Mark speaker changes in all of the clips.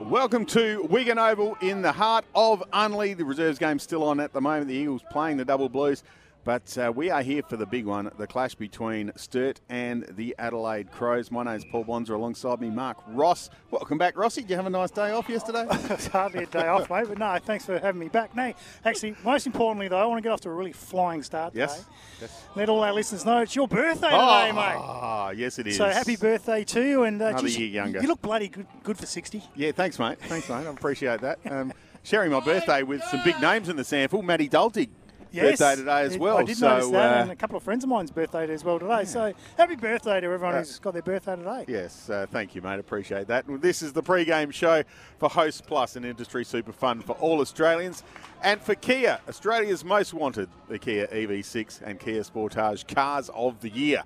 Speaker 1: Welcome to Wigan Oval in the heart of Unley. The reserves game still on at the moment. The Eagles playing the double blues. But uh, we are here for the big one, the clash between Sturt and the Adelaide Crows. My name's Paul Bonsor, alongside me, Mark Ross. Welcome back, Rossi. Did you have a nice day off yesterday?
Speaker 2: it's hardly a day off, mate, but no, thanks for having me back. No, actually, most importantly, though, I want to get off to a really flying start
Speaker 1: yes.
Speaker 2: today.
Speaker 1: yes.
Speaker 2: Let all our listeners know it's your birthday
Speaker 1: oh,
Speaker 2: today, mate.
Speaker 1: Ah, yes, it is.
Speaker 2: So happy birthday to you. and uh,
Speaker 1: Another
Speaker 2: geez,
Speaker 1: year younger.
Speaker 2: You look bloody good, good for 60.
Speaker 1: Yeah, thanks, mate. Thanks, mate. I appreciate that. Um, sharing my birthday with some big names in the SANFL. Matty Dultig
Speaker 2: Yes,
Speaker 1: birthday today as well.
Speaker 2: I did
Speaker 1: so,
Speaker 2: notice that,
Speaker 1: uh,
Speaker 2: and a couple of friends of mine's birthday as well today. So happy birthday to everyone who's got their birthday today.
Speaker 1: Yes, uh, thank you, mate. Appreciate that. This is the pre-game show for Host Plus, an industry super fun for all Australians, and for Kia, Australia's most wanted, the Kia EV6 and Kia Sportage cars of the year.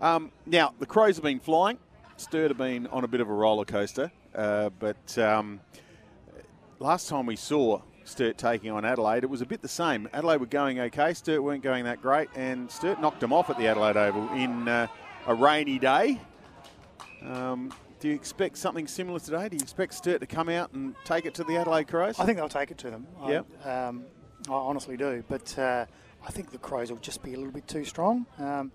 Speaker 1: Um, now, the Crows have been flying. Sturt have been on a bit of a roller coaster, uh, but um, last time we saw Sturt taking on Adelaide, it was a bit the same. Adelaide were going okay, Sturt weren't going that great, and Sturt knocked them off at the Adelaide Oval in uh, a rainy day. Um, do you expect something similar today? Do you expect Sturt to come out and take it to the Adelaide Crows?
Speaker 2: I think they'll take it to them.
Speaker 1: Yep.
Speaker 2: I, um, I honestly do. But uh, I think the Crows will just be a little bit too strong. Um,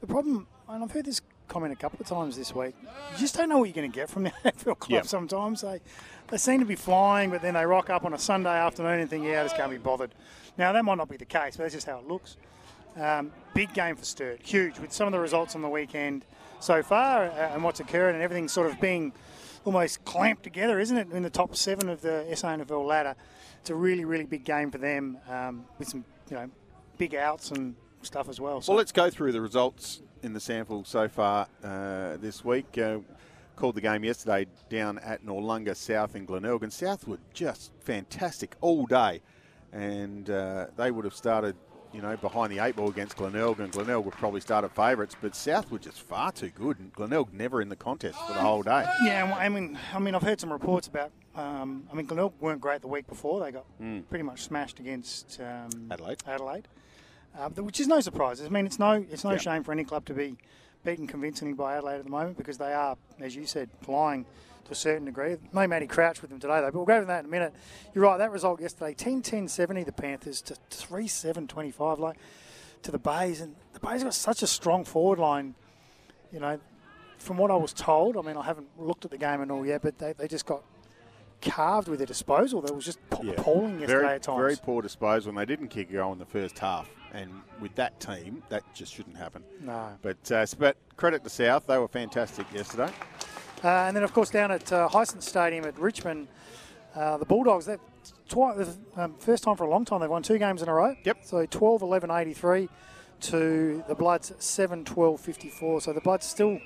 Speaker 2: the problem, and I've heard this comment a couple of times this week, you just don't know what you're going to get from the AFL club
Speaker 1: Yep.
Speaker 2: sometimes. They, they seem to be flying, but then they rock up on a Sunday afternoon and think, yeah, I just can't be bothered. Now, that might not be the case, but that's just how it looks. Um, big game for Sturt, huge, with some of the results on the weekend so far uh, and what's occurred and everything sort of being almost clamped together, isn't it, in the top seven of the SANFL ladder. It's a really, really big game for them um, with some, you know, big outs and stuff as well. So
Speaker 1: Well, let's go through the results in the SANFL so far uh, this week. Uh, called the game yesterday down at Noarlunga South in Glenelg, and South were just fantastic all day, and uh, they would have started. You know, behind the eight ball against Glenelg, and Glenelg would probably start at favourites, but South were just far too good, and Glenelg never in the contest for the whole day.
Speaker 2: Yeah, I mean, I mean, I've heard some reports about. Um, I mean, Glenelg weren't great the week before. They got pretty much smashed against um.
Speaker 1: Adelaide.
Speaker 2: Adelaide, uh, which is no surprise. I mean, it's no, it's no
Speaker 1: Yeah.
Speaker 2: shame for any club to be beaten convincingly by Adelaide at the moment because they are, as you said, flying to a certain degree. No Matty Crouch with them today though, but we'll go to that in a minute. You're right. That result yesterday, 10-10-70 the Panthers to 3-7-25, like to the Bays, and the Bays got such a strong forward line. You know, from what I was told, I mean, I haven't looked at the game and all yet, but they, they just got carved with their disposal. That was just appalling yesterday
Speaker 1: very,
Speaker 2: at times.
Speaker 1: very poor disposal, and they didn't kick a goal in the first half. And with that team, that just shouldn't happen.
Speaker 2: no.
Speaker 1: But uh, but credit to South, they were fantastic yesterday.
Speaker 2: Uh, and then, of course, down at uh, Hisense Stadium at Richmond, uh, the Bulldogs, that twi- um, first time for a long time, they've won two games in a row.
Speaker 1: Yep.
Speaker 2: So 12 11 83 to the Bloods 7 12 54. So the Bloods still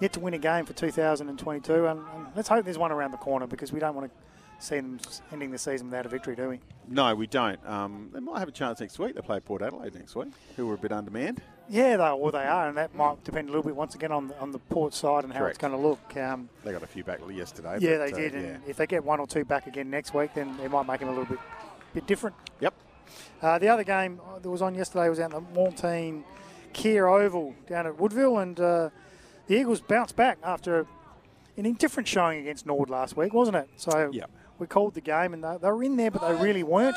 Speaker 2: yet to win a game for 2022. And, and let's hope there's one around the corner because we don't want to see them ending the season without a victory, do we?
Speaker 1: No, we don't. Um, they might have a chance next week. They play Port Adelaide next week, who were a bit undermanned.
Speaker 2: Yeah, they, well, they are, and that might depend a little bit once again on the, on the port side and how
Speaker 1: Correct.
Speaker 2: it's going to look. Um,
Speaker 1: They got a few back yesterday.
Speaker 2: yeah,
Speaker 1: but,
Speaker 2: they
Speaker 1: uh,
Speaker 2: did, and
Speaker 1: yeah.
Speaker 2: if they get one or two back again next week, then it might make them a little bit bit different.
Speaker 1: Yep.
Speaker 2: Uh, the other game that was on yesterday was out at the Maughan Thiem Kia Oval down at Woodville, and uh, the Eagles bounced back after an indifferent showing against Nord last week, wasn't it? So
Speaker 1: Yep.
Speaker 2: We called the game, and they, they were in there, but they really weren't.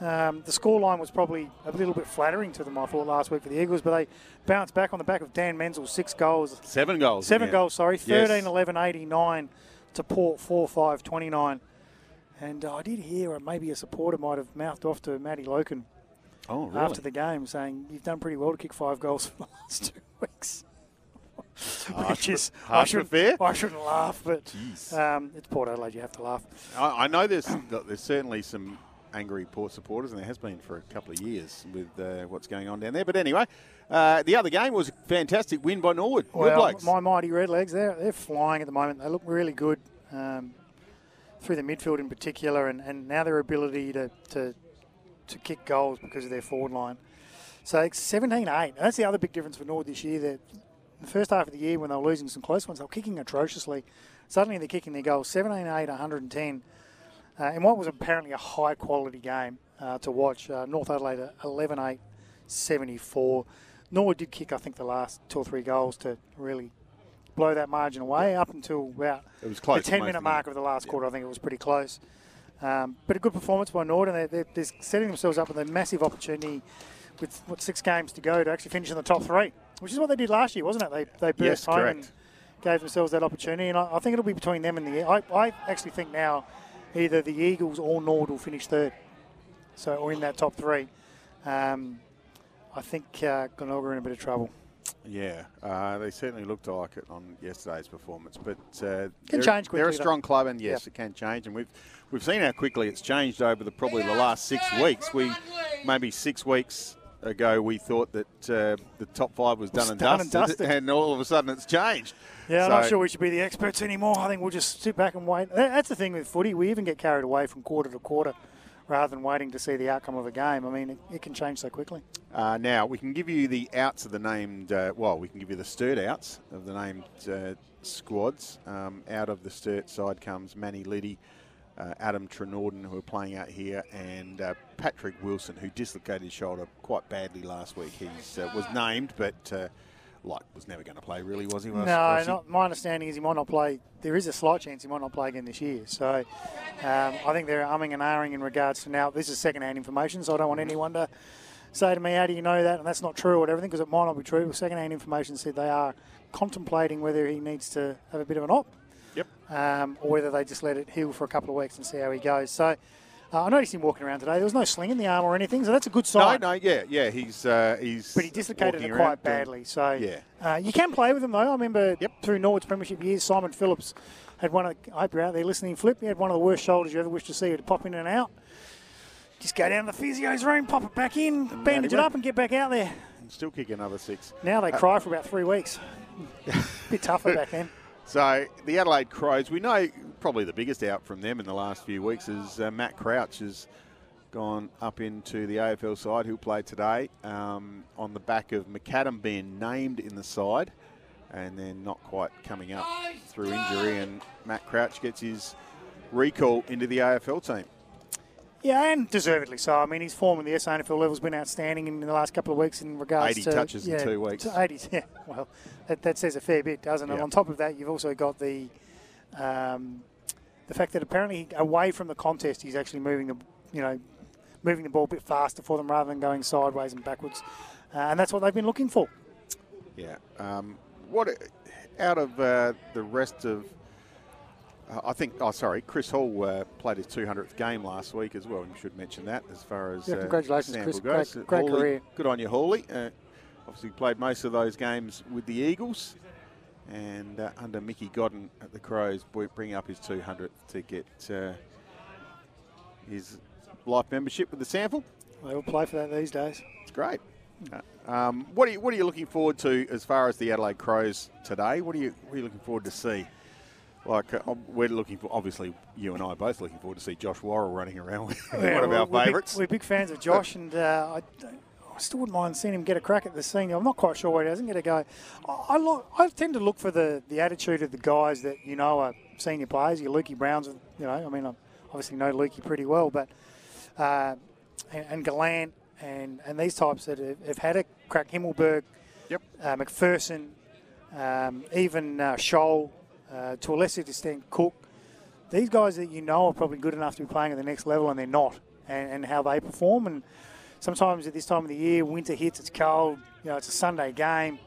Speaker 2: Um, the scoreline was probably a little bit flattering to them, I thought, last week for the Eagles, but they bounced back on the back of Dan Menzel's six goals.
Speaker 1: Seven goals.
Speaker 2: Seven goals, sorry.
Speaker 1: Yes.
Speaker 2: 13 11 89 to Port 4 5 29. And uh, I did hear uh, maybe a supporter might have mouthed off to Matty Lokan
Speaker 1: Oh, really?
Speaker 2: after the game saying, You've done pretty well to kick five goals for the last two weeks. Which is, I
Speaker 1: but
Speaker 2: shouldn't,
Speaker 1: fair.
Speaker 2: I shouldn't laugh, but um, it's Port Adelaide, you have to laugh.
Speaker 1: I, I know there's there's certainly some angry Port supporters, and there has been for a couple of years with uh, what's going on down there. But anyway, uh, the other game was a fantastic win by Norwood.
Speaker 2: Well, my mighty Redlegs, they're, they're flying at the moment. They look really good um, through the midfield in particular, and, and now their ability to, to to kick goals because of their forward line. So it's 17-8. That's the other big difference for Norwood this year. That the first half of the year when they were losing some close ones, they were kicking atrociously. Suddenly they're kicking their goals 17-8, 110. Uh, in what was apparently a high quality game uh, to watch. Uh, North Adelaide 11 8, 74. Norwood did kick, I think, the last two or three goals to really blow that margin away up until about
Speaker 1: It was close.
Speaker 2: the 10 minute mark of the last
Speaker 1: Yeah.
Speaker 2: quarter. I think it was pretty close. Um, but a good performance by Norden. They're, they're, they're setting themselves up with a massive opportunity with what six games to go to actually finish in the top three, which is what they did last year, wasn't it? They they burst
Speaker 1: Yes,
Speaker 2: home
Speaker 1: correct.
Speaker 2: and gave themselves that opportunity, and I, I think it'll be between them and the. I, I actually think now either the Eagles or Nord will finish third, so or in that top three. Um, I think uh, Glenelg are in a bit of trouble.
Speaker 1: Yeah, uh, they certainly looked like it on yesterday's performance, but uh,
Speaker 2: Can
Speaker 1: they're,
Speaker 2: change
Speaker 1: They're a
Speaker 2: quickly, though.
Speaker 1: strong club, and yes, it can change. And we've we've seen how quickly it's changed over the probably the last six weeks. We maybe six weeks ago we thought that uh, the top five was done, and,
Speaker 2: done and
Speaker 1: dusted,
Speaker 2: dusted.
Speaker 1: and all of a sudden it's changed.
Speaker 2: Yeah, I'm not sure we should be the experts anymore. I think we'll just sit back and wait. That's the thing with footy. We even get carried away from quarter to quarter rather than waiting to see the outcome of a game. I mean, it, it can change so quickly.
Speaker 1: Uh, now we can give you the outs of the named. Uh, well, we can give you the Sturt outs of the named uh, squads. Um, out of the Sturt side comes Mani Liddy, uh, Adam Trenorden, who are playing out here, and uh, Patrick Wilson, who dislocated his shoulder quite badly last week. He uh, was named, but uh, like was never going to play. Really, was he? Was,
Speaker 2: no,
Speaker 1: was he?
Speaker 2: my understanding is he might not play. There is a slight chance he might not play again this year. So um, I think they're umming and ahhing in regards to now. This is second-hand information, so I don't want anyone to say to me, "How do you know that?" And that's not true or everything because it might not be true. Second-hand information said they are contemplating whether he needs to have a bit of an op. Um, or whether they just let it heal for a couple of weeks and see how he goes. So uh, I noticed him walking around today. There was no sling in the arm or anything, so that's a good sign.
Speaker 1: no, no, yeah, yeah. He's uh, he's.
Speaker 2: But he dislocated it quite
Speaker 1: doing-
Speaker 2: badly. So
Speaker 1: Yeah.
Speaker 2: uh, you can play with him though. I remember
Speaker 1: Yep.
Speaker 2: through Norwood's premiership years, Simon Phillips had one of. The, I hope you're out there listening. Flip. He had one of the worst shoulders you ever wish to see. He'd pop in and out. Just go down to the physio's room, pop it back in, bandage it up, and get back out there.
Speaker 1: And Still kick another six.
Speaker 2: Now they cry for about three weeks. bit tougher back then.
Speaker 1: So the Adelaide Crows, we know probably the biggest out from them in the last few weeks is uh, Matt Crouch has gone up into the AFL side. He'll play today um, on the back of McAdam being named in the side, and then not quite coming up through injury, and Matt Crouch gets his recall into the AFL team.
Speaker 2: Yeah, and deservedly so. I mean, his form in the SANFL level has been outstanding in the last couple of weeks in regards
Speaker 1: 80
Speaker 2: to
Speaker 1: touches in two weeks.
Speaker 2: to 80, yeah. Well, that, that says a fair bit, doesn't it?
Speaker 1: Yeah.
Speaker 2: On top of that, you've also got the um, the fact that apparently away from the contest, he's actually moving the you know moving the ball a bit faster for them rather than going sideways and backwards, uh, and that's what they've been looking for.
Speaker 1: Yeah. Um, what out of uh, the rest of? Uh, I think. Oh, sorry. Chris Hall uh, played his 200th game last week as well. You should mention that as far as
Speaker 2: Yeah,
Speaker 1: uh,
Speaker 2: congratulations,
Speaker 1: SANFL
Speaker 2: Chris.
Speaker 1: goes.
Speaker 2: Great- great
Speaker 1: Hawley,
Speaker 2: career.
Speaker 1: Good on you, Hawley. Uh, obviously played most of those games with the Eagles, and uh, under Mickey Godden at the Crows, boy- bring up his 200th to get uh, his life membership with the SANFL.
Speaker 2: They will play for that these days.
Speaker 1: It's great. Um, what are you What are you looking forward to as far as the Adelaide Crows today? What are you What are you looking forward to see? Like uh, we're looking for, obviously, you and I are both looking forward to see Josh Worrell running around with
Speaker 2: Yeah,
Speaker 1: one of our
Speaker 2: we're big-
Speaker 1: favourites.
Speaker 2: We're big fans of Josh, and uh, I, I still wouldn't mind seeing him get a crack at the senior. I'm not quite sure where he doesn't get a go. I, I, lo- I tend to look for the, the attitude of the guys that you know are senior players. Your Lukey Browns, you know, I mean, I obviously know Lukey pretty well, but uh, and, and Gallant and, and these types that have, have had a crack. Himmelberg,
Speaker 1: Yep.
Speaker 2: uh, McPherson, um, even uh, Scholl, uh, to a lesser extent Cook. These guys that you know are probably good enough to be playing at the next level, and they're not, and, and how they perform. And sometimes at this time of the year, winter hits, it's cold. You know, it's a Sunday game.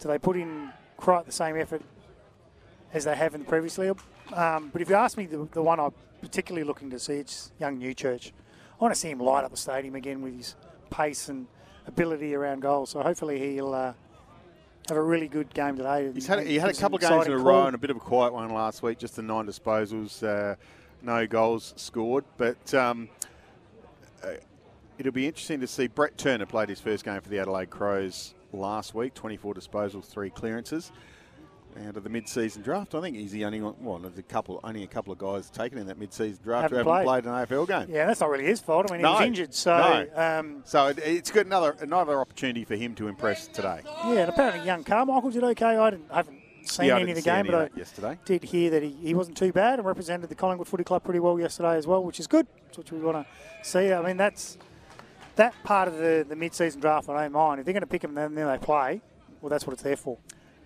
Speaker 2: Do they put in quite the same effort as they have in the previously? Um, but if you ask me, the, the one I'm particularly looking to see, it's young Newchurch. I want to see him light up the stadium again with his pace and ability around goals. So hopefully he'll uh, have a really good game today.
Speaker 1: He's had, he had a couple of games in a
Speaker 2: call.
Speaker 1: row and a bit of a quiet one last week, just the nine disposals, uh, no goals scored. But um, uh, it'll be interesting to see. Brett Turner played his first game for the Adelaide Crows last week, 24 disposals, three clearances. Out of the mid-season draft, I think he's the only one. Well, there's a couple, only a couple of guys taken in that mid-season draft who
Speaker 2: Haven't
Speaker 1: haven't
Speaker 2: played.
Speaker 1: played an AFL game.
Speaker 2: Yeah, that's not really his fault. I mean, he was injured, so
Speaker 1: no.
Speaker 2: um,
Speaker 1: So it, it's good another another opportunity for him to impress today.
Speaker 2: yeah. And apparently, young Carmichael did okay. I, didn't, I haven't seen
Speaker 1: Yeah,
Speaker 2: any of the game, but I
Speaker 1: yesterday.
Speaker 2: did hear that he, he wasn't too bad and represented the Collingwood Footy Club pretty well yesterday as well, which is good. That's what we want to see. I mean, that's that part of the, the mid-season draft. I don't mind if they're going to pick him, then then they play. Well, that's what it's there for.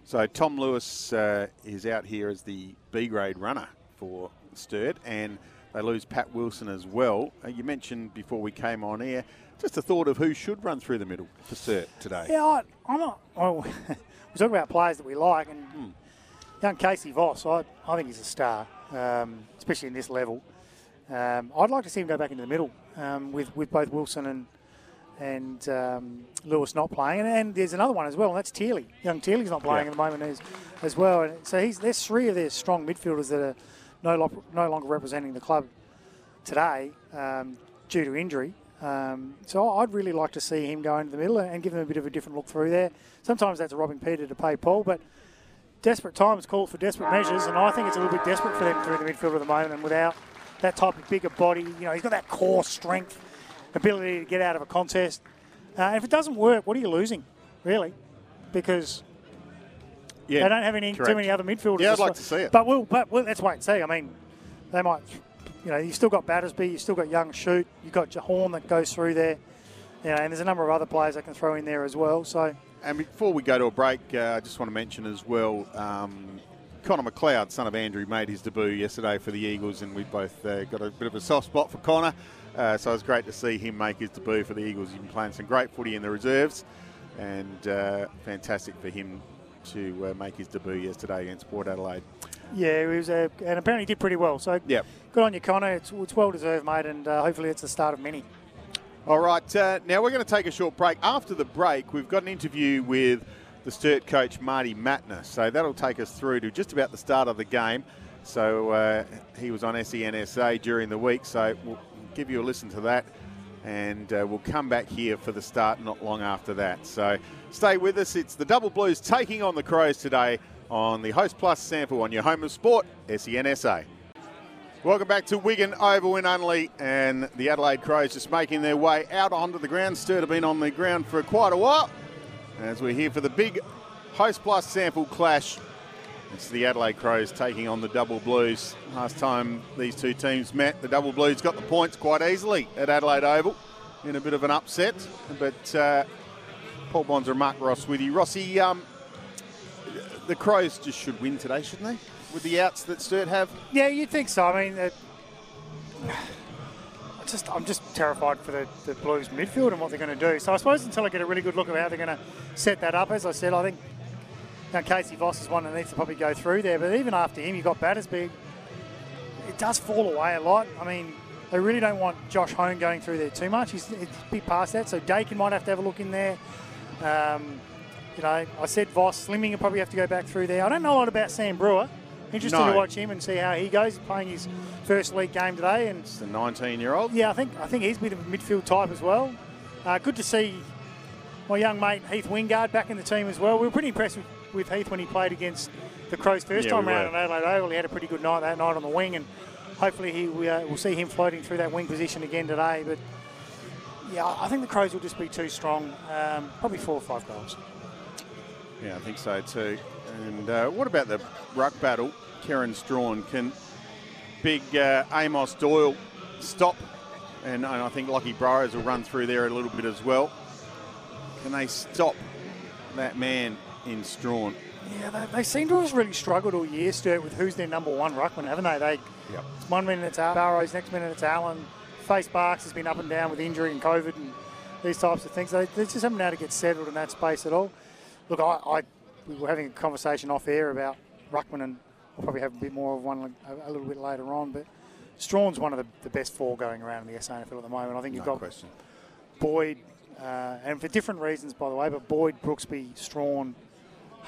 Speaker 1: So Tom Lewis uh, is out here as the B grade runner for Sturt, and they lose Pat Wilson as well. Uh, you mentioned before we came on air just a thought of who should run through the middle for Sturt today.
Speaker 2: Yeah, I, I'm not. Well, we talk about players that we like, and
Speaker 1: Hmm.
Speaker 2: young Casey Voss, I, I think he's a star, um, especially in this level. Um, I'd like to see him go back into the middle um, with with both Wilson and and um, Lewis not playing, and, and there's another one as well, and that's Teely. Young Teely's not playing
Speaker 1: Yeah.
Speaker 2: at the moment as as well, and so he's there's three of their strong midfielders that are no lo- no longer representing the club today um, due to injury. Um, so I'd really like to see him go into the middle and give them a bit of a different look through there. Sometimes that's robbing Peter to pay Paul, but desperate times call for desperate measures, and I think it's a little bit desperate for them through the midfield at the moment. And without that type of bigger body, you know, he's got that core strength, ability to get out of a contest. Uh, and if it doesn't work, what are you losing, really? Because
Speaker 1: Yeah,
Speaker 2: they don't have any
Speaker 1: correct.
Speaker 2: too many other midfielders.
Speaker 1: Yeah, I'd like to see it.
Speaker 2: But we'll, but we'll, let's wait and see. I mean, they might, you know, you've still got Battersby, you've still got Young Shoot, you've got Horn that goes through there, you know, and there's a number of other players that can throw in there as well. So
Speaker 1: And before we go to a break, uh, I just want to mention as well um, Connor McLeod, son of Andrew, made his debut yesterday for the Eagles, and we both uh, got a bit of a soft spot for Connor. Uh, so it was great to see him make his debut for the Eagles. He's been playing some great footy in the reserves, and uh, fantastic for him to uh, make his debut yesterday against Port Adelaide.
Speaker 2: yeah, he was, uh, and apparently did pretty well. So
Speaker 1: Yep.
Speaker 2: good on you, Connor. It's, it's well deserved, mate, and uh, hopefully it's the start of many.
Speaker 1: All right, uh, now we're going to take a short break. After the break, we've got an interview with the Sturt coach Marty Mattner. So that'll take us through to just about the start of the game. So uh, he was on SENSA during the week, so we'll give you a listen to that. And uh, we'll come back here for the start not long after that. So stay with us. It's the Double Blues taking on the Crows today on the Host Plus SANFL on your home of sport, SENSA. Welcome back to Wigan Oval in Unley, and the Adelaide Crows just making their way out onto the ground. Sturt have been on the ground for quite a while, as we're here for the big Host Plus SANFL clash. It's the Adelaide Crows taking on the Double Blues. Last time these two teams met, the Double Blues got the points quite easily at Adelaide Oval in a bit of an upset. But uh, Paul Bonds and Mark Ross with you. Rossi, um, the Crows just should win today, shouldn't they? With the outs that Sturt have.
Speaker 2: Yeah, you'd think so. I mean, uh, just I'm just terrified for the, the Blues midfield and what they're going to do. So I suppose until I get a really good look at how they're going to set that up, as I said, I think know, Casey Voss is one that needs to probably go through there. But even after him, you've got Battersby. It does fall away a lot. I mean, they really don't want Josh Hone going through there too much. He's it's a bit past that. So Dakin might have to have a look in there. Um, you know, I said Voss, Slimming will probably have to go back through there. I don't know a lot about Sam Brewer. Interested
Speaker 1: No.
Speaker 2: to watch him and see how he goes. He's playing his first league game today, and
Speaker 1: The 19 year old.
Speaker 2: yeah, I think I think he's a bit of a midfield type as well. Uh, good to see my young mate Heath Wingard back in the team as well. We were pretty impressed with, with Heath when he played against the Crows first
Speaker 1: Yeah,
Speaker 2: time
Speaker 1: we
Speaker 2: round at Adelaide Oval. He had a pretty good night that night on the wing, and hopefully he we, uh, we'll see him floating through that wing position again today. But yeah, I think the Crows will just be too strong. Um, probably four or five goals.
Speaker 1: Yeah, I think so too. And uh, what about the ruck battle? Kieran Strachan can big uh, Amos Doyle stop, and, and I think Lockie Burrows will run through there a little bit as well. Can they stop that man in Strachan?
Speaker 2: Yeah, they, they seem to have really struggled all year, Sturt, with who's their number one ruckman, haven't they? They
Speaker 1: Yep.
Speaker 2: one minute it's Burrows, next minute it's Allen. Face Barks has been up and down with injury and COVID and these types of things. They, they just haven't been able to get settled in that space at all. Look, I, I we were having a conversation off air about ruckman, and we'll probably have a bit more of one a, a little bit later on. But Strachan's one of the, the best four going around in the SANFL at the moment. I think you've
Speaker 1: No
Speaker 2: got
Speaker 1: question.
Speaker 2: Boyd, uh, and for different reasons, by the way, but Boyd, Brooksby, Strachan,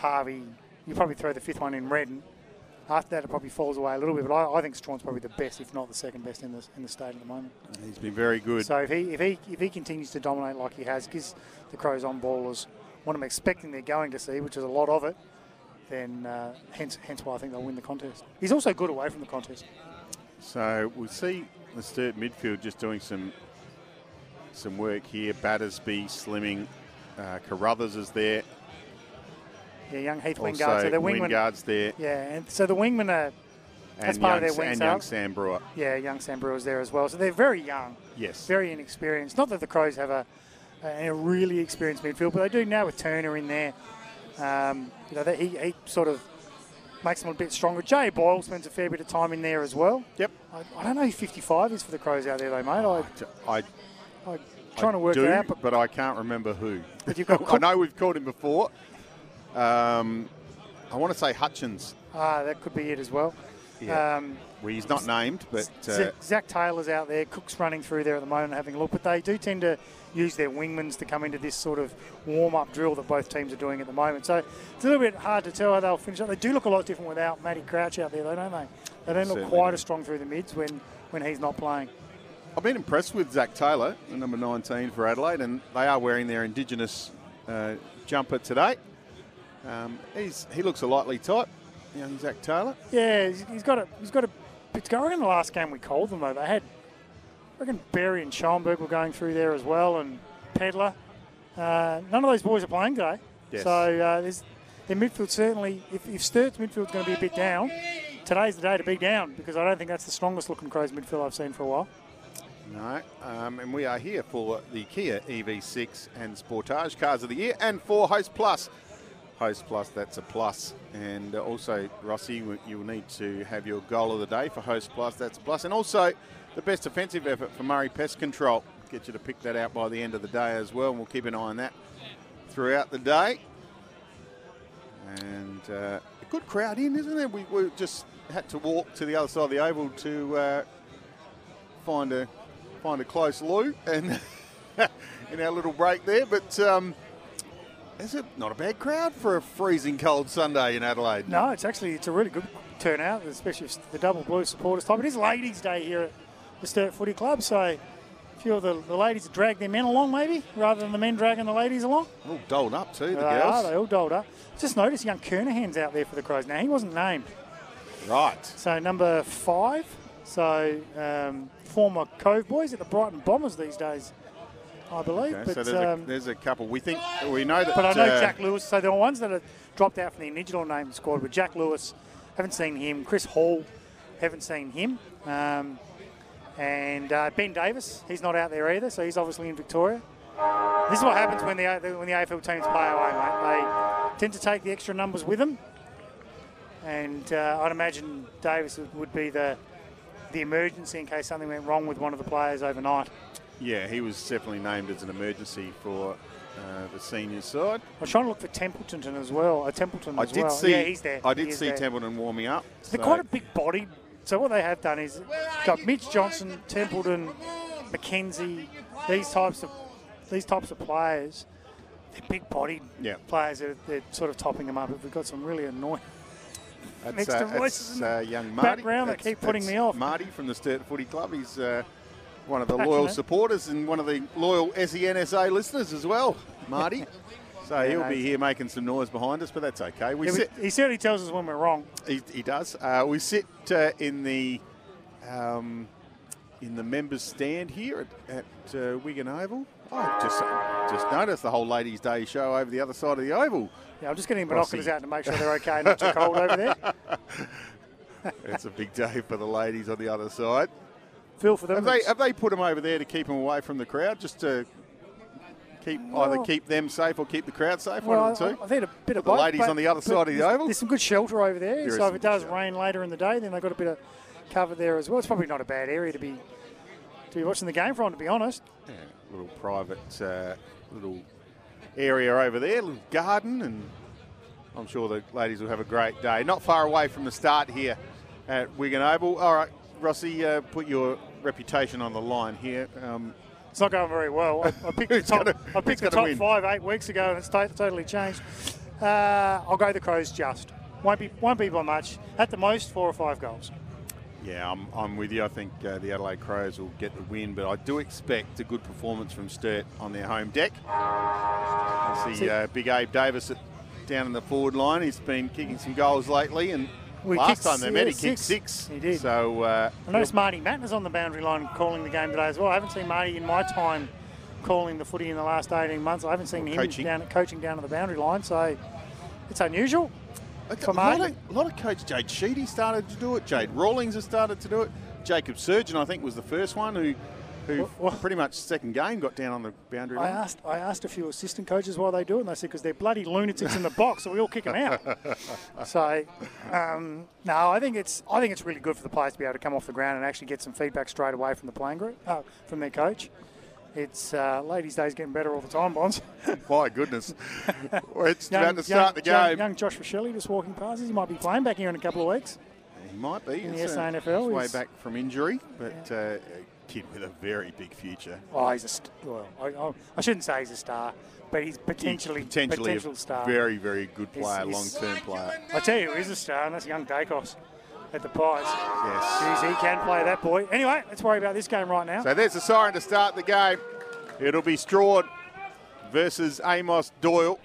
Speaker 2: Harvey, you probably throw the fifth one in Redden. After that, it probably falls away a little bit, but I, I think Strachan's probably the best, if not the second best in the, in the state at the moment.
Speaker 1: He's been very good.
Speaker 2: So if he, if he if he continues to dominate like he has, gives the Crows on ballers what I'm expecting they're going to see, which is a lot of it, then uh, hence hence why I think they'll win the contest. He's also good away from the contest.
Speaker 1: So we'll see the Sturt midfield just doing some some work here. Battersby, Slimming, uh, Carruthers is there.
Speaker 2: Yeah, young Heath Wingard. So they're wingmen.
Speaker 1: Wingard's there.
Speaker 2: Yeah, and so the wingmen are That's
Speaker 1: and
Speaker 2: part of
Speaker 1: young,
Speaker 2: their wing
Speaker 1: and young. Sam Brewer.
Speaker 2: yeah young Sam Brewer's there as well. So they're very young.
Speaker 1: Yes.
Speaker 2: very inexperienced. Not that the Crows have a, a really experienced midfield, but they do now with Turner in there. Um, you know, that he, he sort of makes them a bit stronger. Jay Boyle spends a fair bit of time in there as well.
Speaker 1: Yep.
Speaker 2: I, I don't know who 55 is for the Crows out there, though, mate. I,
Speaker 1: I,
Speaker 2: I'm trying to work
Speaker 1: do,
Speaker 2: it out, but,
Speaker 1: but I can't remember who.
Speaker 2: but you've got
Speaker 1: I know we've called him before. Um, I want to say Hutchins.
Speaker 2: Ah, that could be it as well.
Speaker 1: Yeah.
Speaker 2: Um,
Speaker 1: Well, he's not named, but uh,
Speaker 2: Zach, Taylor's out there. Cook's running through there at the moment, having a look. But they do tend to use their wingmans to come into this sort of warm-up drill that both teams are doing at the moment. So it's a little bit hard to tell how they'll finish up. They do look a lot different without Matty Crouch out there, though, don't they? They don't look quite as strong through the mids when, when he's not playing.
Speaker 1: I've been impressed with Zach Taylor, the number 19 for Adelaide, and they are wearing their Indigenous uh, jumper today. Um, he's, he looks a lightly type, young Zach Taylor.
Speaker 2: Yeah, he's, he's got a he's got a bit going go. I the last game we called them though, they had I reckon Barry and Schoenberg were going through there as well, and Pedlar. Uh, none of those boys are playing today.
Speaker 1: Yes.
Speaker 2: So uh, there's their midfield certainly. If, if Sturt's midfield's going to be a bit down, today's the day to be down because I don't think that's the strongest looking Crows midfield I've seen for a while.
Speaker 1: No, um, and we are here for the Kia EV6 and Sportage Cars of the Year and for Host Plus. Host Plus, that's a plus. And uh, also, Rossi, you- you'll need to have your goal of the day for Host Plus, that's a plus. And also, the best offensive effort for Murray Pest Control. Get you to pick that out by the end of the day as well, and we'll keep an eye on that throughout the day. And uh, a good crowd in, isn't it? We, we just had to walk to the other side of the oval to uh, find a find a close loo and in our little break there. But um, is it not a bad crowd for a freezing cold Sunday in Adelaide?
Speaker 2: No, it's actually it's a really good turnout, especially the double blue supporters type. It is Ladies' Day here at the Sturt Footy Club, so a few of the, the ladies drag their men along maybe rather than the men dragging the ladies along.
Speaker 1: All dolled up too, the
Speaker 2: they
Speaker 1: girls.
Speaker 2: are, they all dolled up. Just noticed young Kernahan's out there for the Crows now. He wasn't named.
Speaker 1: Right.
Speaker 2: So number five, so um, former Cove boys at the Brighton Bombers these days, I believe.
Speaker 1: Okay,
Speaker 2: but
Speaker 1: so there's,
Speaker 2: um,
Speaker 1: a, there's a couple. We think we know that.
Speaker 2: But I know
Speaker 1: uh,
Speaker 2: Jack Lewis. So there were ones that have dropped out from the original name squad. But Jack Lewis, haven't seen him. Chris Hall, haven't seen him. Um, and uh, Ben Davis, he's not out there either. So he's obviously in Victoria. This is what happens when the when the AFL teams play away, mate. They tend to take the extra numbers with them. And uh, I'd imagine Davis would- would be the the emergency in case something went wrong with one of the players overnight.
Speaker 1: Yeah, he was definitely named as an emergency for uh, the senior side.
Speaker 2: I was trying to look for Templeton as well. Uh, Templeton
Speaker 1: I
Speaker 2: as
Speaker 1: did
Speaker 2: well.
Speaker 1: see.
Speaker 2: Yeah, he's there.
Speaker 1: I did see
Speaker 2: there.
Speaker 1: Templeton warming up.
Speaker 2: They're quite a big body. So what they have done is got Mitch Johnson, Templeton, McKenzie, these types of these types of players. They're big bodied
Speaker 1: Yeah.
Speaker 2: players. They're, they're sort of topping them up. We've got some really annoying.
Speaker 1: That's,
Speaker 2: Next
Speaker 1: uh,
Speaker 2: to
Speaker 1: that's,
Speaker 2: voices in
Speaker 1: uh, young Marty.
Speaker 2: background that keep putting me off.
Speaker 1: Marty from the Sturt Footy Club. He's uh, one of the loyal supporters and one of the loyal SENSA listeners as well, Marty. so he'll
Speaker 2: no,
Speaker 1: be here making some noise behind us, but that's okay. We
Speaker 2: Yeah,
Speaker 1: sit.
Speaker 2: he certainly tells us when we're wrong.
Speaker 1: He, he does. Uh, we sit uh, in the um, in the members' stand here at, at uh, Wigan Oval. I just just noticed the whole Ladies' Day show over the other side of the oval.
Speaker 2: Yeah, I'm just getting binoculars out to make sure they're okay, not too cold over there.
Speaker 1: It's a big day for the ladies on the other side.
Speaker 2: Feel for them.
Speaker 1: Have they have they put them over there to keep them away from the crowd, just to keep either keep them safe or keep the crowd safe?
Speaker 2: Well,
Speaker 1: one
Speaker 2: I,
Speaker 1: of the
Speaker 2: I
Speaker 1: two.
Speaker 2: think a bit of
Speaker 1: The ladies on the other side of the
Speaker 2: there's-
Speaker 1: oval?
Speaker 2: There's some good shelter over there.
Speaker 1: There
Speaker 2: so if it does
Speaker 1: shelter.
Speaker 2: rain later in the day, then they've got a bit of cover there as well. It's probably not a bad area to be to be watching the game from, to be honest.
Speaker 1: Yeah, little private uh, little area over there, little garden, and I'm sure the ladies will have a great day. Not far away from the start here at Wigan Oval. All right, Rossi, uh, put your reputation on the line here. Um,
Speaker 2: It's not going very well. I, I picked the top,
Speaker 1: gonna-
Speaker 2: I picked the top
Speaker 1: win?
Speaker 2: five eight weeks ago, and it's to- totally changed. Uh, I'll go the Crows just. Won't be won't be by much. At the most, four or five goals.
Speaker 1: yeah, I'm, I'm with you. I think uh, the Adelaide Crows will get the win, but I do expect a good performance from Sturt on their home deck. I see
Speaker 2: See-
Speaker 1: uh, Big Abe Davis at, down in the forward line. He's been kicking some goals lately, and
Speaker 2: We
Speaker 1: last time they met, he kicked
Speaker 2: six.
Speaker 1: six.
Speaker 2: He did.
Speaker 1: So uh,
Speaker 2: I noticed Marty Mattner's on the boundary line calling the game today as well. I haven't seen Marty in my time calling the footy in the last 18 months. I haven't seen him
Speaker 1: coaching.
Speaker 2: down coaching down to the boundary line, so it's unusual.
Speaker 1: A,
Speaker 2: For
Speaker 1: a, lot of, a lot of coach Jade Sheedy started to do it. Jade Rawlings has started to do it. Jacob Surjan, I think, was the first one who who
Speaker 2: Well-
Speaker 1: pretty much second game got down on the boundary
Speaker 2: I
Speaker 1: line.
Speaker 2: asked I asked a few assistant coaches why they do it, and they said because they're bloody lunatics in the box, so we all kick them out. so, um, no, I think it's I think it's really good for the players to be able to come off the ground and actually get some feedback straight away from the playing group, uh, from their coach. It's uh, ladies' days getting better all the time, Bonds.
Speaker 1: My goodness. It's about to start the
Speaker 2: young,
Speaker 1: game.
Speaker 2: young Josh Shelley just walking past us. He might be playing back here in a couple of weeks.
Speaker 1: He might be.
Speaker 2: In the
Speaker 1: uh,
Speaker 2: SANFL,
Speaker 1: he's way back from injury, but uh, a kid with a very big future.
Speaker 2: Oh, he's a st- well. I, I, shouldn't say he's a star, but he's potentially
Speaker 1: potentially
Speaker 2: potential
Speaker 1: a
Speaker 2: star.
Speaker 1: very, very good player, long-term player.
Speaker 2: I tell you, who is a star, and that's young Daicos at the Pies.
Speaker 1: Yes.
Speaker 2: Jeez, he can play that boy. Anyway, let's worry about this game right now.
Speaker 1: So there's the siren to start the game. It'll be Strachan versus Amos Doyle.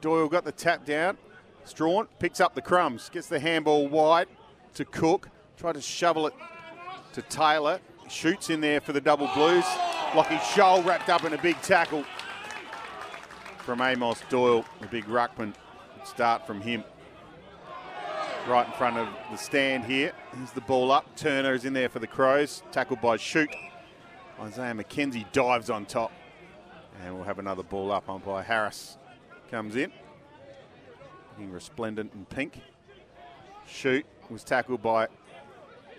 Speaker 1: Doyle got the tap down. Strachan picks up the crumbs, gets the handball wide to Cook. Tried to shovel it to Taylor. Shoots in there for the double blues. Lockie Scholl wrapped up in a big tackle from Amos Doyle. The big ruckman. Start from him. Right in front of the stand here. Here's the ball up. Turner is in there for the Crows. Tackled by Shoot. Isaiah McKenzie dives on top. And we'll have another ball up. Umpire Harris comes in. Looking resplendent in pink. Shoot was tackled by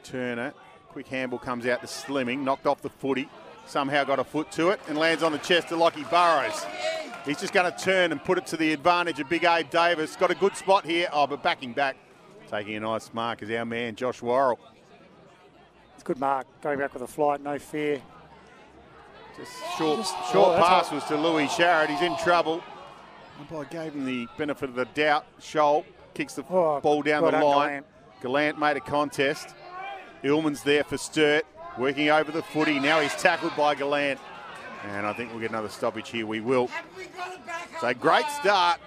Speaker 1: Turner. Quick handball comes out to Slimming. Knocked off the footy. Somehow got a foot to it and lands on the chest of Lockie Burrows. He's just going to turn and put it to the advantage of Big Abe Davis. Got a good spot here. Oh, but backing back. Taking a nice mark is our man, Josh Worrell.
Speaker 2: It's a good mark. Going back with a flight, no fear.
Speaker 1: Just short,
Speaker 2: Just-
Speaker 1: short
Speaker 2: oh,
Speaker 1: pass
Speaker 2: all-
Speaker 1: was to Louis Sharrett. He's in trouble. Umpire gave him the benefit of the doubt. Scholl kicks the
Speaker 2: Oh,
Speaker 1: ball down
Speaker 2: well
Speaker 1: the
Speaker 2: done,
Speaker 1: line. Gallant made a contest. Illman's there for Sturt, working over the footy. Now he's tackled by Gallant. And I think we'll get another stoppage here. We will. So great start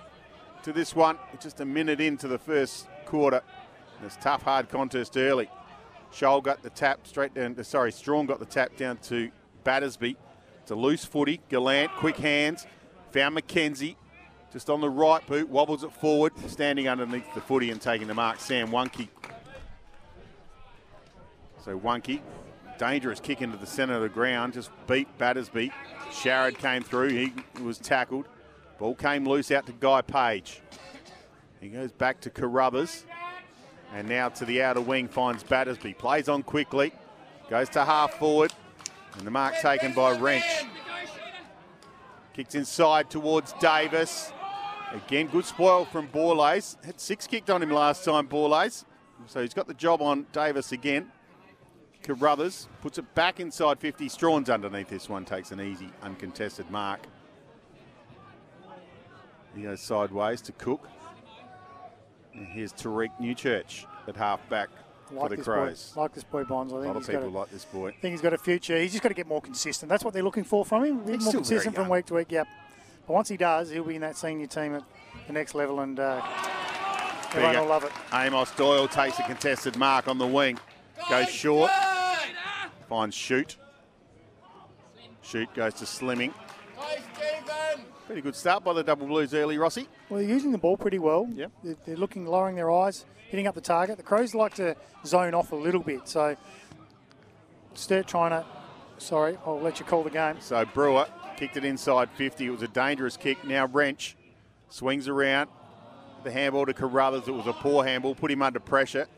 Speaker 1: to this one. Just a minute into the first quarter. This tough, hard contest early. Scholl got the tap straight down. Sorry, Strachan got the tap down to Battersby. It's a loose footy. Gallant, quick hands. Found McKenzie. Just on the right boot, wobbles it forward, standing underneath the footy and taking the mark. Sam Wunky. So Wunky, dangerous kick into the centre of the ground, just beat Battersby. Sharrod came through, he was tackled. Ball came loose out to Guy Page. He goes back to Carruthers. And now to the outer wing finds Battersby. Plays on quickly. Goes to half forward. And the mark taken by Wrench. Kicks inside towards Davis. Again, good spoil from Borlase. Had six kicked on him last time, Borlase. So he's got the job on Davis again. Carruthers puts it back inside 50. Strachan's underneath this one, takes an easy, uncontested mark. He goes sideways to Cook. And here's Tariq Newchurch at half back for the Crows.
Speaker 2: boy, like this boy Bonds. I
Speaker 1: A
Speaker 2: think a
Speaker 1: lot of people
Speaker 2: a,
Speaker 1: like this boy.
Speaker 2: I think he's got a future. He's just got to get more consistent. That's what they're looking for from him.
Speaker 1: He's
Speaker 2: more
Speaker 1: still very
Speaker 2: consistent from week to week. Yep. But once he does, he'll be in that senior team at the next level, and uh, everyone will love it.
Speaker 1: Amos Doyle takes a contested mark on the wing. Goes short. Finds Shoot. Shoot goes to Slimming. Pretty good start by the Double Blues early, Rossi.
Speaker 2: Well, they're using the ball pretty well.
Speaker 1: Yep.
Speaker 2: They're, they're looking, lowering their eyes, hitting up the target. The Crows like to zone off a little bit, so Sturt trying to. Sorry, I'll let you call the game.
Speaker 1: So Brewer kicked it inside 50. It was a dangerous kick. Now Wrench swings around. The handball to Carruthers. It was a poor handball. Put him under pressure.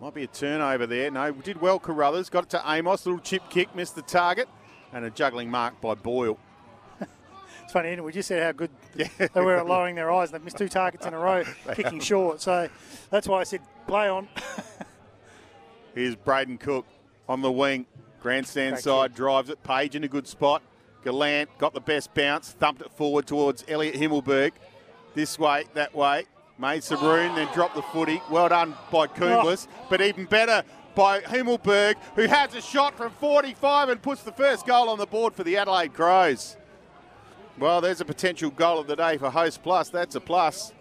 Speaker 1: Might be a turnover there. No, did well Carruthers. Got it to Amos. Little chip kick. Missed the target. And a juggling mark by Boyle.
Speaker 2: It's funny, isn't it? we just said how good they were at lowering their eyes. They've missed two targets in a row, kicking short. So that's why I said play on.
Speaker 1: Here's Brayden Cook on the wing. Grandstand
Speaker 2: Great
Speaker 1: side, drives it. Page in a good spot. Gallant got the best bounce, thumped it forward towards Elliot Himmelberg. This way, that way. Made room, then dropped the footy. Well done by Kumblis, oh. but even better by Himmelberg, who has a shot from 45 and puts the first goal on the board for the Adelaide Crows. Well, there's a potential goal of the day for Host Plus. That's a plus.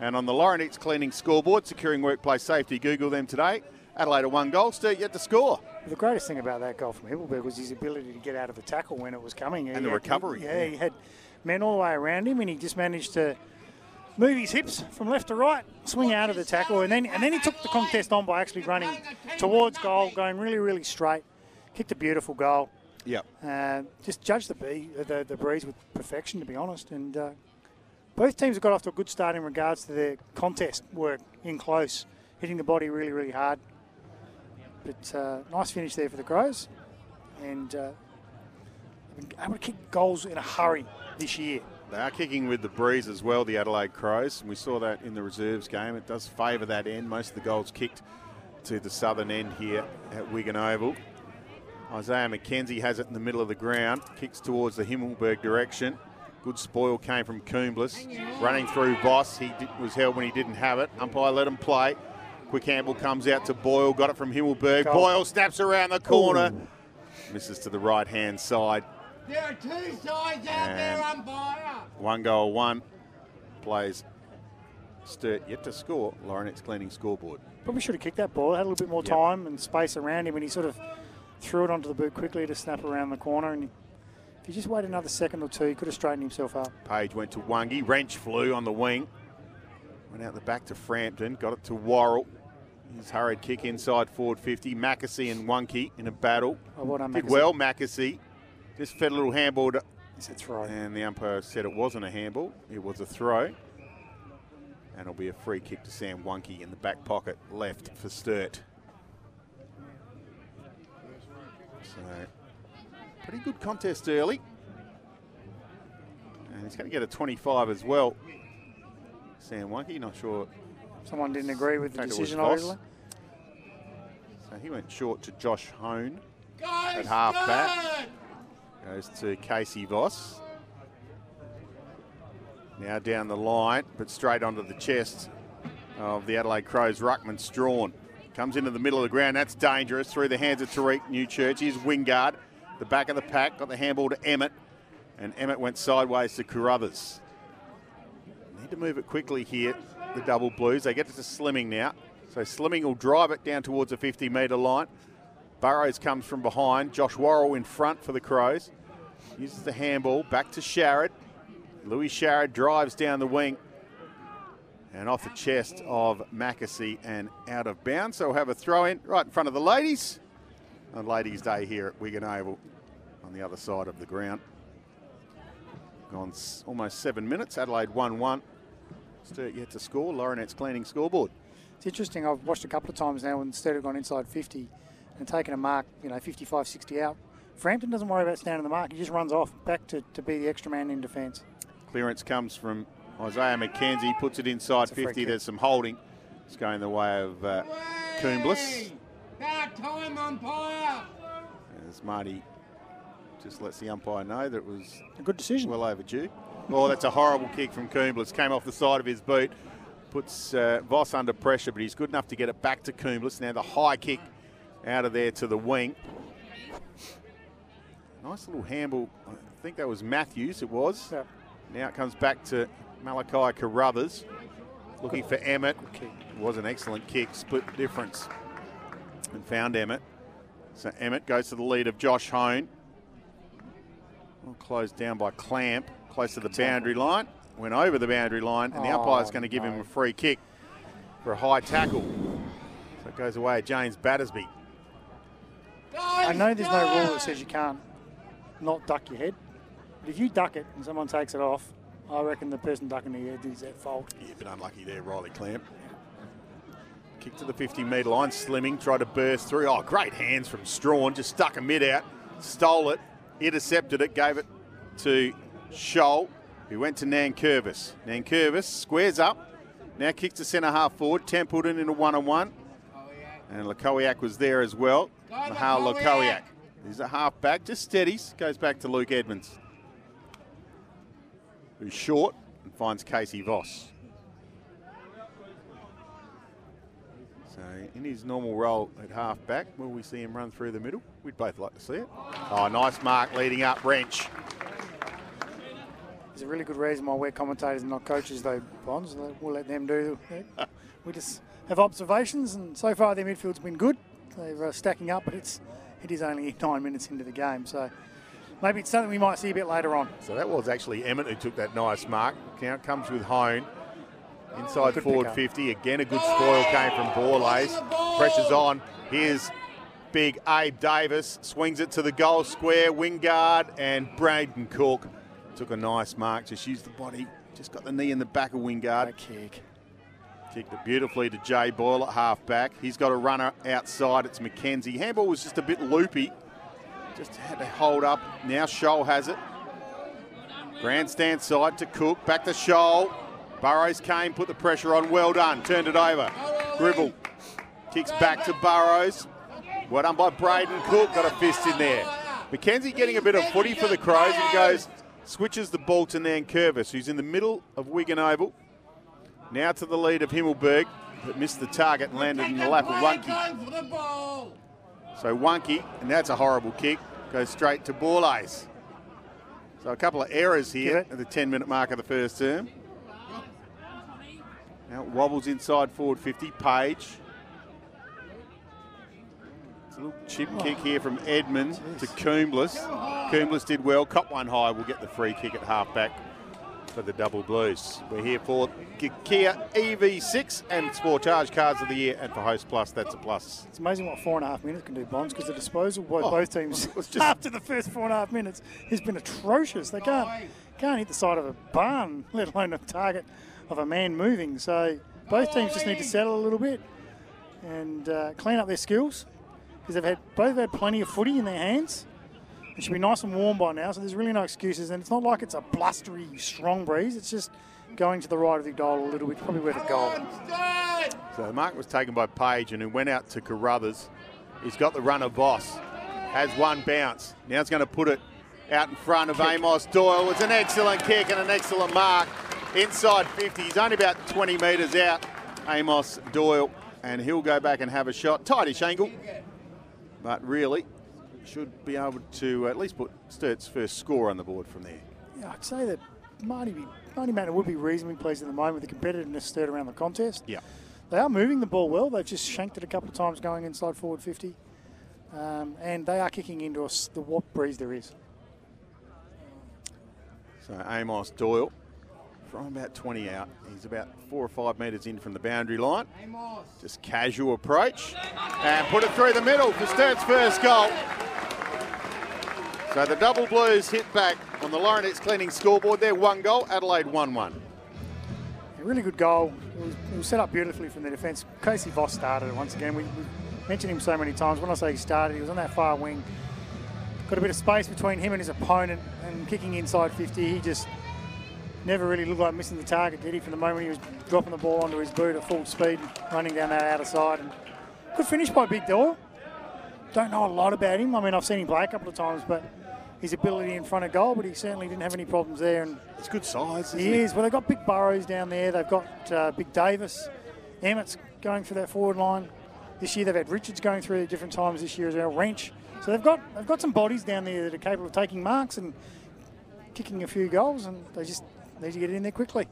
Speaker 1: And on the Laurenex Cleaning scoreboard, securing workplace safety, Google them today. Adelaide a one goal, Sturt yet to score.
Speaker 2: The greatest thing about that goal from Himmelberg was his ability to get out of the tackle when it was coming.
Speaker 1: And
Speaker 2: He
Speaker 1: the
Speaker 2: had-
Speaker 1: recovery,
Speaker 2: Yeah,
Speaker 1: yeah.
Speaker 2: he had men all the way around him, and he just managed to move his hips from left to right, swing out of the tackle, and then and then he took the contest on by actually running towards goal, going really really straight, kicked a beautiful goal.
Speaker 1: Yep.
Speaker 2: Uh, just judge the bee, the, the breeze with perfection, to be honest. And uh, both teams have got off to a good start in regards to their contest work in close, hitting the body really, really hard. But uh, nice finish there for the Crows. And uh, able to kick goals in a hurry this year.
Speaker 1: They are kicking with the breeze as well, the Adelaide Crows. And we saw that in the reserves game. It does favour that end. Most of the goals kicked to the southern end here at Wigan Oval. Isaiah McKenzie has it in the middle of the ground, kicks towards the Himmelberg direction. Good spoil came from Coombs, running through Voss. He did, was held when he didn't have it. Umpire let him play. Quick handle comes out to Boyle, got it from Himmelberg. Boyle snaps around the corner,
Speaker 2: Ooh.
Speaker 1: misses to the right hand side.
Speaker 3: There are two sides out there, umpire.
Speaker 1: One goal, one plays Sturt yet to score. Laurenet's cleaning scoreboard.
Speaker 2: Probably should have kicked that ball. Had a little bit more
Speaker 1: Yep.
Speaker 2: time and space around him, and he sort of threw it onto the boot quickly to snap around the corner. And if he just waited another second or two, he could have straightened himself up.
Speaker 1: Page went to Wungy. Wrench flew on the wing. Went out the back to Frampton. Got it to Worrell. His hurried kick inside forward 50. Mackesy and Wunky in a battle.
Speaker 2: Oh, well done,
Speaker 1: Did
Speaker 2: Mackesy.
Speaker 1: well, Mackesy. Just fed a little handball, to,
Speaker 2: It's a throw.
Speaker 1: and the umpire said it wasn't a handball. It was a throw. And it'll be a free kick to Sam Wunky in the back pocket left for Sturt. So, pretty good contest early. And he's going to get a 25 as well. Sam Wunky, not sure.
Speaker 2: Someone didn't agree with the
Speaker 1: Think it was
Speaker 2: decision, obviously.
Speaker 1: So he went short to Josh Hone.
Speaker 3: Go,
Speaker 1: At half back. Goes to Casey Voss. Now down the line, but straight onto the chest of the Adelaide Crows. Ruckman Strachan comes into the middle of the ground. That's dangerous. Through the hands of Tariq Newchurch. Here's Wingard. The back of the pack. Got the handball to Emmett. And Emmett went sideways to Carruthers. Need to move it quickly here, the double blues. They get it to Slimming now. So Slimming will drive it down towards the 50 metre line. Burrows comes from behind. Josh Worrell in front for the Crows. Uses the handball back to Sharrod. Louis Sharrod drives down the wing and off the chest of Mackesy and out of bounds. So we'll have a throw in right in front of the ladies on Ladies' Day here at Wigan Oval on the other side of the ground. Gone almost seven minutes. Adelaide 1 1. Sturt yet to score. Laurenet's cleaning scoreboard.
Speaker 2: It's interesting. I've watched a couple of times now instead of gone inside 50 and taking a mark, you know, 55, 60 out. Frampton doesn't worry about standing the mark. He just runs off back to, to be the extra man in defence.
Speaker 1: Clearance comes from Isaiah McKenzie, puts it inside
Speaker 2: It's a free
Speaker 1: 50.
Speaker 2: kick.
Speaker 1: There's some holding. It's going the way of uh!
Speaker 3: About time, umpire.
Speaker 1: As Marty just lets the umpire know that it was
Speaker 2: A good decision.
Speaker 1: well overdue. Oh, that's a horrible kick from Coombs. Came off the side of his boot. Puts uh, Voss under pressure, but he's good enough to get it back to Coombs. Now the high kick out of there to the wing. Nice little handball. I think that was Matthews, it was.
Speaker 2: Yeah.
Speaker 1: Now it comes back to Malachi Carruthers. Looking for Emmett. It was an excellent kick, split difference. And found Emmett. So Emmett goes to the lead of Josh Hone. Well, closed down by Clamp, close to the boundary line. Went over the boundary line, and the
Speaker 2: Oh,
Speaker 1: umpire's going to give him a free kick for a high tackle. So it goes away James Battersby.
Speaker 2: I know there's no rule that says you can't not duck your head. But if you duck it and someone takes it off, I reckon the person ducking the head is at fault.
Speaker 1: Yeah, a bit unlucky there, Riley Clamp. Kick to the 50 metre line, Slimming tried to burst through. Oh, great hands from Strachan, just stuck a mid out, stole it, intercepted it, gave it to Scholl, who went to Nankervis. Nankervis squares up, now kicks to centre half forward, Templeton in a one on one, and Lakowiak was there as well.
Speaker 3: Go
Speaker 1: Mahal
Speaker 3: Lakowiak.
Speaker 1: Lakowiak. He's a half back, just steadies, goes back to Luke Edmonds, who's short and finds Casey Voss. So in his normal role at half back, will we see him run through the middle? We'd both like to see it. Oh, nice mark leading up, Wrench.
Speaker 2: There's a really good reason why we're commentators and not coaches, though, Bonds. We'll let them do. We just have observations, and so far their midfield's been good. They're uh, stacking up, but it's it is only nine minutes into the game, so maybe it's something we might see a bit later on.
Speaker 1: So that was actually Emmett who took that nice mark. Count comes with Hone. Inside forward 50. Again, a good spoil came from Borlase. Pressure's on. Here's big Abe Davis swings it to the goal square. Wingard and Brayden Cook took a nice mark. Just used the body. Just got the knee in the back of Wingard.
Speaker 2: Great kick.
Speaker 1: Kicked it beautifully to Jay Boyle at half back. He's got a runner outside. It's McKenzie. Handball was just a bit loopy. Just had to hold up. Now Scholl has it. Grandstand side to Cook. Back to Scholl. Burrows came, put the pressure on. Well done. Turned it over. Gribble kicks back to Burrows. Well done by Brayden Cook. Got a fist in there. McKenzie getting a bit of footy for the Crows and goes, switches the ball to Nankervis, who's in the middle of Wigan Oval. Now to the lead of Himmelberg, but missed the target and landed in the lap of Wunky.
Speaker 3: Going for the ball.
Speaker 1: So Wunky, and that's a horrible kick, goes straight to Borlase. So a couple of errors here at the 10 minute mark of the first term. Now it wobbles inside forward 50. Page. It's a little chip kick here from Edmund to Coomblas. Coomblas did well. Cop one high. We'll get the free kick at half back for the Double Blues. We're here for Kia EV6 and Sportage Cards of the Year, and for Host Plus, that's a plus.
Speaker 2: It's amazing what four and a half minutes can do, Bonds, because the disposal by
Speaker 1: Oh,
Speaker 2: both teams
Speaker 1: it's just-
Speaker 2: after the first four and a half minutes has been atrocious. They can't can't hit the side of a barn, let alone a target of a man moving. So both teams just need to settle a little bit and uh, clean up their skills because they've had both had plenty of footy in their hands. It should be nice and warm by now, so there's really no excuses. And it's not like it's a blustery, strong breeze. It's just going to the right of the goal a little bit, probably where the goal.
Speaker 1: So the mark was taken by Page and who went out to Carruthers. He's got the runner boss. Has one bounce. Now he's going to put it out in front of Amos Doyle. It's an excellent kick and an excellent mark. Inside 50. He's only about 20 metres out. Amos Doyle. And he'll go back and have a shot. Tightish angle. But really should be able to at least put Sturt's first score on the board from there.
Speaker 2: Yeah, I'd say that Marty, be, Marty Mattner would be reasonably pleased at the moment with the competitiveness stirred around the contest.
Speaker 1: Yeah.
Speaker 2: They are moving the ball well. They've just shanked it a couple of times going inside forward 50. Um, and they are kicking into us the what breeze there is.
Speaker 1: So Amos Doyle from about 20 out. He's about four or five metres in from the boundary line. Just casual approach and put it through the middle for Sturt's first goal. So the double blues hit back on the Laurenettes Cleaning scoreboard. They're one goal, Adelaide 1 1.
Speaker 2: A really good goal. It was, it was set up beautifully from the defence. Casey Voss started it once again. We, we mentioned him so many times. When I say he started, he was on that far wing. Got a bit of space between him and his opponent and kicking inside 50. He just never really looked like missing the target, did he? From the moment he was dropping the ball onto his boot at full speed and running down that outer side. And good finish by Big Doyle. Don't know a lot about him. I mean, I've seen him play a couple of times, but his ability in front of goal, but he certainly didn't have any problems there. And
Speaker 1: It's good size, isn't
Speaker 2: he
Speaker 1: it?
Speaker 2: is. Well, they've got Big Burrows down there. They've got uh, Big Davis. Emmett's going through that forward line. This year they've had Richards going through at different times this year as well. Wrench. So they've got they've got some bodies down there that are capable of taking marks and kicking a few goals, and they just need to get it in there quickly.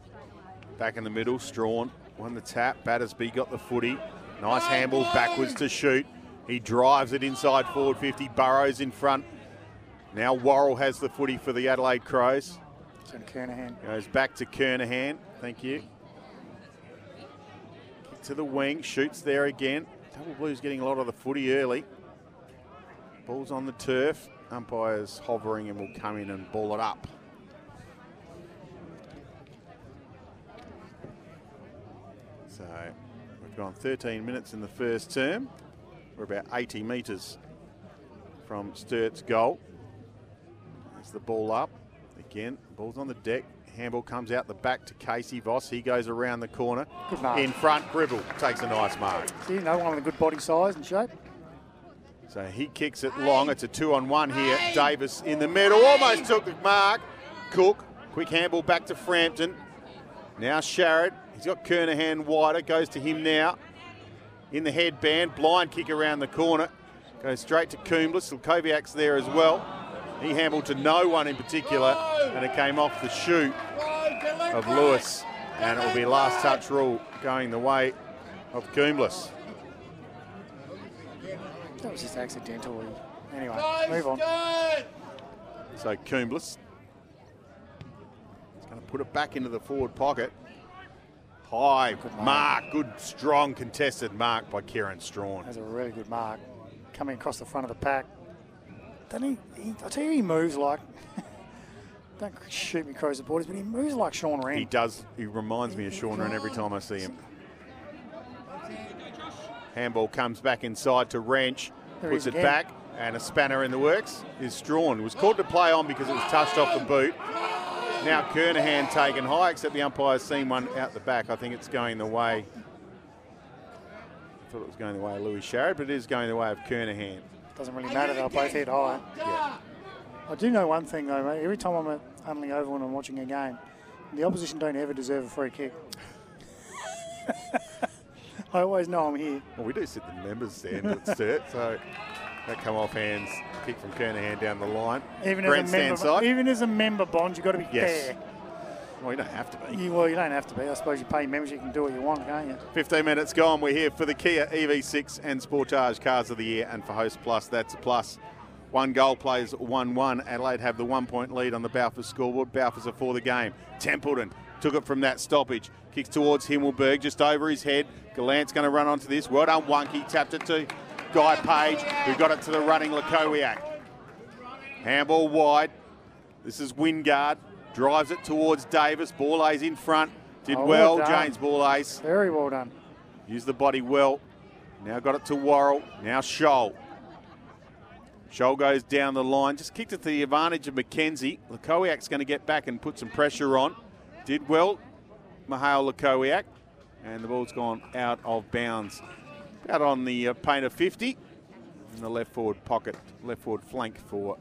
Speaker 1: Back in the middle, Strachan won the tap. Battersby got the footy. Nice handball backwards to shoot. He drives it inside forward 50. Burrows in front. Now Worrell has the footy for the Adelaide Crows.
Speaker 2: So Kernahan.
Speaker 1: Goes back to Kernahan. Thank you. Kick to the wing. Shoots there again. Double Blues getting a lot of the footy early. Ball's on the turf. Umpires hovering and will come in and ball it up. So we've gone 13 minutes in the first term. We're about 80 metres from Sturt's goal. There's the ball up. Again, ball's on the deck. Handball comes out the back to Casey Voss. He goes around the corner.
Speaker 2: Good mark.
Speaker 1: In front, Gribble takes a nice mark.
Speaker 2: See, no one with a good body size and shape.
Speaker 1: So he kicks it long. It's a two on one here. Davis in the middle. Almost took the mark. Cook. Quick handball back to Frampton. Now Sharrod. He's got Kernahan wider. Goes to him now. In the headband. Blind kick around the corner. Goes straight to Coomblas. Silkoviak's there as well. He handled to no one in particular. And it came off the shoe of Lewis. And it will be last touch rule going the way of Coomblas.
Speaker 2: That was just accidental. Anyway, move on.
Speaker 1: So Coomblas is going to put it back into the forward pocket. High mark, good strong contested mark by Kieran Strachan.
Speaker 2: That's a really good mark. coming across the front of the pack. Doesn't he, he I tell you, he moves like. don't shoot me, crows supporters, but he moves like Sean Wren.
Speaker 1: He does. He reminds me of Sean Wren every time I see him. Handball comes back inside to Wrench,
Speaker 2: There
Speaker 1: puts it
Speaker 2: again.
Speaker 1: back, and a spanner in the works is drawn. It was called to play on because it was touched off the boot. Now Kernahan taken high, except the umpire's seen one out the back. I think it's going the way. I thought it was going the way of Louis Sharrod, but it is going the way of Kernahan.
Speaker 2: Doesn't really matter, they'll both hit high.
Speaker 1: Yeah.
Speaker 2: I do know one thing though, mate. Every time I'm at Unley Oval and I'm watching a game, the opposition don't ever deserve a free kick. I always know I'm here.
Speaker 1: Well, we do sit the members stand at Sturt, so that come off hands, kick from Kernahan down the line.
Speaker 2: Even as member,
Speaker 1: side.
Speaker 2: even as a member, Bond, you've got to be
Speaker 1: Yes.
Speaker 2: fair.
Speaker 1: Well, you don't have to be.
Speaker 2: You, well, you don't have to be. I suppose you pay membership, you can do what you want, can't you?
Speaker 1: 15 minutes gone. We're here for the Kia EV6 and Sportage Cars of the Year, and for Host Plus, that's a plus. One goal plays 1 1. Adelaide have the one point lead on the Balfour scoreboard. Balfour's are for the game. Templeton took it from that stoppage. Kicks towards Himmelberg, just over his head. Gallant's going to run onto this. Well done, Wonky. Tapped it to Guy Page, who got it to the running Lakowiak. Handball wide. This is Wingard. Drives it towards Davis. Borlase in front. Did
Speaker 2: Oh,
Speaker 1: well,
Speaker 2: well.
Speaker 1: James Borlase.
Speaker 2: Very well done.
Speaker 1: Used the body well. Now got it to Worrell. Now Scholl. Scholl goes down the line. Just kicked it to the advantage of McKenzie. Lakowiak's going to get back and put some pressure on. Did well, Mihail Lakowiak. And the ball's gone out of bounds. Out on the uh, paint of 50. In the left forward pocket, left forward flank for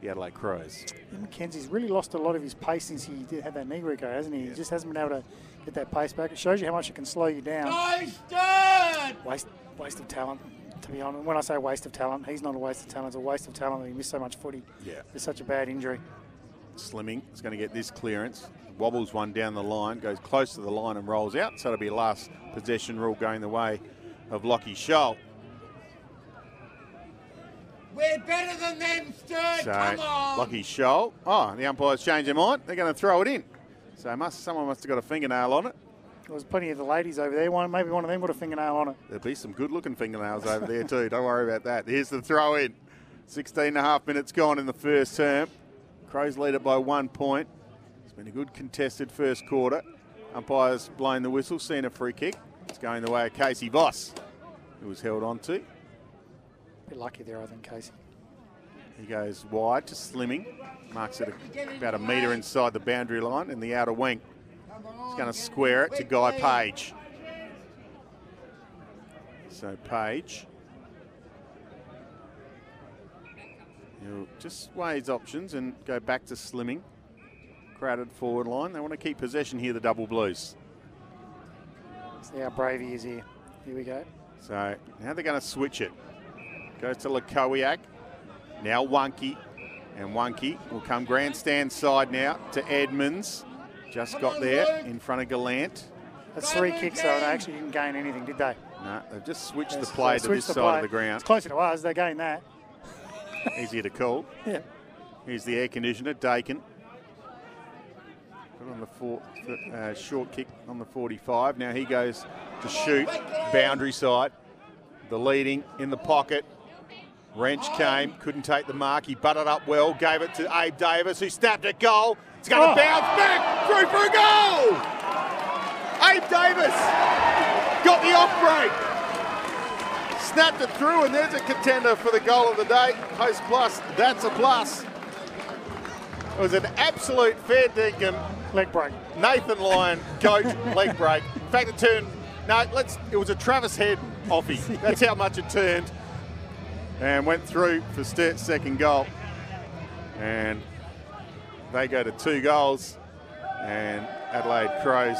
Speaker 1: the Adelaide Crows.
Speaker 2: Mackenzie's really lost a lot of his pace since he did have that knee recur, hasn't he? He just hasn't been able to get that pace back. It shows you how much it can slow you down.
Speaker 3: Toasted!
Speaker 2: Waste, waste of talent, to be honest. When I say waste of talent, he's not a waste of talent. It's a waste of talent that he missed so much footy.
Speaker 1: Yeah.
Speaker 2: It's such a bad injury.
Speaker 1: Slimming is going to get this clearance. Wobbles one down the line, goes close to the line and rolls out. So it'll be last possession rule going the way of Lockie Scholl.
Speaker 3: We're better than them, Sturt.
Speaker 1: So
Speaker 3: Come on.
Speaker 1: Lockie Scholl. Oh, the umpires changed their mind. They're going to throw it in. So must someone must have got a fingernail on it.
Speaker 2: There was plenty of the ladies over there. One, maybe one of them got a fingernail on it.
Speaker 1: There'll be some good looking fingernails over there too. Don't worry about that. Here's the throw in. 16 and a half minutes gone in the first term. Crows lead it by one point. It's been a good contested first quarter. Umpires blowing the whistle, seeing a free kick. It's going the way of Casey Voss, who was held on to.
Speaker 2: bit lucky there, I think, Casey.
Speaker 1: He goes wide to Slimming. Marks it a- about a metre inside the boundary line in the outer wing. He's going to square it to Guy Page. So Page. He'll just weigh his options and go back to Slimming. Crowded forward line. They want to keep possession here, the double blues.
Speaker 2: See how brave he is here. Here we go.
Speaker 1: So now they're going to switch it. Goes to Lakowiak. Now Wonky. And Wonky will come grandstand side now to Edmonds. Just got there in front of Gallant.
Speaker 2: That's three kicks, though. They actually didn't gain anything, did they?
Speaker 1: No, they've just switched the play to this side
Speaker 2: play.
Speaker 1: of the ground.
Speaker 2: It's closer to us. They gained that.
Speaker 1: Easier to call.
Speaker 2: Yeah.
Speaker 1: Here's the air conditioner, Dakin. On the four, uh, short kick on the 45. Now he goes to shoot, boundary side. The leading in the pocket. Wrench came, couldn't take the mark. He butted up well, gave it to Abe Davis, who snapped a goal. It's going to
Speaker 2: Oh.
Speaker 1: bounce back through for a goal. Abe Davis got the off break. Snapped it through, and there's a contender for the goal of the day. Host Plus, that's a plus. It was an absolute fair dinkum.
Speaker 2: Leg break.
Speaker 1: Nathan Lyon, goat, leg break. In fact, it turned. No, let's. It was a Travis Head offie. That's how much it turned, and went through for Sturt's second goal. And they go to two goals, and Adelaide Crows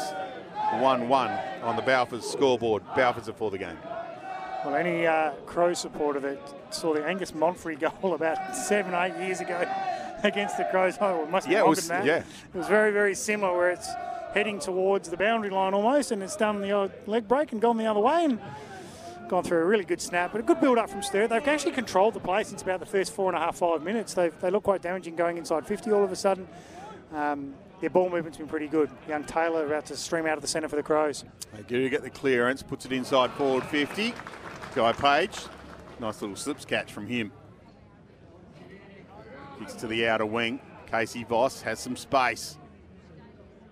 Speaker 1: one-one on the Balfours scoreboard. Balfours are for the game.
Speaker 2: Well, any uh, Crow supporter that saw the Angus Monfries goal about seven, eight years ago against the Crows, oh, it must be
Speaker 1: Yeah, it was- yeah.
Speaker 2: It was very, very similar where it's heading towards the boundary line almost, and it's done the odd leg break and gone the other way and gone through a really good snap, but a good build up from Sturt. They've actually controlled the play since about the first four and a half, five minutes. They've, they look quite damaging going inside 50 all of a sudden. Um, their ball movement's been pretty good. Young Taylor about to stream out of the centre for the Crows.
Speaker 1: They do get the clearance, puts it inside forward 50. Guy Page Nice little slips catch from him. Kicks to the outer wing. Casey Voss has some space.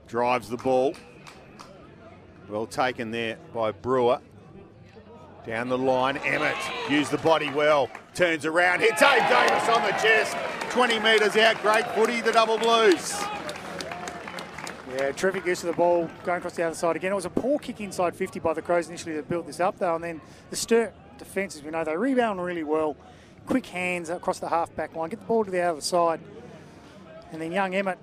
Speaker 1: Drives the ball. Well taken there by Brewer. Down the line, Emmett used the body well. Turns around, hits Abe Davis on the chest. 20 metres out, great footy, the double blues.
Speaker 2: Yeah, terrific use of the ball going across the other side again. It was a poor kick inside 50 by the Crows initially that built this up though, and then the Sturt defence, as we know, they rebound really well. Quick hands across the half back line, get the ball to the other side, and then young Emmett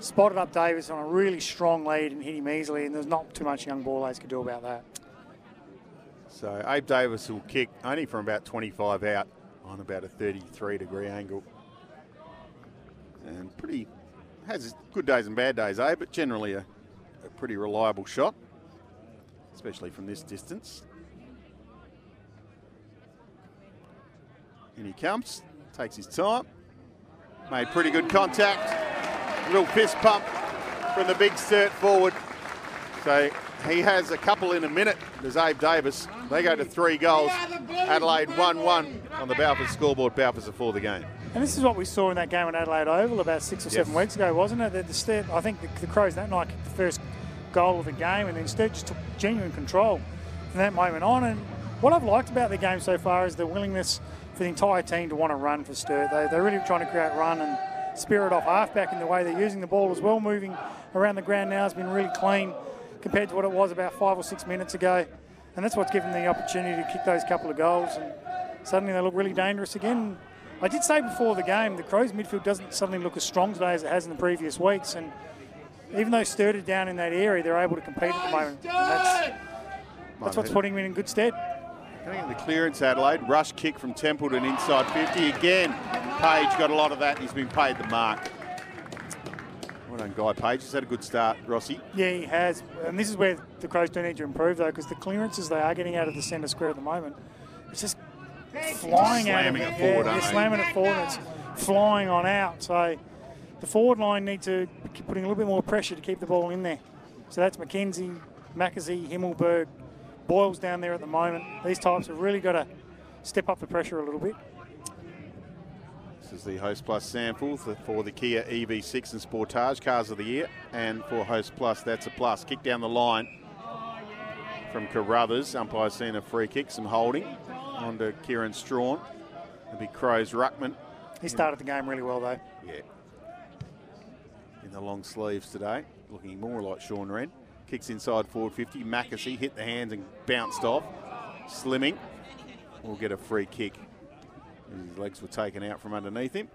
Speaker 2: spotted up Davis on a really strong lead and hit him easily, and there's not too much young ball could do about that.
Speaker 1: So Abe Davis will kick only from about 25 out on about a 33 degree angle. And pretty, has good days and bad days, Abe, But generally a, a pretty reliable shot, especially from this distance. In he comes, takes his time, made pretty good contact. Little fist pump from the big sturt forward. So he has a couple in a minute. There's Abe Davis. They go to three goals. Adelaide 1 1 on the Balfour scoreboard. Balfour's for the game.
Speaker 2: And this is what we saw in that game at Adelaide Oval about six or seven weeks ago, wasn't it? The Sturt, I think the, the, Crows that night kicked the first goal of the game, and then Sturt just took genuine control from that moment on. And what I've liked about the game so far is the willingness for the entire team to want to run for Sturt. They, they're really trying to create run and spirit off halfback in the way they're using the ball as well. Moving around the ground now has been really clean compared to what it was about five or six minutes ago. And that's what's given them the opportunity to kick those couple of goals. And suddenly they look really dangerous again. I did say before the game, the Crows midfield doesn't suddenly look as strong today as it has in the previous weeks. And even though Sturted down in that area, they're able to compete at the moment. And that's, that's what's putting them in good stead.
Speaker 1: Getting the clearance, Adelaide. Rush kick from Templeton inside 50. Again, Page got a lot of that and he's been paid the mark. Well done, Guy Page. He's had a good start, Rossi.
Speaker 2: Yeah, he has. And this is where the Crows do need to improve, though, because the clearances they are getting out of the centre square at the moment, it's just flying
Speaker 1: just
Speaker 2: out.
Speaker 1: Slamming
Speaker 2: it
Speaker 1: it forward,
Speaker 2: yeah, they're slamming it forward. It's flying on out. So the forward line need to be putting a little bit more pressure to keep the ball in there. So that's McKenzie, Mackenzie, Himmelberg, Boyles down there at the moment. These types have really got to step up the pressure a little bit.
Speaker 1: This is the Host Plus sample for the Kia EV6 and Sportage Cars of the Year. And for Host Plus, that's a plus. Kick down the line from Carruthers. Umpire's seen a free kick, some holding onto Kieran Strachan. The big Crows Ruckman.
Speaker 2: He started the game really well, though.
Speaker 1: Yeah. In the long sleeves today, looking more like Sean Wren. Kicks inside forward 50. Mackesy hit the hands and bounced off. Slimming will get a free kick. His legs were taken out from underneath him.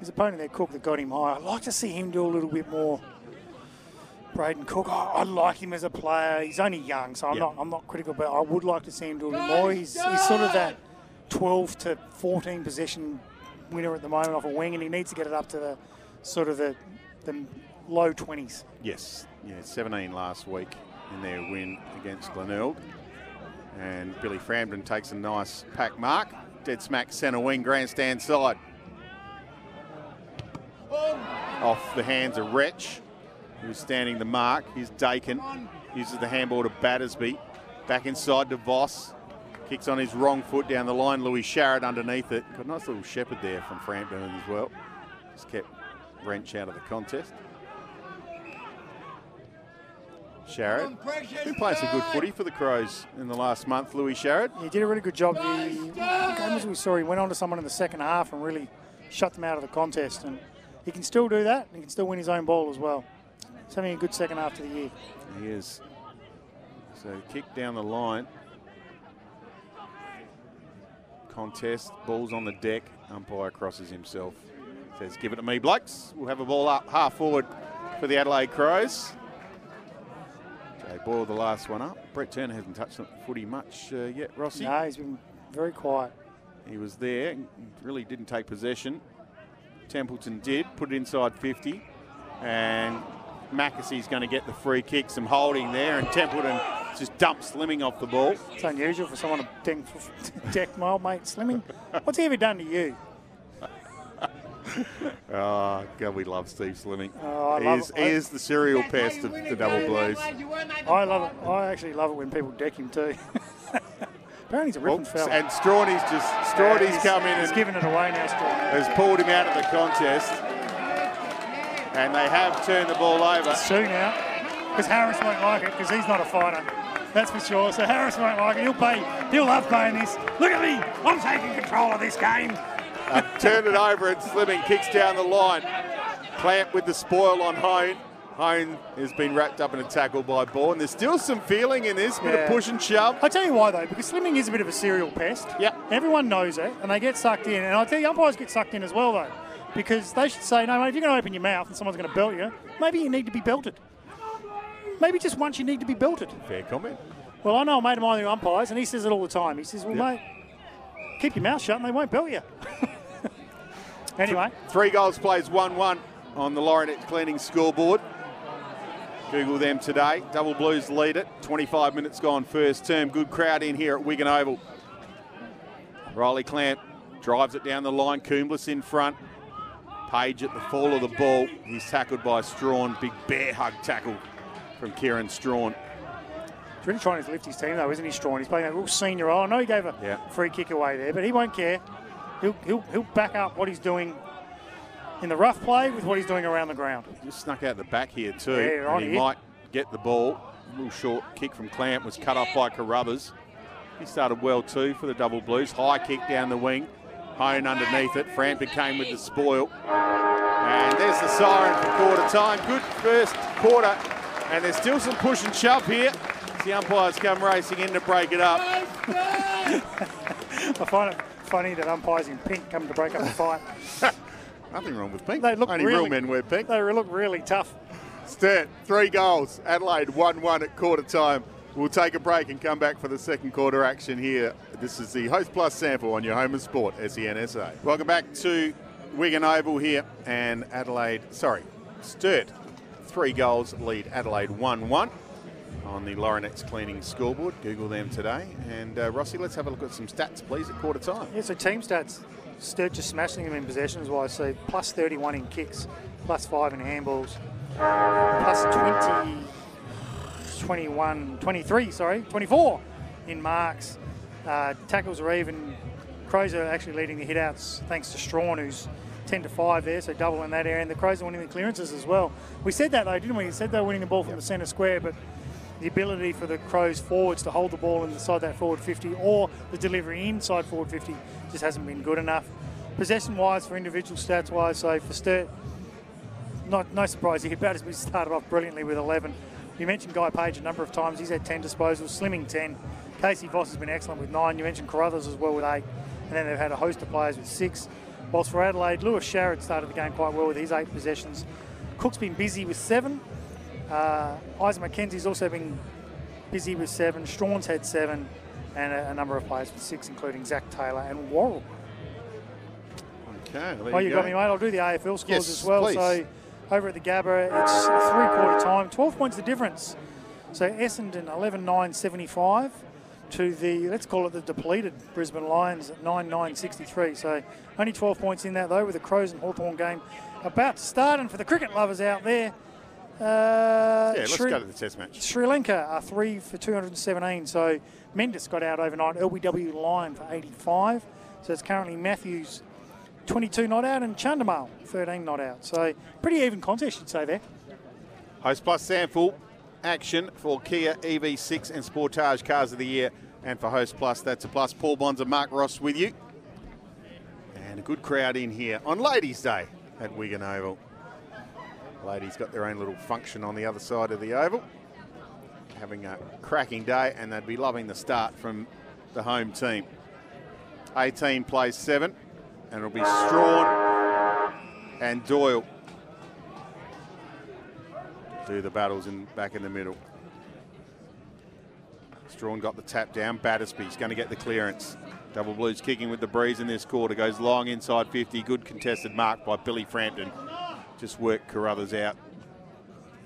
Speaker 2: His opponent there, Cook, that got him high. I'd like to see him do a little bit more. Brayden Cook, I, I like him as a player. He's only young, so I'm
Speaker 1: Yep.
Speaker 2: not I'm not critical, but I would like to see him do a bit more. He's, he's sort of that 12 to 14 possession winner at the moment off a wing, and he needs to get it up to the sort of the, the low 20s.
Speaker 1: Yes, yeah, 17 last week in their win against Glenelg. And Billy Frampton takes a nice pack mark. Dead smack centre wing, grandstand side. Off the hands of Wretch, who's standing the mark. Here's Dakin, uses the handball to Battersby. Back inside to Voss. Kicks on his wrong foot down the line. Louis Sharrett underneath it. Got a nice little shepherd there from Frampton as well. Just kept Wrench out of the contest. Sharrett, who played some good footy for the Crows in the last month, Louis Sharrett.
Speaker 2: He did a really good job. The the games we saw, he went on to someone in the second half and really shut them out of the contest. And he can still do that. And he can still win his own ball as well. He's having a good second half to the year.
Speaker 1: He is. So kick down the line. Contest, balls on the deck. Umpire crosses himself. Says, give it to me, blokes. We'll have a ball up half forward for the Adelaide Crows. Jay Boyle, the last one up. Brett Turner hasn't touched the footy much uh, yet, Rossi.
Speaker 2: No, he's been very quiet.
Speaker 1: He was there, really didn't take possession. Templeton did, put it inside 50. And Mackesy's going to get the free kick, some holding there, and Templeton just dumps Slimming off the ball.
Speaker 2: It's unusual for someone to deck, deck my old mate Slimming. What's he ever done to you?
Speaker 1: Oh, God, we love Steve Slimming.
Speaker 2: Oh, I
Speaker 1: he,
Speaker 2: love
Speaker 1: is,
Speaker 2: it.
Speaker 1: he is the serial pest of the Double Blues.
Speaker 2: I love it. I actually love it when people deck him too. Apparently he's a ripping
Speaker 1: Well,
Speaker 2: fella.
Speaker 1: and Strawny's just Strawny's
Speaker 2: He's-
Speaker 1: come in
Speaker 2: He's
Speaker 1: and
Speaker 2: giving it away now, Strachan.
Speaker 1: has pulled him out of the contest. And they have turned the ball over.
Speaker 2: Sue now, because Harris won't like it because he's not a fighter. That's for sure. So Harris won't like it. He'll pay. He'll love paying this. Look at me. I'm taking control of this game.
Speaker 1: Turned it over and Slimming kicks down the line. Clamp with the spoil on Hone. Hone has been wrapped up in a tackle by Bourne. There's still some feeling in this, bit
Speaker 2: Yeah.
Speaker 1: of push and shove.
Speaker 2: I tell you why though, because slimming is a bit of a serial pest.
Speaker 1: Yep.
Speaker 2: Everyone knows it, and they get sucked in. And I tell you, umpires get sucked in as well though, because they should say, no, mate, if you're going to open your mouth and someone's going to belt you, maybe you need to be belted. Maybe just once you need to be belted.
Speaker 1: Fair comment.
Speaker 2: Well, I know a mate of mine who umpires, and he says it all the time. He says, well, mate, keep your mouth shut and they won't belt you. anyway,
Speaker 1: Three goals plays 1 1 on the Laurenet Cleaning scoreboard. Google them today. Double Blues lead it. 25 minutes gone first term. Good crowd in here at Wigan Oval. Riley Clamp drives it down the line. Coomblas in front. Page at the fall of the ball. He's tackled by Strachan. Big bear hug tackle from Kieran Strachan.
Speaker 2: he's really trying to lift his team though, isn't he, Strachan? He's playing a real senior role. I know he gave a
Speaker 1: Yeah.
Speaker 2: free kick away there, but he won't care. He'll, he'll, he'll back up what he's doing in the rough play with what he's doing around the ground.
Speaker 1: Just snuck out the back here too.
Speaker 2: Yeah, right
Speaker 1: he
Speaker 2: here.
Speaker 1: might get the ball. A little short kick from Clamp was cut off by Carruthers. He started well too for the double blues. High kick down the wing. Hone underneath it. Frampton came with the spoil. And there's the siren for quarter time. Good first quarter. And there's still some push and shove here. As the umpires come racing in to break it up.
Speaker 2: I find it funny that umpires in pink come to break up the fight.
Speaker 1: Nothing wrong with pink.
Speaker 2: They look
Speaker 1: Only
Speaker 2: really-
Speaker 1: real men wear pink.
Speaker 2: They look really tough.
Speaker 1: Sturt, three goals. Adelaide 1 1 at quarter time. We'll take a break and come back for the second quarter action here. This is the Host Plus sample on your home of sport, SENSA. Welcome back to Wigan Oval here and Adelaide, sorry, Sturt, three goals lead Adelaide 1 1 on the Laurenet's Cleaning scoreboard. Google them today. And uh, Rossi, let's have a look at some stats, please, at quarter time.
Speaker 2: Yeah, so team stats. Sturt just smashing them in possessions wise. So plus 31 in kicks, plus 5 in handballs, plus 20, 21, 23, sorry, 24 in marks. Uh, tackles are even. Crows are actually leading the hitouts thanks to Strachan, who's 10 to 5 there, so double in that area. And the Crows are winning the clearances as well. We said that though, didn't we? We said they were winning the ball from the centre square, but the ability for the Crows forwards to hold the ball inside that forward 50 or the delivery inside forward 50 just hasn't been good enough. Possession wise, for individual stats wise, so for Sturt, not no surprise here. we started off brilliantly with 11. You mentioned Guy Page a number of times. He's had 10 disposals, slimming 10. Casey Voss has been excellent with nine. You mentioned Carruthers as well with eight. And then they've had a host of players with six. Whilst for Adelaide, Lewis Sharrod started the game quite well with his eight possessions. Cook's been busy with seven. Uh, Isaac McKenzie's also been busy with seven. Strachan's had seven. And a, a number of players with six, including Zach Taylor and Worrell.
Speaker 1: Okay, there
Speaker 2: Oh, you
Speaker 1: go.
Speaker 2: got me, mate. I'll do the AFL scores
Speaker 1: Yes,
Speaker 2: as well.
Speaker 1: please.
Speaker 2: So over at the Gabba, it's three quarter time, 12 points the difference. So Essendon 11 9 75 to the, let's call it the depleted Brisbane Lions at 9 9 63. So only 12 points in that though, with the Crows and Hawthorn game about to start. And for the cricket lovers out there, uh,
Speaker 1: Yeah, let's
Speaker 2: Sri-
Speaker 1: go to the test match.
Speaker 2: Sri Lanka are three for 217. So Mendis got out overnight. LBW line for 85. So it's currently Matthews 22 not out and Chandimal 13 not out. So pretty even contest, you'd say there.
Speaker 1: Host Plus sample action for Kia EV6 and Sportage Cars of the Year. And for Host Plus, that's a plus. Paul Bonds and Mark Ross with you. And a good crowd in here on Ladies' Day at Wigan Oval. Ladies got their own little function on the other side of the oval. Having a cracking day, and they'd be loving the start from the home team. 18 plays seven, and it'll be Strachan and Doyle do the battles in back in the middle. Strachan got the tap down. Battersby's going to get the clearance. Double Blues kicking with the breeze in this quarter. Goes long inside 50. Good contested mark by Billy Frampton. Just worked Carruthers out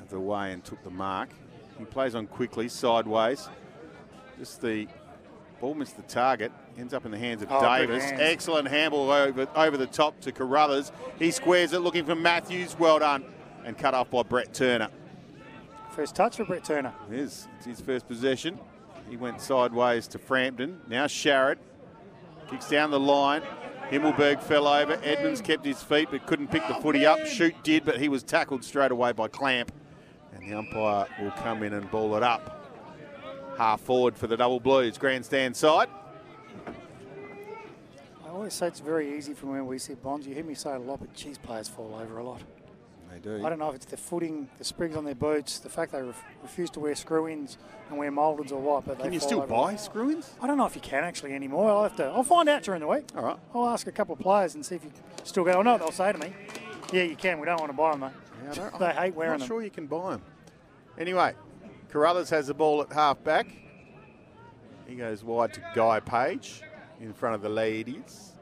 Speaker 1: of the way and took the mark. He plays on quickly, sideways. Just the ball missed the target. Ends up in the hands of
Speaker 2: Oh,
Speaker 1: Davis. Excellent handball over, over the top to Carruthers. He squares it looking for Matthews. Well done. And cut off by Brett Turner.
Speaker 2: First touch for Brett Turner.
Speaker 1: It is. It's his first possession. He went sideways to Frampton. Now Sharrett kicks down the line. Himmelberg fell over. Edmonds kept his feet but couldn't pick the footy up. Shoot did, but he was tackled straight away by Clamp. And the umpire will come in and ball it up. Half forward for the double blues. Grandstand side.
Speaker 2: I always say it's very easy from where we sit bonds. You hear me say it a lot, but cheese players fall over a lot.
Speaker 1: They do.
Speaker 2: I don't know if it's the footing, the springs on their boots, the fact they ref- refuse to wear screw-ins and wear mouldeds or what. But they
Speaker 1: Can you still buy screw-ins?
Speaker 2: I don't know if you can actually anymore. I'll have to. I'll find out during the week.
Speaker 1: All right.
Speaker 2: I'll ask a couple of players and see if you still go. I know what they'll say to me. Yeah, you can. We don't want to buy them though.
Speaker 1: Yeah,
Speaker 2: They hate wearing
Speaker 1: them.
Speaker 2: I'm them.
Speaker 1: sure you can buy them. Anyway, Carruthers has the ball at half back. He goes wide to Guy Page in front of the ladies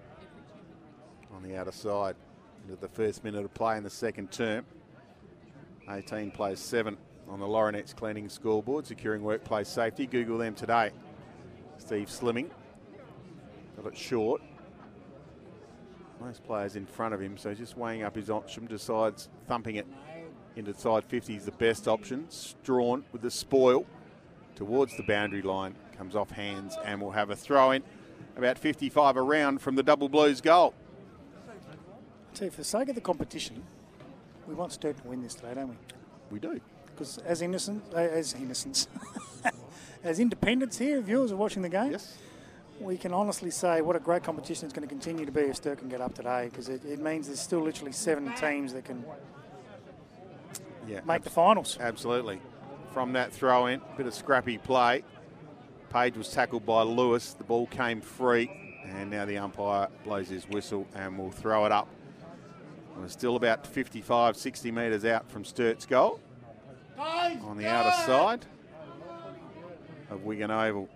Speaker 1: on the outer side into the first minute of play in the second term. 18 plays 7 on the Laurenex cleaning scoreboard, securing workplace safety. Google them today. Steve Slimming got it short. Most players in front of him, so just weighing up his option, decides thumping it into side 50 is the best option. Strachan with the spoil towards the boundary line, comes off hands and will have a throw in. About 55 around from the double blues goal.
Speaker 2: See, for the sake of the competition, we want Sturt to win this today, don't we?
Speaker 1: We do.
Speaker 2: Because as innocent, uh, as innocents, as independents here, viewers are watching the game.
Speaker 1: Yes.
Speaker 2: we can honestly say what a great competition it's going to continue to be if Stir can get up today because it, it means there's still literally seven teams that can
Speaker 1: Yeah.
Speaker 2: make the finals.
Speaker 1: Absolutely. From that throw in, a bit of scrappy play. Page was tackled by Lewis. The ball came free, and now the umpire blows his whistle and will throw it up. We're still about 55, 60 metres out from Sturt's goal on the outer side of Wigan Oval.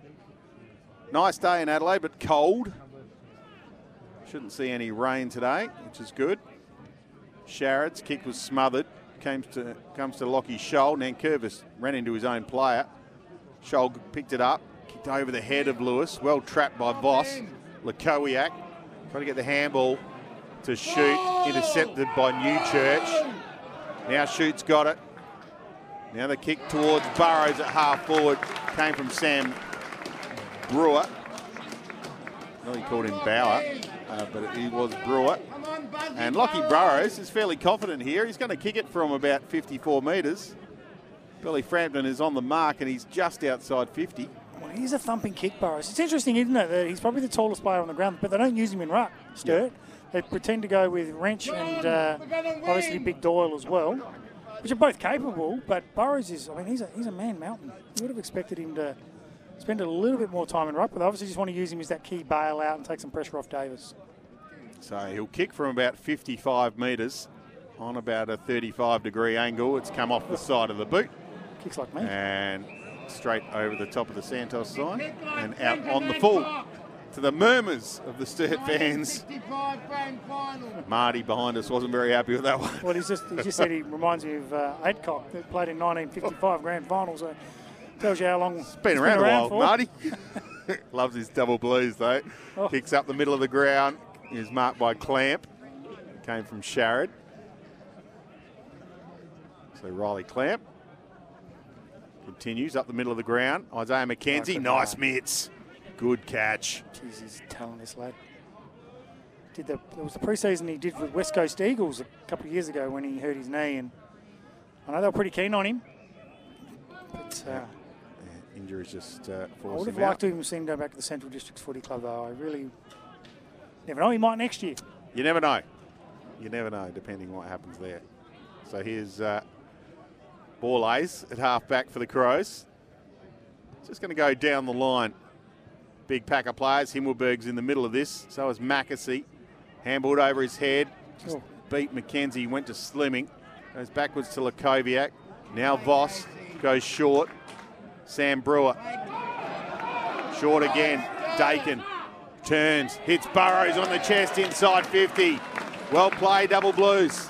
Speaker 1: Nice day in Adelaide, but cold. Shouldn't see any rain today, which is good. Sharrett's kick was smothered. Comes to comes to Lockie Scholl. Nankervis ran into his own player. Scholl picked it up, kicked over the head of Lewis. Well trapped by Voss. Lakowiak trying to get the handball to shoot. Intercepted by Newchurch. Now Shoot's got it. Now the kick towards Burrows at half forward came from Sam Brewer. Well, he called him Bauer, uh, but he was Brewer.
Speaker 3: Come on, Buzzy
Speaker 1: And Lockie Burrows is fairly confident here. He's going to kick it from about 54 metres. Billy Frampton is on the mark and he's just outside 50.
Speaker 2: Well, he's a thumping kick, Burrows. It's interesting, isn't it? That he's probably the tallest player on the ground, but they don't use him in ruck, Sturt. They pretend to go with Wrench and uh, obviously Big Doyle as well, which are both capable. But Burrows is, I mean, he's a, he's a man mountain. You would have expected him to spend a little bit more time in ruck, but they obviously just want to use him as that key bailout and take some pressure off Davis.
Speaker 1: So he'll kick from about 55 metres on about a 35 degree angle. It's come off the side of the boot
Speaker 2: Kicks like me.
Speaker 1: and straight over the top of the Santos sign and out on the full to the murmurs of the Sturt fans.
Speaker 3: grand final.
Speaker 1: Marty behind us wasn't very happy with that one.
Speaker 2: Well, he's just he just said he reminds me of uh, Adcock that played in 1955 grand finals. So tells you how long it's
Speaker 1: Been around, a while,
Speaker 2: for.
Speaker 1: Marty. Loves his double blues though.
Speaker 2: Oh.
Speaker 1: Kicks up the middle of the ground. Is marked by Clamp. Came from Sharrod. So Riley Clamp continues up the middle of the ground. Isaiah McKenzie,
Speaker 2: Nice
Speaker 1: nice mitts. Good catch.
Speaker 2: Jeez, he's telling this lad. Did the it was the preseason he did with West Coast Eagles a couple of years ago when he hurt his knee, and I know they were pretty keen on him. But uh,
Speaker 1: Yeah, injuries just uh,
Speaker 2: I would have
Speaker 1: him out.
Speaker 2: liked to have seen him go back to the Central Districts Footy Club, though. I really never know. He might next year.
Speaker 1: You never know. You never know, depending what happens there. So here's uh, Borlase at half back for the Crows. Just going to go down the line. Big pack of players. Himmelberg's in the middle of this. So is Mackesy. Handballed over his head. Just
Speaker 2: Oh.
Speaker 1: beat McKenzie. Went to Slimming. Goes backwards to Lakoviak. Now Voss goes short. Sam Brewer. Short again. Dakin turns, hits Burrows on the chest inside 50. Well played, double blues.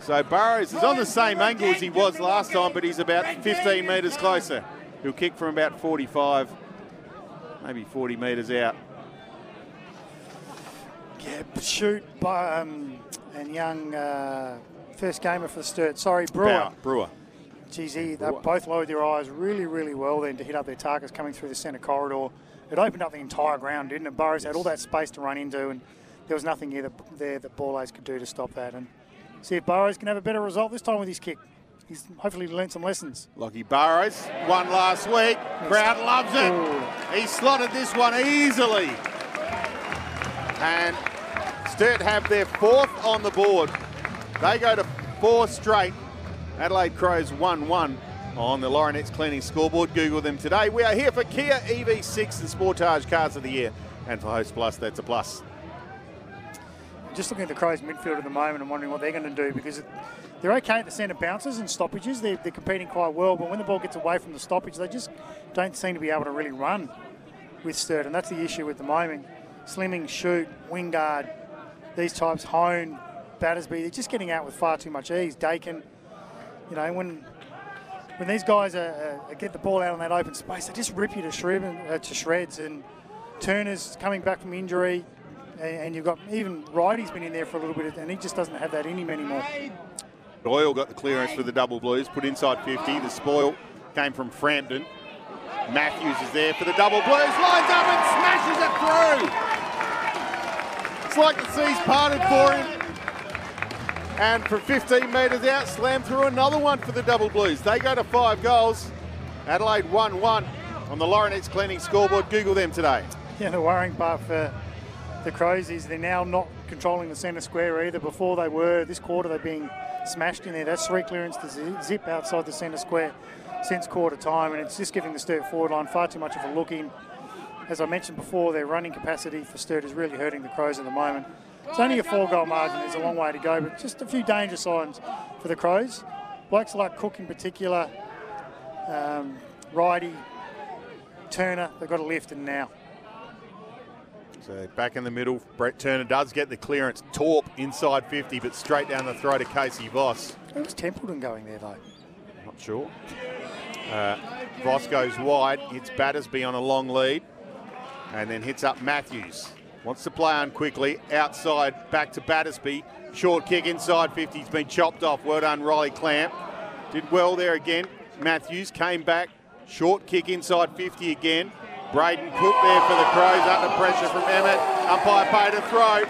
Speaker 1: So Burrows is on the same angle as he was last time, but he's about 15 metres closer. He'll kick from about 45, maybe 40 metres out.
Speaker 2: Yeah, shoot, by, um, and young uh, first gamer for the Sturt. Sorry, Brewer.
Speaker 1: Bauer, Brewer.
Speaker 2: geez, he, they both lowered their eyes really, really well then to hit up their targets coming through the centre corridor. It opened up the entire ground, didn't it? Burrows had all that space to run into, and there was nothing there that, there that Borlase could do to stop that. And see if Burrows can have a better result this time with his kick. He's hopefully learned some lessons.
Speaker 1: Lockie Burrows won last week. Crowd loves it. He slotted this one easily. And Sturt have their fourth on the board. They go to four straight. Adelaide Crows 1 1 on the Laurenettes Cleaning scoreboard. Google them today. We are here for Kia EV6 and Sportage Cars of the Year. And for Host Plus, that's a plus.
Speaker 2: Just looking at the Crows midfield at the moment and wondering what they're going to do because they're okay at the centre bounces and stoppages. They're, they're competing quite well, but when the ball gets away from the stoppage, they just don't seem to be able to really run with Sturt, and that's the issue at the moment. Slimming, shoot, Wingard, these types, Hone, Battersby, they're just getting out with far too much ease. Dakin, you know, when when these guys are, uh, get the ball out on that open space, they just rip you to, uh, to shreds. And Turner's coming back from injury, and, and you've got even Righty's been in there for a little bit, and he just doesn't have that in him anymore.
Speaker 1: Doyle got the clearance for the double blues, put inside 50. The spoil came from Frampton. Matthews is there for the double blues, lines up and smashes it through. It's like the seas parted for him. And from 15 metres out, slam through another one for the double blues. They go to five goals. Adelaide 1 1 on the Laurenettes Cleaning scoreboard. Google them today.
Speaker 2: Yeah, the worrying part for the Crows is they're now not controlling the centre square either. Before they were, this quarter they're being smashed in there. That's three clearance to zip outside the centre square since quarter time, and it's just giving the Sturt forward line far too much of a look in. As I mentioned before, their running capacity for Sturt is really hurting the Crows at the moment. It's only a four goal margin, there's a long way to go, but just a few danger signs for the Crows. Blokes like Cook in particular, um, Righty, Turner, they've got a lift and now.
Speaker 1: So back in the middle, Brett Turner does get the clearance. Torp inside 50, but straight down the throat of Casey Voss.
Speaker 2: Was Templeton going there, though.
Speaker 1: Not sure. Uh, Voss goes wide, hits Battersby on a long lead, and then hits up Matthews. Wants to play on quickly. Outside, back to Battersby. Short kick inside 50. He's been chopped off. Well done, Riley Clamp. Did well there again. Matthews came back. Short kick inside 50 again. Brayden Cook there for the Crows under pressure from Emmett. Umpire paid a throw.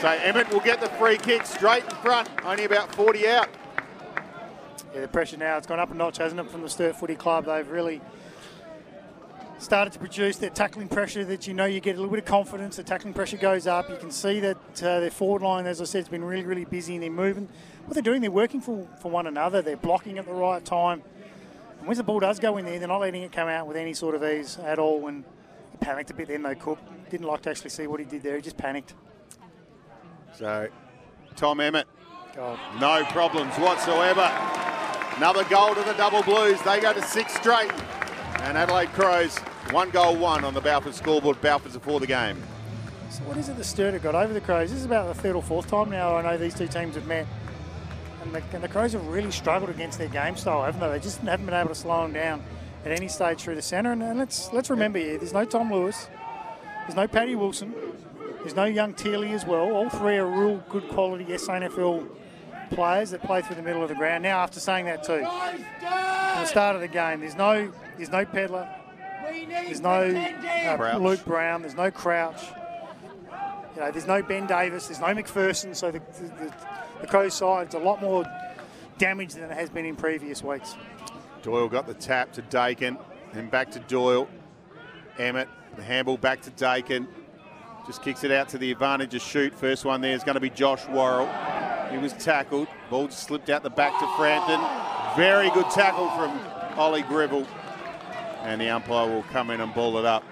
Speaker 1: So Emmett will get the free kick straight in front, only about 40 out.
Speaker 2: Yeah, the pressure now, it's gone up a notch, hasn't it, from the Sturt Footy Club. They've really started to produce their tackling pressure that you know you get a little bit of confidence. The tackling pressure goes up. You can see that uh, their forward line, as I said, has been really, really busy and they're moving. What they're doing, they're working for, for one another. They're blocking at the right time. And when the ball does go in there, they're not letting it come out with any sort of ease at all. And he panicked a bit then, though, Cook. Didn't like to actually see what he did there. He just panicked.
Speaker 1: So, Tom Emmett, God. no problems whatsoever. Another goal to the double blues. They go to six straight. And Adelaide Crows, one goal one on the Balfour scoreboard. Balfour's before the game.
Speaker 2: So what is it the Sturt have got over the Crows? This is about the third or fourth time now I know these two teams have met. And the, and the, Crows have really struggled against their game style, haven't they? They just haven't been able to slow them down at any stage through the centre. And, and let's let's remember here, there's no Tom Lewis, there's no Paddy Wilson, there's no young Teely as well. All three are real good quality SANFL players that play through the middle of the ground. Now, after saying that too, from the start of the game, there's no there's no Pedlar, there's no uh, Luke Brown, there's no Crouch. You know, there's no Ben Davis, there's no McPherson, so the, the, the Crows side's a lot more damage than it has been in previous weeks.
Speaker 1: Doyle got the tap to Dakin, then back to Doyle. Emmett, the handball back to Dakin. Just kicks it out to the advantage of shoot. First one there is going to be Josh Worrell. He was tackled. Ball just slipped out the back to Frampton. Very good tackle from Ollie Gribble. And the umpire will come in and ball it up.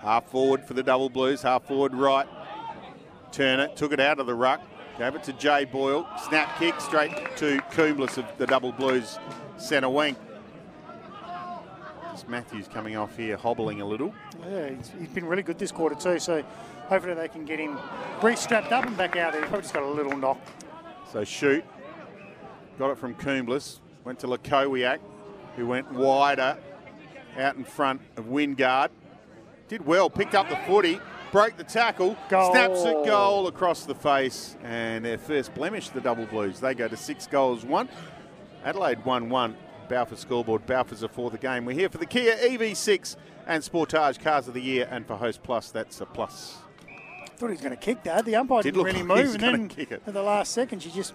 Speaker 1: Half forward for the double blues, half forward right. Turner took it out of the ruck, gave it to Jay Boyle. Snap kick straight to Coomblas of the double blues centre wing. Just Matthews coming off here, hobbling a little.
Speaker 2: Yeah, he's, he's been really good this quarter too. So hopefully they can get him re-strapped up and back out there. He's probably just got a little knock.
Speaker 1: So shoot. Got it from Coomblas. Went to Lakowiak, who went wider out in front of Wingard. Did well, picked up the footy. Broke the tackle,
Speaker 2: Goal.
Speaker 1: snaps it goal across the face, and their first blemish, the Double Blues. They go to six goals, one. Adelaide 1 1. Balfour scoreboard. Balfour's are for the game. We're here for the Kia EV6 and Sportage Cars of the Year, and for Host Plus, that's a plus.
Speaker 2: Thought he was going to kick that. The umpire
Speaker 1: Did
Speaker 2: didn't
Speaker 1: look
Speaker 2: really
Speaker 1: like he
Speaker 2: move,
Speaker 1: was
Speaker 2: and then
Speaker 1: kick it.
Speaker 2: at the last second, she just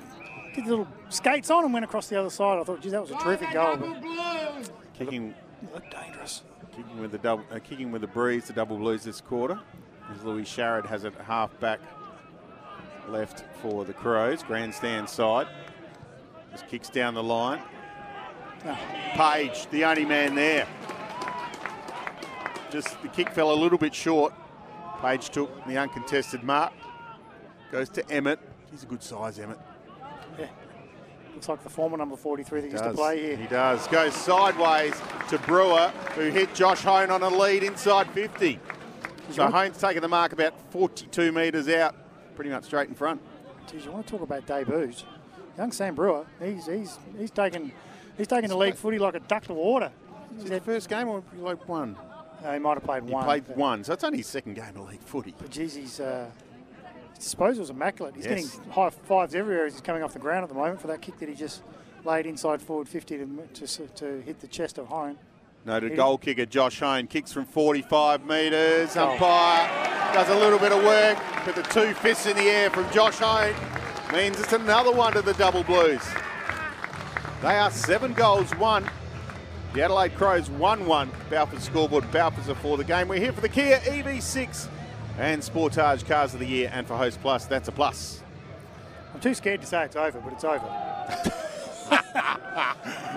Speaker 2: did the little skates on and went across the other side. I thought, geez, that was a terrific goal.
Speaker 3: Double
Speaker 2: But.
Speaker 1: Kicking,
Speaker 2: looked dangerous.
Speaker 1: kicking with the double, uh, kicking with the breeze, the Double Blues this quarter. As Louis Sharrod has it half back left for the Crows, grandstand side. Just kicks down the line. Page, the only man there. Just the kick fell a little bit short. Page took the uncontested mark. Goes to Emmett. He's a good size, Emmett.
Speaker 2: Yeah. Looks like the former number 43 that he used to play here.
Speaker 1: He does. Goes sideways to Brewer, who hit Josh Hone on a lead inside 50. So
Speaker 2: want-
Speaker 1: Hone's taking the mark about 42 metres out, pretty much straight in front.
Speaker 2: Geez, you want to talk about debuts? Young Sam Brewer, he's he's he's taken he's taken the league footy like a duck to water.
Speaker 1: Is it the first game or like one?
Speaker 2: Uh, he might have played
Speaker 1: He
Speaker 2: one.
Speaker 1: He
Speaker 2: played
Speaker 1: one, so it's only his second game of league footy.
Speaker 2: But geez, he's uh, his disposal was immaculate. He's
Speaker 1: Yes.
Speaker 2: getting high fives everywhere as he's coming off the ground at the moment for that kick that he just laid inside forward 50 to to, to hit the chest of Hone.
Speaker 1: Noted goal kicker Josh Hone kicks from 45 metres. Umpire does a little bit of work, but the two fists in the air from Josh Hone means it's another one to the Double Blues. They are seven goals, one. The Adelaide Crows 1 1. Balfour scoreboard. Balfour's are for the game. We're here for the Kia EV6 and Sportage Cars of the Year. And for Host Plus, that's a plus.
Speaker 2: I'm too scared to say it's over, but it's over.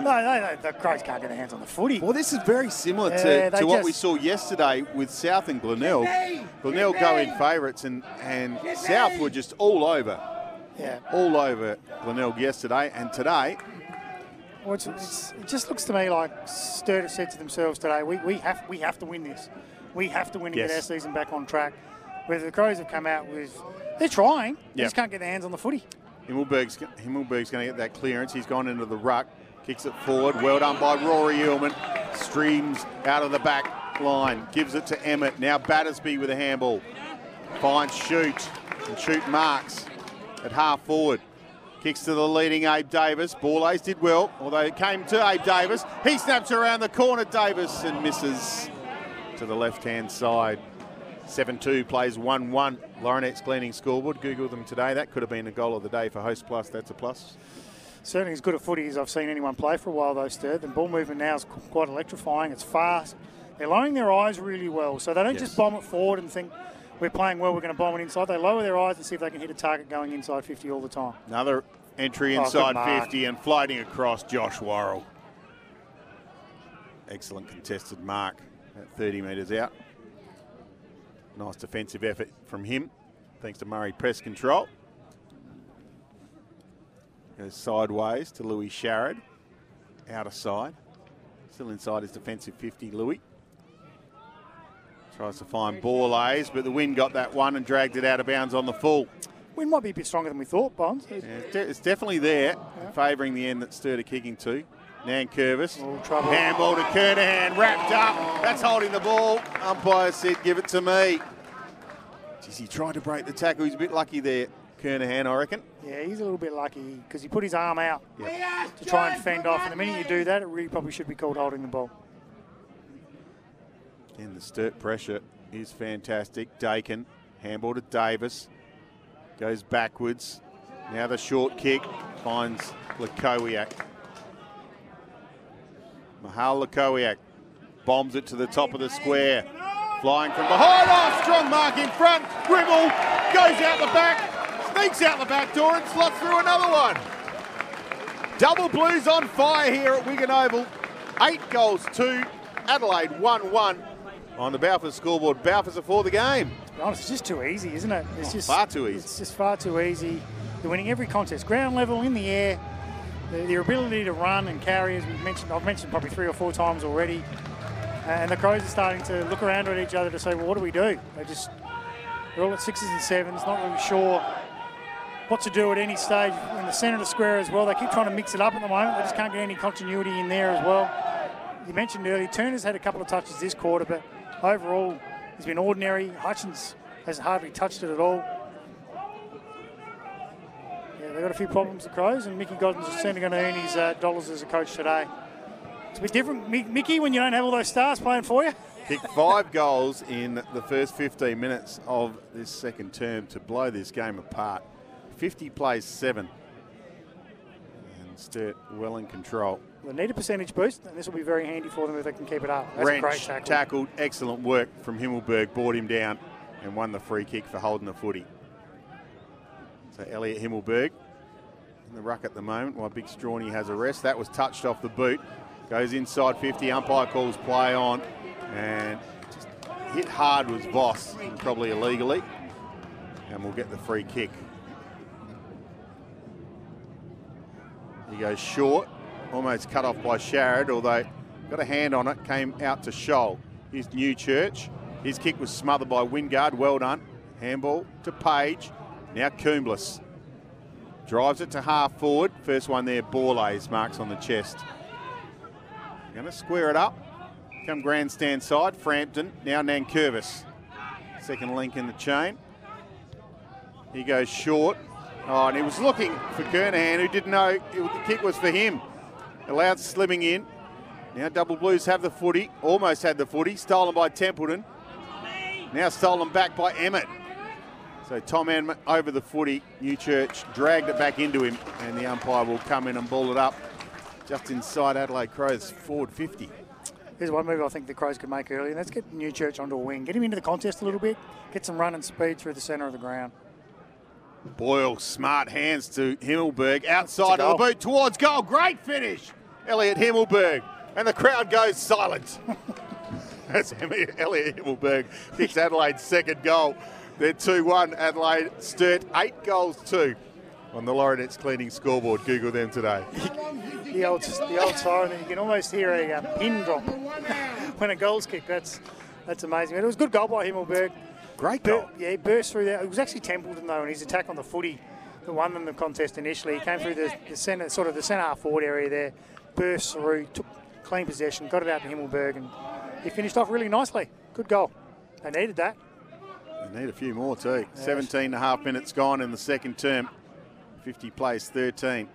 Speaker 2: no, no, no, the Crows can't get their hands on the footy.
Speaker 1: Well, this is very similar
Speaker 2: Yeah,
Speaker 1: to,
Speaker 2: they
Speaker 1: to what we saw yesterday with South and Glenelg. Glenelg go in favourites, and, and South were just all over,
Speaker 2: Yeah.
Speaker 1: all over Glenelg yesterday. And today,
Speaker 2: Well, it's, it's, it just looks to me like Sturda said to themselves today, we, we have we have to win this. We have to win to
Speaker 1: Yes.
Speaker 2: get our season back on track. Whether the Crows have come out with, they're trying, they
Speaker 1: Yeah.
Speaker 2: just can't get their hands on the footy.
Speaker 1: Himmelberg's, Himmelberg's going to get that clearance. He's gone into the ruck, kicks it forward. Well done by Rory Illman. Streams out of the back line, gives it to Emmett. Now Battersby with a handball. Finds shoot, and shoot marks at half forward. Kicks to the leading Abe Davis. Ball did well, although it came to Abe Davis. He snaps around the corner, Davis, and misses to the left hand side. 7 2 plays 1 1. Laurenex Cleaning scoreboard. Google them today. That could have been a goal of the day for Host Plus. That's a plus.
Speaker 2: Certainly as good at footy as I've seen anyone play for a while, though, Sturt. The ball movement now is quite electrifying. It's fast. They're lowering their eyes really well, so they don't
Speaker 1: Yes.
Speaker 2: just bomb it forward and think we're playing well, we're going to bomb it inside. They lower their eyes and see if they can hit a target going inside 50 all the time.
Speaker 1: Another entry
Speaker 2: Oh,
Speaker 1: inside
Speaker 2: mark.
Speaker 1: 50 and floating across Josh Worrell. Excellent contested mark at 30 metres out. Nice defensive effort from him, thanks to Murray press control. Goes sideways to Louis Sharrod, outer side. Still inside his defensive 50, Louis. Tries to find ball A's, but the wind got that one and dragged it out of bounds on the full.
Speaker 2: Wind might be a bit stronger than we thought, Bonds.
Speaker 1: Yeah, it's, de- it's definitely there, favouring the end that Sturda kicking to. Nankervis. Handball to Kernahan, wrapped up. That's holding the ball. Umpire said, give it to me. Jeez, he tried to break the tackle. He's a bit lucky there, Kernahan, I reckon.
Speaker 2: Yeah, he's a little bit lucky because he put his arm out
Speaker 1: Yep.
Speaker 2: to try and fend off. And the minute you do that, it really probably should be called holding the ball.
Speaker 1: And the Sturt pressure is fantastic. Dakin, handball to Davis. Goes backwards. Now the short kick finds Lakowiak. Mahal bombs it to the top of the square. Flying from behind. Oh, strong mark in front. Grivell goes out the back, sneaks out the back door and slots through another one. Double Blues on fire here at Wigan Oval. Eight goals, two. Adelaide 1 1 on the Balfour scoreboard. Balfour's are for the game.
Speaker 2: Honest, it's just too easy, isn't it? It's
Speaker 1: Oh,
Speaker 2: just
Speaker 1: far too easy.
Speaker 2: It's just far too easy. They're winning every contest, ground level, in the air. Their, their ability to run and carry, as we've mentioned, I've mentioned probably three or four times already. Uh, and the Crows are starting to look around at each other to say, well, what do we do? They just they're all at sixes and sevens, not really sure what to do at any stage in the centre of the square as well. They keep trying to mix it up at the moment. They just can't get any continuity in there as well. You mentioned earlier, Turner's had a couple of touches this quarter, but overall he's been ordinary. Hutchins hasn't hardly touched it at all. They've got a few problems, the Crows, and Mickey Godden's is certainly going to earn his uh, dollars as a coach today. It's a bit different, Mickey, when you don't have all those stars playing for you.
Speaker 1: Kicked five goals in the first 15 minutes of this second term to blow this game apart. 50 plays seven. And Sturt well in control.
Speaker 2: They need a percentage boost, and this will be very handy for them if they can keep it up. That's
Speaker 1: Wrench
Speaker 2: a great tackle.
Speaker 1: tackled, excellent work from Himmelberg, brought him down and won the free kick for holding the footy. So Elliot Himmelberg in the ruck at the moment while Big Strawny has a rest. That was touched off the boot. Goes inside 50, umpire calls play on and just hit hard was Voss, probably illegally. And we'll get the free kick. He goes short, almost cut off by Sharrod, although got a hand on it, came out to Scholl. Here's Newchurch. His kick was smothered by Wingard. Well done. Handball to Page. Now Coomblas. Drives it to half forward. First one there, Borlase marks on the chest. Going to square it up. Come grandstand side, Frampton. Now Nankervis. Second link in the chain. He goes short. Oh, and he was looking for Kernahan, who didn't know the kick was for him. Allowed slimming in. Now double blues have the footy. Almost had the footy. Stolen by Templeton. Now stolen back by Emmett. So Tom Emmett over the footy. Newchurch dragged it back into him, and the umpire will come in and ball it up just inside Adelaide Crows forward 50.
Speaker 2: Here's one move I think the Crows could make early. Let's get Newchurch onto a wing. Get him into the contest a little bit. Get some run and speed through the centre of the ground.
Speaker 1: Boyle, smart hands to Himmelberg. Outside of the boot towards goal. Great finish. Elliot Himmelberg. And the crowd goes silent. That's Elliot Himmelberg. Kicks Adelaide's second goal. They're 2 1. Adelaide Sturt, eight goals, two on the Laurenex cleaning scoreboard. Google them today.
Speaker 2: the old, the old siren, you can almost hear a uh, pin drop when a goal's kicked. That's that's amazing. It was a good goal by Himmelberg.
Speaker 1: Great goal.
Speaker 2: yeah, he burst through there. It was actually Templeton though, and his attack on the footy that won them the contest initially. He came through the, the centre, sort of the centre half forward area there, burst through, took clean possession, got it out to Himmelberg, and he finished off really nicely. Good goal. They needed that.
Speaker 1: They need a few more too. Yeah. 17 and a half minutes gone in the second term. 50 place 13.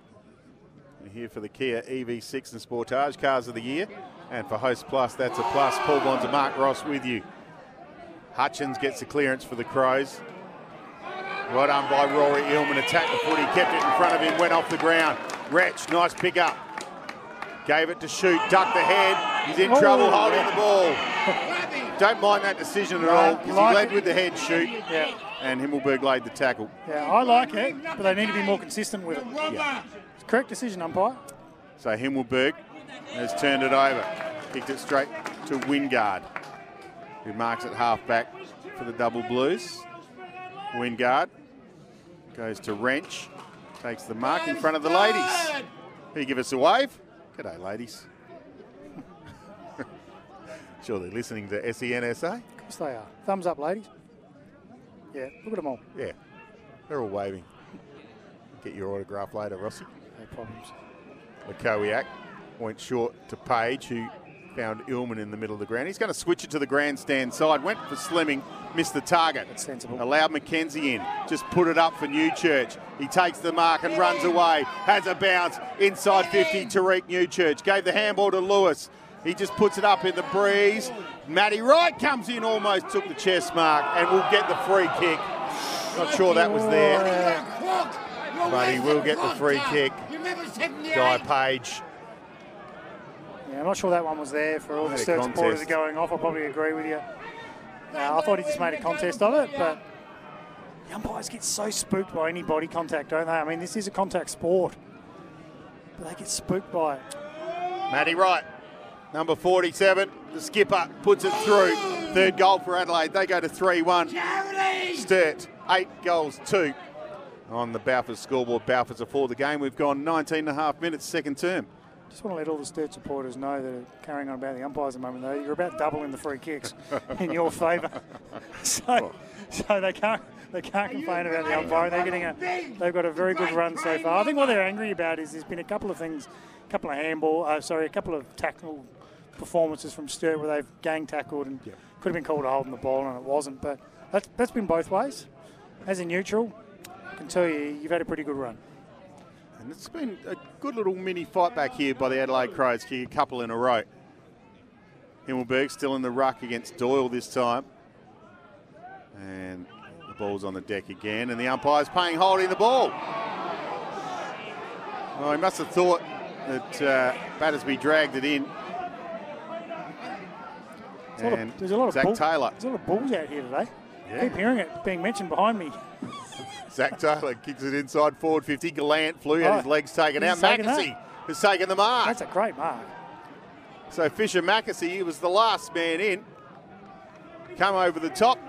Speaker 1: We're here for the Kia EV6 and Sportage Cars of the Year. And for Host Plus, that's a plus. Paul Bonsor and Mark Ross with you. Hutchins gets the clearance for the Crows. Right done by Rory Illman. Attacked the footy, kept it in front of him, went off the ground. Wrench, nice pick up. Gave it to shoot, ducked the head. He's in oh. trouble holding the ball. Don't mind that decision at all because like he led it. with the head shoot. Yeah. And Himmelberg laid the tackle.
Speaker 2: Yeah, I like it, but they need to be more consistent with it. Yeah. It's correct decision, umpire.
Speaker 1: So Himmelberg has turned it over. Kicked it straight to Wingard, who marks it half back for the double blues. Wingard goes to Wrench, takes the mark in front of the ladies. You give us a wave? G'day, ladies. Sure they're listening to SENSA.
Speaker 2: Of course they are. Thumbs up, ladies. Yeah, look at them all.
Speaker 1: Yeah, they're all waving. Get your autograph later, Rossi.
Speaker 2: No problems.
Speaker 1: Lakowiak went short to Page, who found Illman in the middle of the ground. He's going to switch it to the grandstand side. Went for Slimming, missed the target.
Speaker 2: That's sensible.
Speaker 1: Allowed McKenzie in. Just put it up for Newchurch. He takes the mark and runs away. Has a bounce inside 50. Tariek Newchurch gave the handball to Lewis. He just puts it up in the breeze. Matty Wright comes in, almost took the chest mark, and will get the free kick. Not sure that was there. But he will get the free kick. Guy Page.
Speaker 2: Yeah, I'm not sure that one was there for all the Sturt supporters are going off. I probably agree with you. Uh, I thought he just made a contest of it, but the umpires get so spooked by any body contact, don't they? I mean, this is a contact sport, but they get spooked by it.
Speaker 1: Matty Wright Number 47, the skipper puts it through. Third goal for Adelaide. They go to 3 1. Sturt, eight goals, two on the Balfour scoreboard. Balfour's for the game. We've gone 19 and a half minutes, second term.
Speaker 2: Just want to let all the Sturt supporters know that are carrying on about the umpires at the moment, though. You're about doubling the free kicks in your favour. So, so they can't they can't complain about the umpire. They're getting a they've got a very good run so far. I think what they're angry about is there's been a couple of things, a couple of handball, uh, sorry, a couple of tackle performances from Sturt where they've gang tackled and Could have been called a hold on the ball and it wasn't, but that's, that's been both ways. As a neutral, I can tell you, you've had a pretty good run.
Speaker 1: And it's been a good little mini fight back here by the Adelaide Crows, a couple in a row. Himmelberg still in the ruck against Doyle this time. And the ball's on the deck again, and the umpire's paying holding the ball. Well, he must have thought that uh, Battersby dragged it in.
Speaker 2: There's a lot of, there's a lot of
Speaker 1: Zach
Speaker 2: bull-
Speaker 1: Taylor.
Speaker 2: There's a lot of bulls out here today.
Speaker 1: Yeah.
Speaker 2: Keep hearing it being mentioned behind me.
Speaker 1: Zach Taylor kicks it inside forward 50. Gallant flew, had
Speaker 2: Oh,
Speaker 1: his legs taken out.
Speaker 2: he's taken that.
Speaker 1: McAsey has taken the mark.
Speaker 2: That's a great mark.
Speaker 1: So Fischer McAsey, was the last man in. Come over the top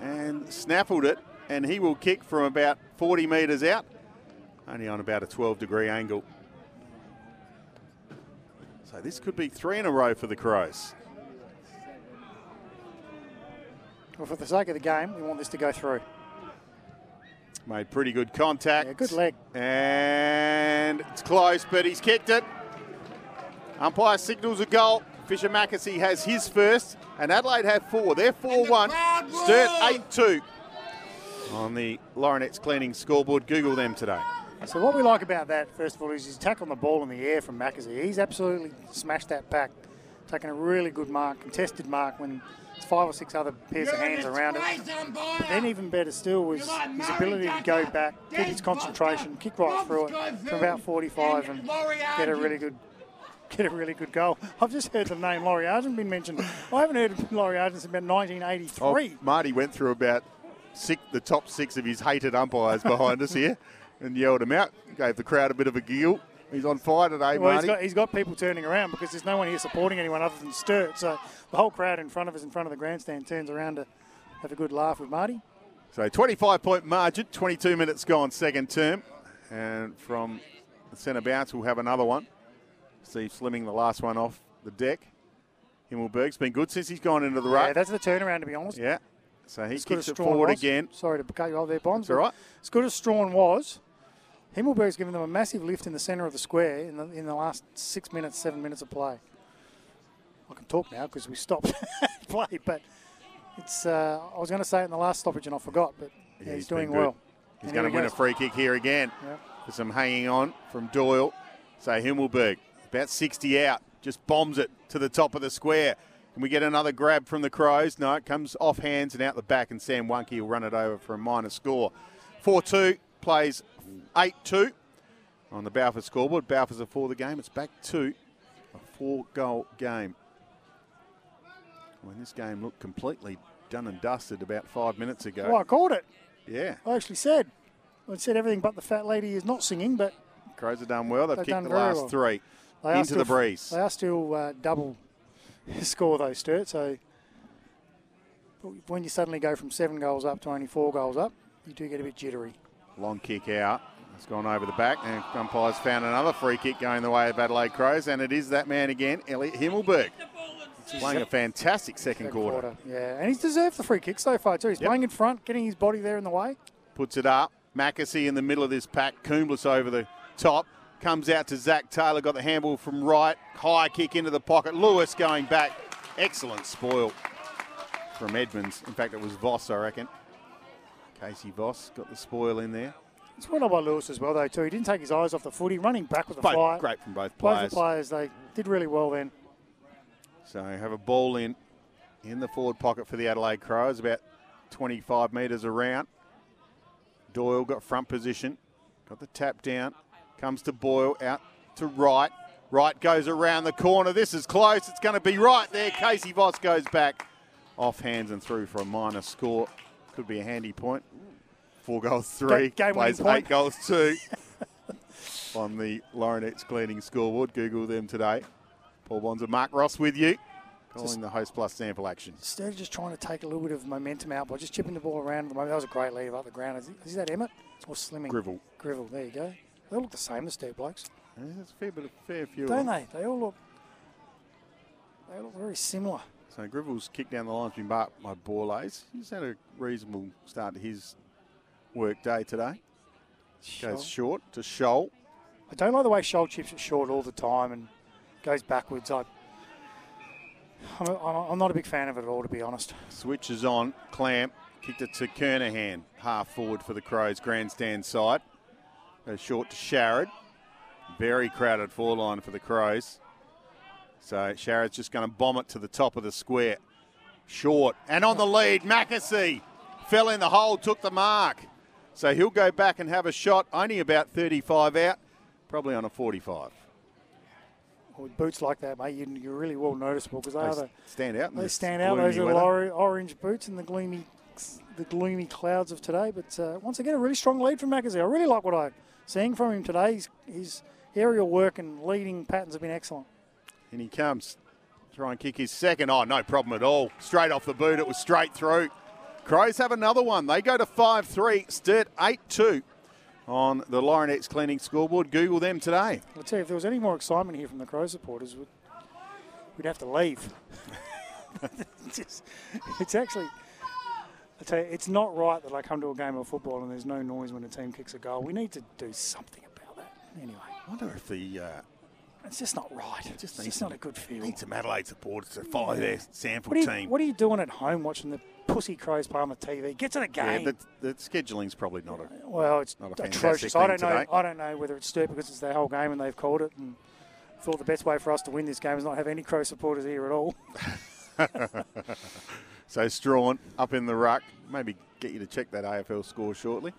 Speaker 1: and snaffled it, and he will kick from about 40 metres out, only on about a 12 degree angle. So this could be three in a row for the Crows.
Speaker 2: Well, for the sake of the game, we want this to go through.
Speaker 1: Made pretty good contact.
Speaker 2: Yeah, good leg.
Speaker 1: And it's close, but he's kicked it. Umpire signals a goal. Fischer McAsey has his first, and Adelaide have four. They're 4 1. Sturt 8 2 on the Laurenex Cleaning scoreboard. Google them today.
Speaker 2: So what we like about that, first of all, is his tackle on the ball in the air from Mackenzie. He's absolutely smashed that back, taking a really good mark, contested mark when there's five or six other pairs of hands around it. But then even better still was his ability to go back, keep his concentration, kick right through it from about 45 and get a really good get a really good goal. I've just heard the name Laurie Argent been mentioned. I haven't heard of Laurie Argent since about 1983.
Speaker 1: Oh, Marty went through about six, the top six of his hated umpires behind us here and yelled him out. Gave the crowd a bit of a giggle. He's on fire today,
Speaker 2: Well, he's got, he's got people turning around because there's no one here supporting anyone other than Sturt. So the whole crowd in front of us, in front of the grandstand, turns around to have a good laugh with Marty.
Speaker 1: So 25 point margin, 22 minutes gone, second term. And from the centre bounce, we'll have another one. Steve Slimming, the last one off the deck. Himmelberg's been good since he's gone into the
Speaker 2: Yeah,
Speaker 1: ruck.
Speaker 2: that's the turnaround, to be honest.
Speaker 1: Yeah. So he kicks it forward
Speaker 2: was-
Speaker 1: again.
Speaker 2: Sorry to cut you off there, Bonds.
Speaker 1: It's all right.
Speaker 2: As good as Strachan was, Himmelberg's given them a massive lift in the centre of the square in the, in the last six minutes, seven minutes of play. I can talk now because we stopped play, but it's. Uh, I was going to say it in the last stoppage and I forgot, but yeah,
Speaker 1: Yeah,
Speaker 2: he's, doing well.
Speaker 1: He's going to win
Speaker 2: he
Speaker 1: a free kick here again.
Speaker 2: Yep.
Speaker 1: With some hanging on from Doyle. So Himmelberg, about 60 out, just bombs it to the top of the square. Can we get another grab from the Crows? No, it comes off hands and out the back, and Sam Wunke will run it over for a minor score. 4 2 plays 8 2 on the Balfour scoreboard. Balfour's are for the game. It's back to a four goal game. When this game looked completely done and dusted about five minutes ago.
Speaker 2: Well, I called it.
Speaker 1: Yeah,
Speaker 2: I actually said. I said everything but the fat lady is not singing, but
Speaker 1: Crows have done well. They've,
Speaker 2: They've
Speaker 1: kicked the last
Speaker 2: well.
Speaker 1: three
Speaker 2: they
Speaker 1: into
Speaker 2: still,
Speaker 1: the breeze.
Speaker 2: They are still uh, double score though, Sturt. So when you suddenly go from seven goals up to only four goals up, you do get a bit jittery.
Speaker 1: Long kick out. It's gone over the back, and umpires found another free kick going the way of Adelaide Crows, and it is that man again, Elliot Himmelberg. He's playing a fantastic second,
Speaker 2: Second
Speaker 1: quarter.
Speaker 2: Yeah, and he's deserved the free kick so far too. He's
Speaker 1: Yep.
Speaker 2: playing in front, getting his body there in the way.
Speaker 1: Puts it up. McAsey in the middle of this pack. Coomblas over the top. Comes out to Zach Taylor. Got the handball from right. High kick into the pocket. Lewis going back. Excellent spoil from Edmonds. In fact, it was Voss, I reckon. Casey Voss got the spoil in there.
Speaker 2: It's well done by Lewis as well though too. He didn't take his eyes off the footy, running back with the
Speaker 1: Both
Speaker 2: fly.
Speaker 1: great from both
Speaker 2: Both
Speaker 1: players.
Speaker 2: the players they did really well then.
Speaker 1: So have a ball in in the forward pocket for the Adelaide Crows, about 25 metres around. Doyle got front position, got the tap down, comes to Boyle out to right. Right goes around the corner. This is close. It's going to be right there. Casey Voss goes back off hands and through for a minor score. Could be a handy point. Four goals, three.
Speaker 2: Game-winning
Speaker 1: Plays
Speaker 2: point.
Speaker 1: eight goals, two. on the Laurenex cleaning scoreboard. Google them today. Paul Bonsor and Mark Ross with you. Calling
Speaker 2: Just-
Speaker 1: the Host Plus sample action.
Speaker 2: Instead of just trying to take a little bit of momentum out by just chipping the ball around at the moment. That was a great lead up the ground. Is, is that Emmett? Or Slimming?
Speaker 1: Grivel.
Speaker 2: Grivel, there you go. They look the same, the Steve blokes.
Speaker 1: Yeah, There's a fair bit of fair few.
Speaker 2: Don't they? They all look they look very similar.
Speaker 1: So Grivel's kicked down the line has been marked by Borlase. He's had a reasonable start to his work day today. Goes short to Scholl.
Speaker 2: I don't like the way Scholl chips it short all the time and goes backwards. I I'm, I'm not a big fan of it at all, to be honest.
Speaker 1: Switches on. Clamp. Kicked it to Kernahan. Half forward for the Crows. Grandstand side. Goes short to Sharrod. Very crowded four line for the Crows. So Sharrod's just going to bomb it to the top of the square. Short. And on the lead, McAsey. Fell in the hole, took the mark. So he'll go back and have a shot. Only about 35 out. Probably on a 45.
Speaker 2: With boots like that, mate, you, you're really well noticeable because they, are
Speaker 1: They
Speaker 2: the,
Speaker 1: stand out.
Speaker 2: they stand out. Those little or, orange boots in the gloomy, the gloomy clouds of today. But uh, once again, a really strong lead from Mackenzie. I really like what I'm seeing from him today. His, his aerial work and leading patterns have been excellent.
Speaker 1: And he comes. Try and kick his second. Oh, no problem at all. Straight off the boot. It was straight through. Crows have another one. They go to 5 3. Sturt 8 2 on the Laurenex Cleaning scoreboard. Google them today.
Speaker 2: I'll tell you, if there was any more excitement here from the Crow supporters, we'd, we'd have to leave. it's, just- it's actually, I tell you, it's not right that I come to a game of football and there's no noise when a team kicks a goal. We need to do something about that. Anyway,
Speaker 1: I wonder if the uh,
Speaker 2: it's just not right.
Speaker 1: just
Speaker 2: it's just
Speaker 1: some-
Speaker 2: not a good feel.
Speaker 1: need some Adelaide supporters to follow their SANFL
Speaker 2: What you,
Speaker 1: team.
Speaker 2: what are you doing at home watching the pussy Crows play on the TV? Get to the
Speaker 1: yeah,
Speaker 2: game.
Speaker 1: the, the scheduling's probably not a.
Speaker 2: Well, it's
Speaker 1: Not a
Speaker 2: atrocious. I don't know.
Speaker 1: today.
Speaker 2: I don't know whether it's Sturt because it's their whole game and they've called it. And thought the best way for us to win this game is not have any Crow supporters here at all.
Speaker 1: So Strachan up in the ruck. Maybe get you to check that AFL score shortly.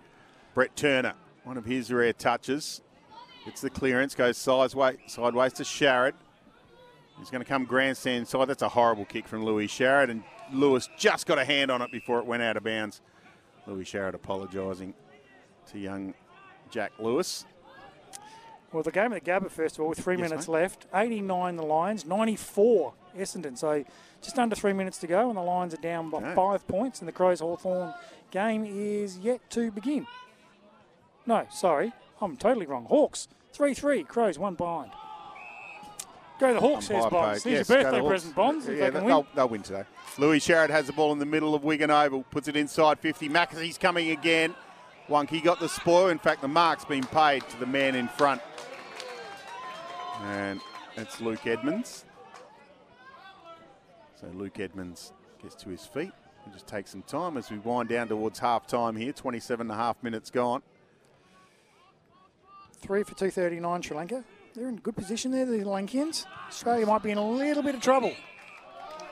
Speaker 1: Brett Turner, one of his rare touches. It's the clearance, goes sideways, sideways to Sharrod. He's going to come grandstand side. That's a horrible kick from Louis Sharrod, and Lewis just got a hand on it before it went out of bounds. Louis Sharrod apologising to young Jack Lewis.
Speaker 2: Well, the game at the Gabba, first of all, with three
Speaker 1: Yes,
Speaker 2: minutes
Speaker 1: mate.
Speaker 2: left, 89 the Lions, 94 Essendon. So just under three minutes to go, and the Lions are down by
Speaker 1: Okay.
Speaker 2: five points, and the Crows Hawthorn game is yet to begin. No, sorry, I'm totally wrong. Hawks, 3 3, Crows, one behind. Go the Hawks, says Bonds.
Speaker 1: paid.
Speaker 2: Here's
Speaker 1: Yes,
Speaker 2: your birthday
Speaker 1: the Hawks.
Speaker 2: present, Bonds.
Speaker 1: Yeah,
Speaker 2: they can win.
Speaker 1: they'll, they'll win today. Louis Sharrod has the ball in the middle of Wigan Oval, puts it inside 50. McAsey's coming again. Wonky got the spoil. In fact, the mark's been paid to the man in front. And that's Luke Edmonds. So Luke Edmonds gets to his feet. We'll just take some time as we wind down towards half time here. 27 and a half minutes gone.
Speaker 2: Three for 239, Sri Lanka. They're in good position there, the Lankians. Australia might be in a little bit of trouble.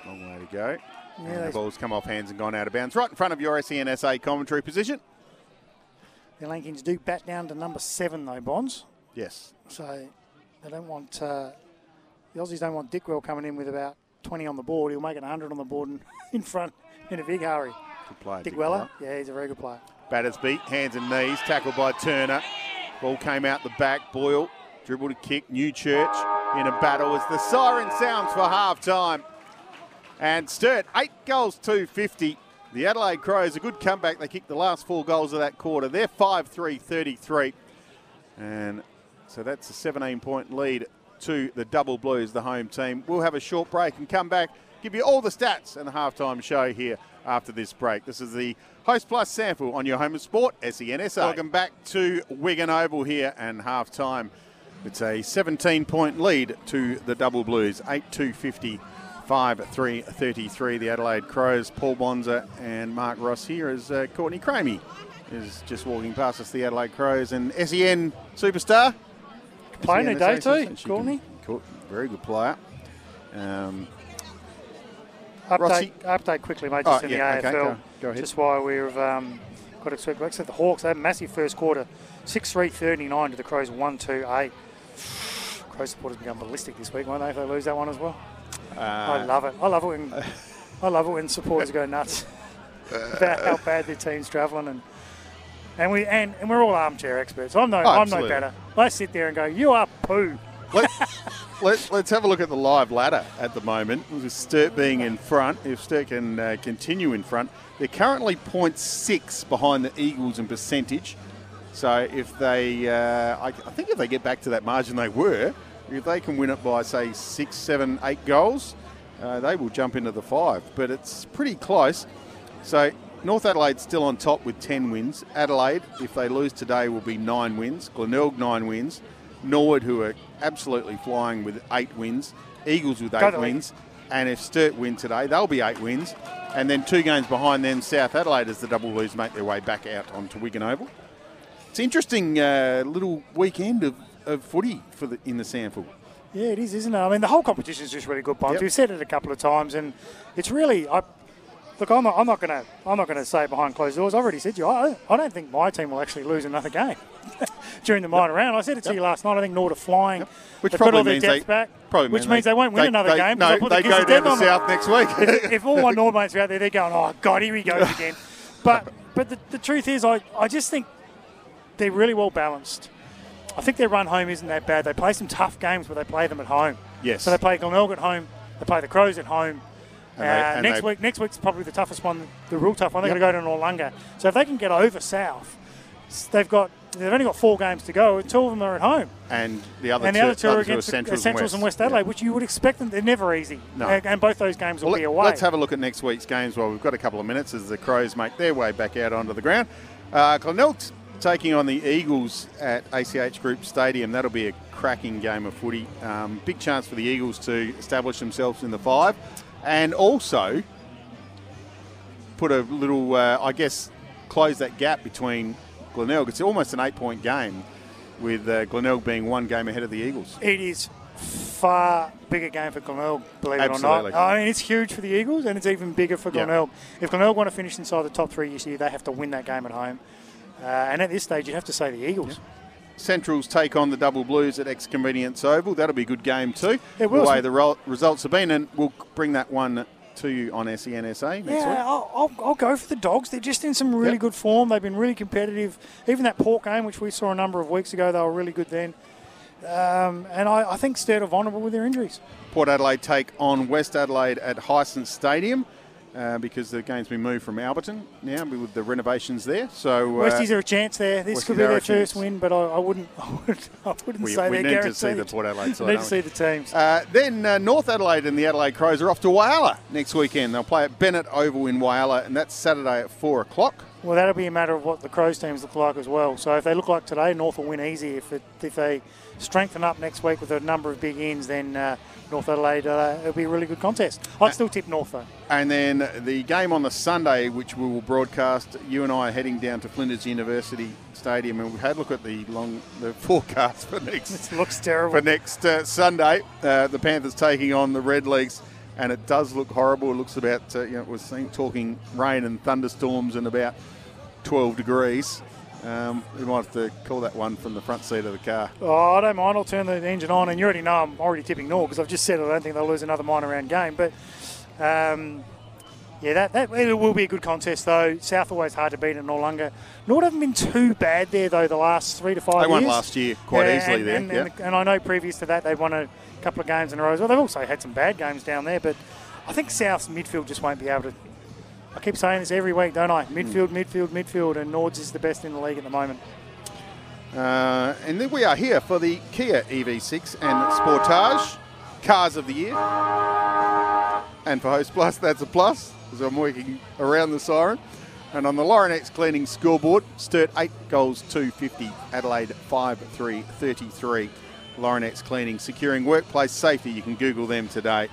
Speaker 1: Long way to go.
Speaker 2: Yeah,
Speaker 1: and the ball's come off hands and gone out of bounds. Right in front of your SENSA commentary position.
Speaker 2: The Lankians do bat down to number seven, though, Bonds.
Speaker 1: Yes.
Speaker 2: So they don't want uh, the Aussies don't want Dickwella coming in with about 20 on the board. He'll make it 100 on the board and in front in a big hurry.
Speaker 1: Good player. Dick
Speaker 2: Dickwella, yeah, he's a very good player.
Speaker 1: Batters beat, hands and knees, tackled by Turner. Ball came out the back. Boyle dribbled to kick. Newchurch in a battle as the siren sounds for half time. And Sturt, eight goals 250. The Adelaide Crows, a good comeback. They kicked the last four goals of that quarter. They're 5 3 33. And so that's a 17 point lead to the Double Blues, the home team. We'll have a short break and come back, give you all the stats and the halftime show here after this break. This is the Host Plus sample on your home of sport, SENSA. Welcome back to Wigan Oval here and halftime. It's a 17 point lead to the Double Blues, 8 2 50. 5 3 33. The Adelaide Crows, Paul Bonsor and Mark Ross here as uh, Courtney Cramey is just walking past us, the Adelaide Crows, and SEN superstar.
Speaker 2: Playing
Speaker 1: SEN
Speaker 2: today too, Courtney.
Speaker 1: can- very good player. Um,
Speaker 2: Update,
Speaker 1: Rossi?
Speaker 2: update quickly, mate, just
Speaker 1: Oh,
Speaker 2: in the
Speaker 1: yeah,
Speaker 2: AFL.
Speaker 1: go- go ahead.
Speaker 2: Just why we've um, got to expect, like I the Hawks, they had a massive first quarter, 6 3 39 to the Crows 1 2 8. Crows supporters become ballistic this week, won't they, if they lose that one as well? I
Speaker 1: uh,
Speaker 2: love it. I love it when I love it when supporters go nuts about how bad their team's travelling and and we and, and we're all armchair experts. I'm no I'm no better. I sit there and go, You are poo.
Speaker 1: let, let, let's have a look at the live ladder at the moment. With Sturt being in front, if Sturt can uh, continue in front, they're currently 0.6 behind the Eagles in percentage. So if they, uh, I, I think if they get back to that margin they were, if they can win it by say six, seven, eight goals, uh, they will jump into the five. But it's pretty close. So North Adelaide's still on top with 10 wins. Adelaide, if they lose today, will be nine wins. Glenelg, nine wins. Norwood, who are absolutely flying with eight wins. Eagles with eight wins. And if Sturt win today, they'll be eight wins. And then two games behind them, South Adelaide, as the double blues make their way back out onto Wigan Oval. It's an interesting uh, little weekend of, of footy for the, in the SANFL.
Speaker 2: Yeah, it is, isn't it? I mean, the whole competition is just really good.
Speaker 1: Yep.
Speaker 2: We've said it a couple of times, and it's really. I, look, I'm not, I'm not going to. I'm not going to say it behind closed doors. I've already said to you. I, I don't think my team will actually lose another game during the minor round. I said it to you last night. I think Nord are flying.
Speaker 1: Which
Speaker 2: They've
Speaker 1: probably
Speaker 2: all their
Speaker 1: means they
Speaker 2: back,
Speaker 1: probably
Speaker 2: which
Speaker 1: mean
Speaker 2: means they, won't win
Speaker 1: they-
Speaker 2: another
Speaker 1: they-
Speaker 2: game.
Speaker 1: No,
Speaker 2: because I put the
Speaker 1: they
Speaker 2: kids
Speaker 1: go down to. South next week.
Speaker 2: if, if all my Nord mates are out there, they're going, "Oh God, here he goes again." But but the, the truth is, I, I just think they're really well balanced. I think their run home isn't that bad. They play some tough games, but they play them at home.
Speaker 1: Yes.
Speaker 2: So they play Glenelg at home. They play the Crows at home.
Speaker 1: And they-
Speaker 2: uh,
Speaker 1: and
Speaker 2: next
Speaker 1: they-
Speaker 2: week, next week's probably the toughest one, the real tough one. They're
Speaker 1: Yep.
Speaker 2: going to go to Noarlunga. So if they can get over South, they've got they've only got four games to go. Two of them are at home,
Speaker 1: and the other
Speaker 2: and
Speaker 1: two,
Speaker 2: other two are against the-
Speaker 1: Centrals,
Speaker 2: Centrals and West Adelaide, which you would expect them. They're never easy,
Speaker 1: No.
Speaker 2: and, and both those games will
Speaker 1: Well,
Speaker 2: be away.
Speaker 1: let's have a look at next week's games while we've got a couple of minutes as the Crows make their way back out onto the ground. Uh, Glenelg taking on the Eagles at ACH Group Stadium. That'll be a cracking game of footy. Um, big chance for the Eagles to establish themselves in the five and also put a little, uh, I guess, close that gap between Glenelg. It's almost an eight point game with uh, Glenelg being one game ahead of the Eagles.
Speaker 2: It is far bigger game for Glenelg, believe
Speaker 1: Absolutely.
Speaker 2: it or not. I mean, it's huge for the Eagles, and it's even bigger for
Speaker 1: Yeah.
Speaker 2: Glenelg. If Glenelg want to finish inside the top three this year, they have to win that game at home. Uh, and at this stage, you'd have to say the Eagles.
Speaker 1: Centrals take on the Double Blues at X Convenience Oval. That'll be a good game too.
Speaker 2: It will.
Speaker 1: The way the results have been, and we'll bring that one to you on SENSA next
Speaker 2: Yeah. I'll, I'll, I'll go for the Dogs. They're just in some really
Speaker 1: Yep.
Speaker 2: good form. They've been really competitive. Even that Port game, which we saw a number of weeks ago, they were really good then. Um, and I, I think Sturt are vulnerable with their injuries.
Speaker 1: Port Adelaide take on West Adelaide at Hisense Stadium uh, because the game's been moved from Alberton now with the renovations there. So uh,
Speaker 2: Westies are a chance there. This
Speaker 1: Westies
Speaker 2: could be their first win, but I, I wouldn't. I wouldn't, I wouldn't
Speaker 1: we,
Speaker 2: say
Speaker 1: we
Speaker 2: they're
Speaker 1: need to see the Port Adelaide side.
Speaker 2: need to see the teams.
Speaker 1: Uh, then uh, North Adelaide and the Adelaide Crows are off to Whyalla next weekend. They'll play at Bennett Oval in Whyalla, and that's Saturday at four o'clock.
Speaker 2: Well, that'll be a matter of what the Crows teams look like as well. So if they look like today, North will win easy. If it, if they strengthen up next week with a number of big ends, then uh, North Adelaide uh, it'll be a really good contest. I'd still tip North though.
Speaker 1: And then the game on the Sunday, which we will broadcast, you and I are heading down to Flinders University Stadium, and we've had a look at the long the forecast for next
Speaker 2: looks terrible.
Speaker 1: for next uh, Sunday. Uh, the Panthers taking on the Redlegs, and it does look horrible. It looks about uh, you know we're seeing, talking rain and thunderstorms and about 12 degrees. Um, we might have to call that one from the front seat of the car.
Speaker 2: Oh, I don't mind. I'll turn the engine on, and you already know I'm already tipping North because I've just said I don't think they'll lose another minor round game. But um, yeah, that, that it will be a good contest though. South always hard to beat at Noarlunga. Nord haven't been too bad there though the last three to five
Speaker 1: They
Speaker 2: years.
Speaker 1: won last year quite
Speaker 2: Yeah,
Speaker 1: easily
Speaker 2: and,
Speaker 1: there.
Speaker 2: And,
Speaker 1: yeah.
Speaker 2: and, and I know previous to that they've won a couple of games in a row well. They've also had some bad games down there, but I think South's midfield just won't be able to. I keep saying this every week, don't I? Midfield, midfield, midfield, and Nords is the best in the league at the moment.
Speaker 1: Uh, and then we are here for the Kia EV6 and Sportage Cars of the Year. And for Host Plus, that's a plus, because I'm working around the siren. And on the Laurenex Cleaning scoreboard, Sturt 8 goals, 250, Adelaide 5 3 33. Laurenex Cleaning, securing workplace safety. You can Google them today.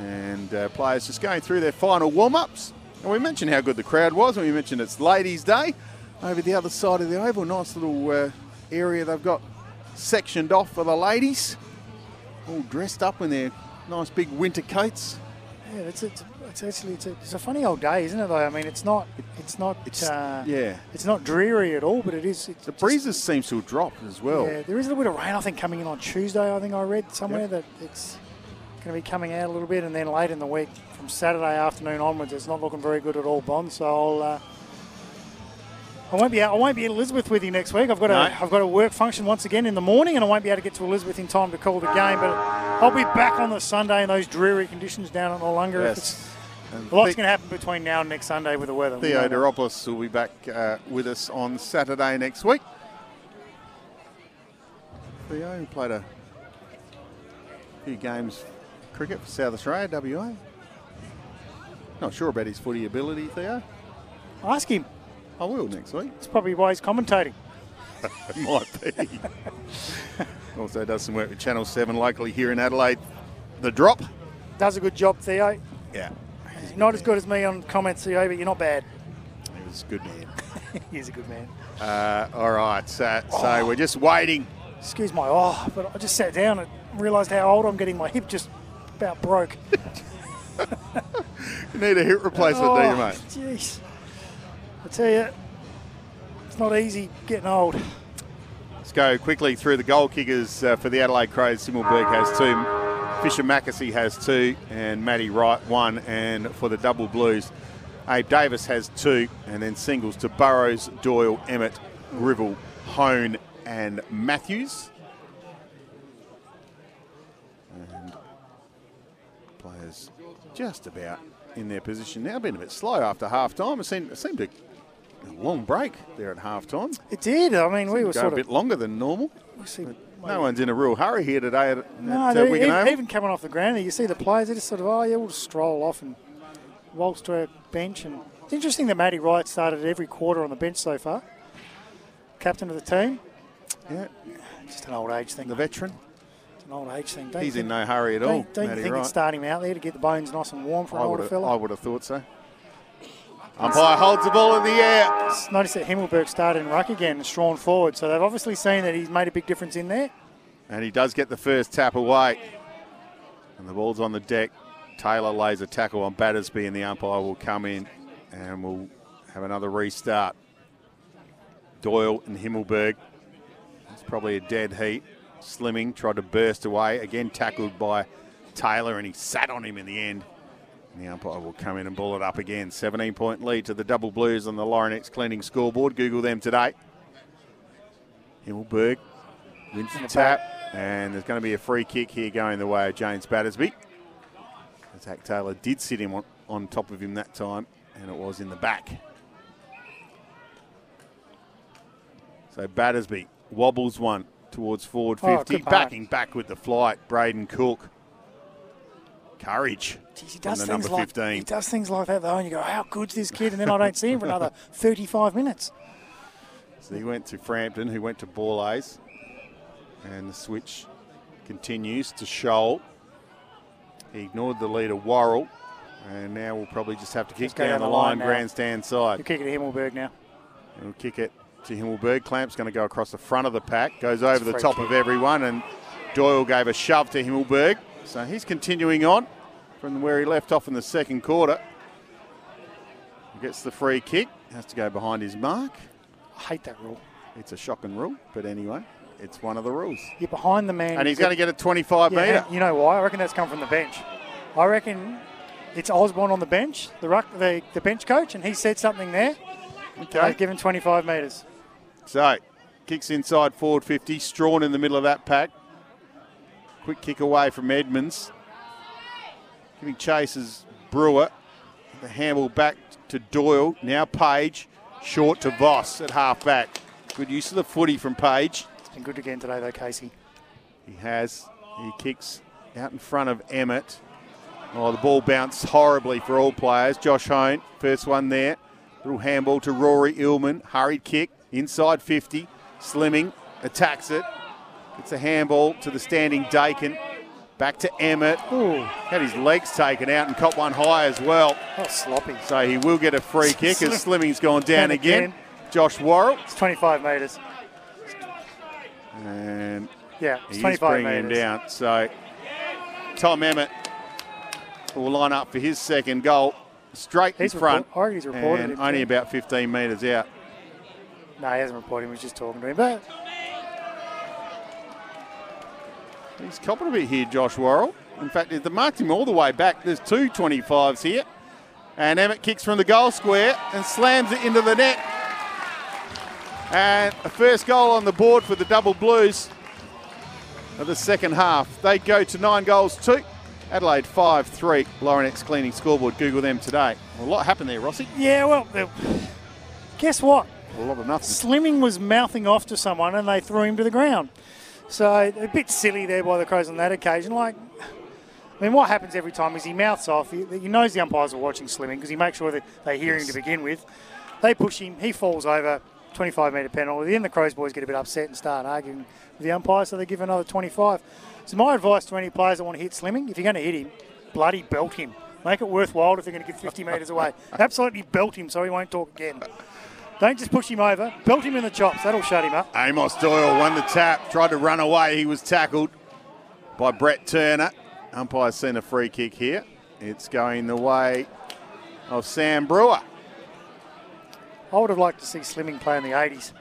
Speaker 1: And uh, players just going through their final warm ups. And we mentioned how good the crowd was, and we mentioned it's Ladies' Day over the other side of the oval. Nice little uh, area they've got sectioned off for the ladies, all dressed up in their nice big winter coats.
Speaker 2: Yeah, it's, it's, it's actually it's a, it's a funny old day, isn't it? Though I mean, it's not it's not
Speaker 1: It's
Speaker 2: uh,
Speaker 1: yeah.
Speaker 2: it's not dreary at all, but it is. It's
Speaker 1: The
Speaker 2: just-
Speaker 1: breezes seems to have dropped as well.
Speaker 2: Yeah, there is a little bit of rain. I think coming in on Tuesday. I think I read somewhere
Speaker 1: Yep.
Speaker 2: that it's going to be coming out a little bit, and then late in the week Saturday afternoon onwards, it's not looking very good at all. Bond, so I'll. Uh, I won't be out. I won't be at Elizabeth with you next week. I've got a
Speaker 1: No.
Speaker 2: have got a work function once again in the morning, and I won't be able to get to Elizabeth in time to call the game. But I'll be back on the Sunday in those dreary conditions down at Noarlunga.
Speaker 1: Yes.
Speaker 2: it's,
Speaker 1: And
Speaker 2: a lot's going to happen between now and next Sunday with the weather. We
Speaker 1: Theo
Speaker 2: know that.
Speaker 1: Will be back uh, with us on Saturday next week. Theo played a few games cricket for South Australia, WA. Not sure about his footy ability, Theo.
Speaker 2: Ask him.
Speaker 1: I will next week.
Speaker 2: That's probably why he's commentating.
Speaker 1: Might be. also does some work with Channel 7 locally here in Adelaide. The Drop.
Speaker 2: does a good job, Theo.
Speaker 1: Yeah.
Speaker 2: He's Not as good as me on comments, Theo, but you're not bad.
Speaker 1: He was a good man.
Speaker 2: He's a good man.
Speaker 1: Uh, all right, so, so we're just waiting.
Speaker 2: Excuse my oh, but I just sat down and realised how old I'm getting. My hip just about broke.
Speaker 1: You need a hip replacement, do you, mate?
Speaker 2: Oh, Jeez. I tell you, it's not easy getting old.
Speaker 1: Let's go quickly through the goal kickers uh, for the Adelaide Crows. Himmelberg has two, Fischer McAsey has two, and Matty Wright one. And for the double blues, Abe Davis has two, and then singles to Burrows, Doyle, Emmett, Grivell, Hone, and Matthews. And players just about in their position now. Been a bit slow after half time. It seemed, it seemed a long break there at half time.
Speaker 2: It did. I mean, we were
Speaker 1: Go a
Speaker 2: sort
Speaker 1: bit longer than normal.
Speaker 2: we see-
Speaker 1: No one's in a real hurry here today at,
Speaker 2: No,
Speaker 1: at uh,
Speaker 2: even,
Speaker 1: Oval.
Speaker 2: even coming off the ground, you see the players. They just sort of, oh yeah, we'll just stroll off and waltz to our bench. And it's interesting that Matty Wright started every quarter on the bench so far. Captain of the team.
Speaker 1: Yeah,
Speaker 2: Just an old age thing.
Speaker 1: the veteran.
Speaker 2: An old age thing. Don't
Speaker 1: He's
Speaker 2: you
Speaker 1: in no hurry at all.
Speaker 2: don't, don't you think
Speaker 1: Wright.
Speaker 2: it's start him out there to get the bones nice and warm for an
Speaker 1: I
Speaker 2: older
Speaker 1: would, have,
Speaker 2: fella?
Speaker 1: I would have thought so. Umpire holds the ball in the air.
Speaker 2: Notice that Himmelberg started in ruck again and Strachan forward, so they've obviously seen that he's made a big difference in there.
Speaker 1: And he does get the first tap away. And the ball's on the deck. Taylor lays a tackle on Battersby, and the umpire will come in and we'll have another restart. Doyle and Himmelberg. It's probably a dead heat. Slimming tried to burst away. Again, tackled by Taylor, and he sat on him in the end. The umpire will come in and ball it up again. 17 point lead to the double blues on the Laurenex Cleaning scoreboard. Google them today. Himmelberg wins the tap, and there's going to be a free kick here going the way of James Battersby. Zach Taylor did sit him on, on top of him that time, and it was in the back. So Battersby wobbles one towards forward
Speaker 2: Oh,
Speaker 1: 50,
Speaker 2: good mark.
Speaker 1: backing back with the flight. Braden Cook. Courage
Speaker 2: Jeez, he does
Speaker 1: the
Speaker 2: things
Speaker 1: number
Speaker 2: like
Speaker 1: 15.
Speaker 2: he does things like that though, and you go, "How good's this kid?" And then I don't see him for another 35 minutes.
Speaker 1: So he went to Frampton, who went to Borlase. And the switch continues to Scholl. He ignored the leader, Worrell. And now we'll probably just have to kick down,
Speaker 2: down
Speaker 1: the line,
Speaker 2: line
Speaker 1: grandstand side.
Speaker 2: kick it to Himmelberg now.
Speaker 1: And we'll kick it to Himmelberg. Clamp's going to go across the front of the pack, goes over the top
Speaker 2: kick.
Speaker 1: of everyone, and Doyle gave a shove to Himmelberg. So he's continuing on from where he left off in the second quarter. Gets the free kick, has to go behind his mark.
Speaker 2: I hate that rule.
Speaker 1: It's a shocking rule, but anyway, it's one of the rules.
Speaker 2: You're behind the man.
Speaker 1: And he's going to get a 25
Speaker 2: Yeah,
Speaker 1: metre.
Speaker 2: you know why? I reckon that's come from the bench. I reckon it's Osborne on the bench, the ruck, the, the bench coach, and he said something there.
Speaker 1: Okay.
Speaker 2: They've given 25 metres.
Speaker 1: So, kicks inside forward 50, Strachan in the middle of that pack. Quick kick away from Edmonds. Giving chase is Brewer. The handle back to Doyle. Now Page. Short to Voss at half back. Good use of the footy from Page.
Speaker 2: It's been good again today, though, Casey.
Speaker 1: He has. He kicks out in front of Emmett. Oh, the ball bounced horribly for all players. Josh Hone, first one there. Little handball to Rory Illman. Hurried kick, inside 50. Slimming, attacks it. Gets a handball to the standing Dakin. Back to Emmett.
Speaker 2: Ooh,
Speaker 1: Had his legs taken out and caught one high as well.
Speaker 2: was sloppy.
Speaker 1: So he will get a free kick as Slimming's gone down again.
Speaker 2: again.
Speaker 1: Josh Worrell.
Speaker 2: It's 25 metres.
Speaker 1: And
Speaker 2: Yeah, it's
Speaker 1: He is
Speaker 2: 25
Speaker 1: bringing him down. So Tom Emmett will line up for his second goal, straight
Speaker 2: He's
Speaker 1: in front,
Speaker 2: report- I he's reported
Speaker 1: and
Speaker 2: him
Speaker 1: only about 15 metres out.
Speaker 2: No, he hasn't reported him. He was just talking to him. But
Speaker 1: He's copping a bit here, Josh Worrell. In fact, they marked him all the way back. There's two 25s here. And Emmett kicks from the goal square and slams it into the net. And a first goal on the board for the Double Blues of the second half. They go to nine goals, two. Adelaide 5 3. Laurenex Cleaning scoreboard. Google them today. Well, a lot happened there, Rossi.
Speaker 2: yeah, well, guess what?
Speaker 1: A lot of nothing.
Speaker 2: Slimming was mouthing off to someone and they threw him to the ground. So a bit silly there by the Crows on that occasion. Like, I mean, what happens every time is he mouths off. He, he knows the umpires are watching Slimming because he makes sure that they hear him to begin with. They push him, he falls over, 25 metre penalty. Then the Crows boys get a bit upset and start arguing with the umpire, so they give another 25. So my advice to any players that want to hit Slimming, if you're going to hit him, bloody belt him. Make it worthwhile if they're going to get 50 metres away. Absolutely belt him so he won't talk again. Don't just push him over. Belt him in the chops. That'll shut him up.
Speaker 1: Amos Doyle won the tap, tried to run away. He was tackled by Brett Turner. Umpire's seen a free kick here. It's going the way of Sam Brewer.
Speaker 2: I would have liked to see Slimming play in the 80s.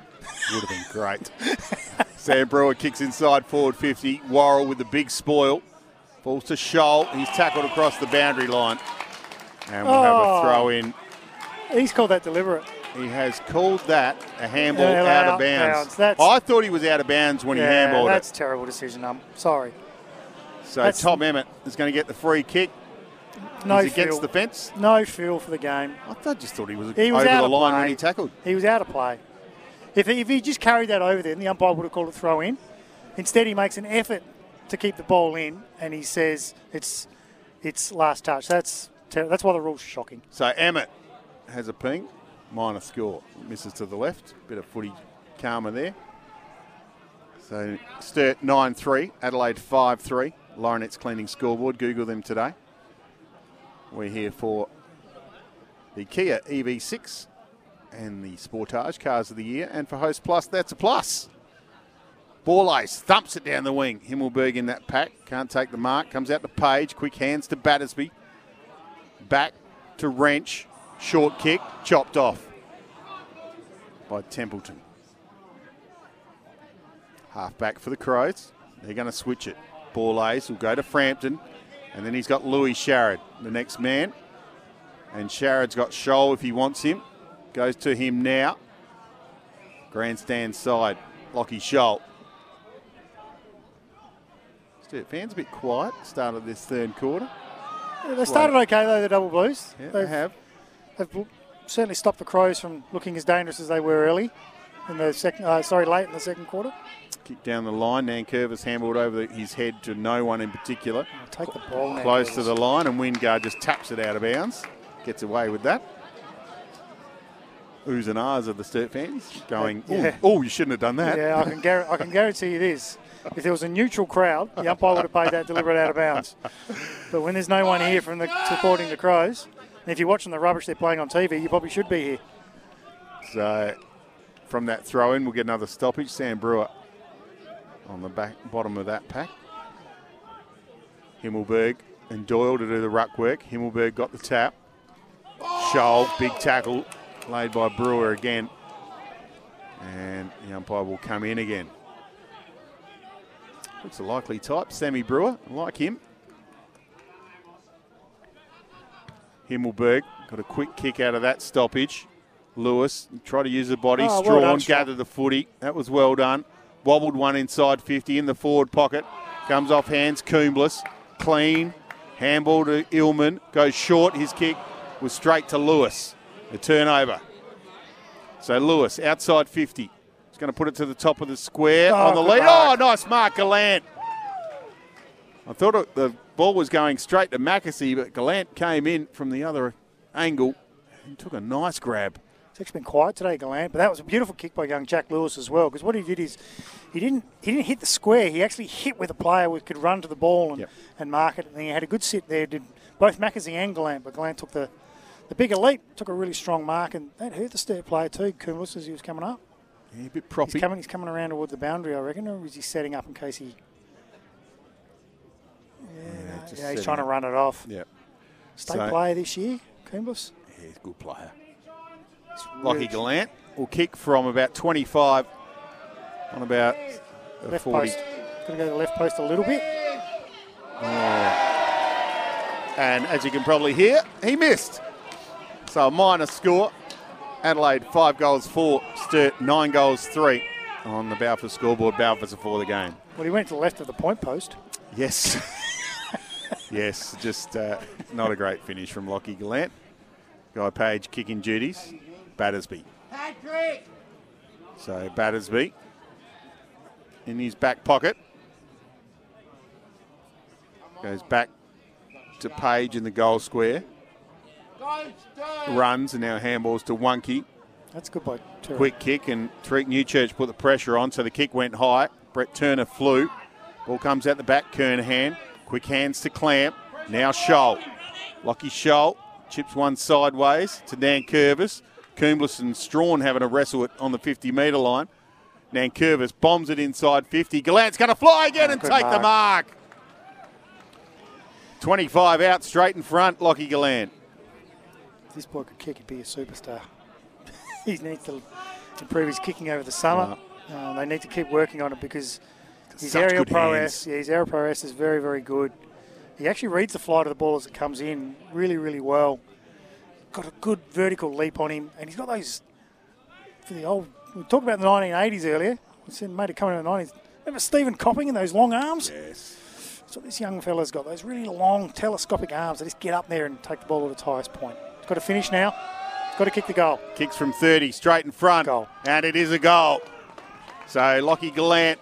Speaker 1: Would have been great. Sam Brewer kicks inside forward 50. Worrell with the big spoil. Falls to Scholl. He's tackled across the boundary line. And we'll have a
Speaker 2: Oh.
Speaker 1: throw in.
Speaker 2: He's called that deliberate.
Speaker 1: He has called that a handball
Speaker 2: Yeah,
Speaker 1: out,
Speaker 2: out
Speaker 1: of bounds.
Speaker 2: bounds. That's- oh,
Speaker 1: I thought he was out of bounds when he
Speaker 2: yeah,
Speaker 1: handballed
Speaker 2: that's
Speaker 1: it.
Speaker 2: a terrible decision. I'm sorry.
Speaker 1: So
Speaker 2: that's-
Speaker 1: Tom Emmett is going to get the free kick.
Speaker 2: No
Speaker 1: He's against
Speaker 2: feel.
Speaker 1: the fence.
Speaker 2: No feel for the game.
Speaker 1: I thought- just thought he was,
Speaker 2: He was
Speaker 1: over the line
Speaker 2: play.
Speaker 1: when he tackled.
Speaker 2: He was out of play. If he, if he just carried that over there, the umpire would have called it throw in. Instead, he makes an effort to keep the ball in, and he says it's it's last touch. That's ter- that's why the rule's are shocking.
Speaker 1: So Emmett has a ping, minor score. Misses to the left. Bit of footy karma there. So Sturt 9 3, Adelaide 5 3. Laurenex cleaning scoreboard. Google them today. We're here for the Kia EV6 and the Sportage Cars of the Year. And for Host Plus, that's a plus. Borlase thumps it down the wing. Himmelberg in that pack. Can't take the mark. Comes out to Page. Quick hands to Battersby. Back to Wrench. Short kick. Chopped off by Templeton. Half back for the Crows. They're going to switch it. Borlase will go to Frampton. And then he's got Louis Sharrod, the next man. And Sharrod's got Scholl if he wants him. Goes to him now. Grandstand side. Lockie Scholl. Sturt fans a bit quiet. Start of this third quarter.
Speaker 2: Yeah, They started okay though, the Double Blues.
Speaker 1: Yeah,
Speaker 2: They've,
Speaker 1: have.
Speaker 2: they've certainly stopped the Crows from looking as dangerous as they were early in the second. Uh, sorry, late in the second quarter.
Speaker 1: Kick down the line. Nankervis handled over the, his head to no one in particular.
Speaker 2: Take the ball.
Speaker 1: Close to the line, and Wingard just taps it out of bounds. Gets away with that. Oohs and ahs of the Sturt fans going, oh,
Speaker 2: Yeah.
Speaker 1: oh, you shouldn't have done that.
Speaker 2: Yeah, I can, gar- I can guarantee you this. If there was a neutral crowd, the umpire would have paid that deliberate out of bounds. But when there's no one here from the supporting the Crows, if you're watching the rubbish they're playing on TV, you probably should be here.
Speaker 1: So from that throw in, we'll get another stoppage. Sam Brewer on the back bottom of that pack. Himmelberg and Doyle to do the ruck work. Himmelberg got the tap. Scholl, big tackle laid by Brewer again. And the umpire will come in again. Looks a likely type. Sammy Brewer, like him. Himmelberg got a quick kick out of that stoppage. Lewis tried to use the body,
Speaker 2: Oh, well
Speaker 1: Strachan
Speaker 2: done,
Speaker 1: gathered the footy. That was well done. Wobbled one inside 50 in the forward pocket. Comes off hands, Coomblas. Clean. Handball to Illman. Goes short. His kick was straight to Lewis. The turnover. So Lewis, outside 50. He's going to put it to the top of the square
Speaker 2: Oh,
Speaker 1: on the lead.
Speaker 2: mark.
Speaker 1: Oh, nice mark, Gollant. I thought it, the ball was going straight to McAsey, but Gollant came in from the other angle and took a nice grab.
Speaker 2: It's actually been quiet today, Gollant, but that was a beautiful kick by young Jack Lewis as well. Because what he did is, he didn't he didn't hit the square. He actually hit with a player who could run to the ball and,
Speaker 1: Yep.
Speaker 2: and mark it. And he had a good sit there. Did both McAsey and Gollant, but Gollant took the the bigger leap, took a really strong mark, and that hurt the step player too, Coombs, as he was coming up.
Speaker 1: Yeah, a bit
Speaker 2: He's coming, he's coming around toward the boundary, I reckon, or is he setting up in case he? Yeah,
Speaker 1: just
Speaker 2: yeah he's
Speaker 1: setting
Speaker 2: trying to run it off.
Speaker 1: Yeah,
Speaker 2: State
Speaker 1: So-
Speaker 2: player this year, Coombs.
Speaker 1: yeah, he's a good player.
Speaker 2: He's
Speaker 1: Lockie
Speaker 2: really-
Speaker 1: Gollant will kick from about 25 on about
Speaker 2: left
Speaker 1: 40.
Speaker 2: post. Going to go to the left post a little bit. Oh.
Speaker 1: And as you can probably hear, he missed. So a minor score. Adelaide, five goals, four. Sturt, nine goals, three on the Balfour scoreboard. Balfour's for the game.
Speaker 2: Well, he went to the left of the point post.
Speaker 1: Yes. yes, just uh, not a great finish from Lockie Gollant. Guy Page kicking duties. Battersby.
Speaker 3: Patrick!
Speaker 1: So Battersby in his back pocket. Goes back to Page in the goal square. Runs and now handballs to Wonky.
Speaker 2: That's good by Turek.
Speaker 1: Quick kick and Tariek Newchurch put the pressure on, so the kick went high. Brett Turner flew. Ball comes out the back, Kernahan. Quick hands to Clamp. Now Scholl. Lockie Scholl chips one sideways to Nankervis. Coombs and Strachan having a wrestle it on the 50 metre line. Nankervis bombs it inside 50. Gollant's going to fly again
Speaker 2: Oh,
Speaker 1: and
Speaker 2: good
Speaker 1: take the mark. 25 out straight in front, Lockie Gollant.
Speaker 2: If this boy could kick, he'd be a superstar. he needs to improve his kicking over the summer. Uh, they need to keep working on it because his
Speaker 1: Such
Speaker 2: aerial prowess, yeah, his aerial prowess is very, very good. He actually reads the flight of the ball as it comes in really, really well. Got a good vertical leap on him, and he's got those for the old. We talked about the 1980s earlier. We said made it coming in the 90s. Remember Stephen Copping and those long arms?
Speaker 1: Yes.
Speaker 2: So this young fella's got those really long telescopic arms that just get up there and take the ball at its highest point. He's got to finish now. He's got to kick the goal.
Speaker 1: Kicks from 30 straight in front.
Speaker 2: Goal.
Speaker 1: And it is a goal. So Lockie Gollant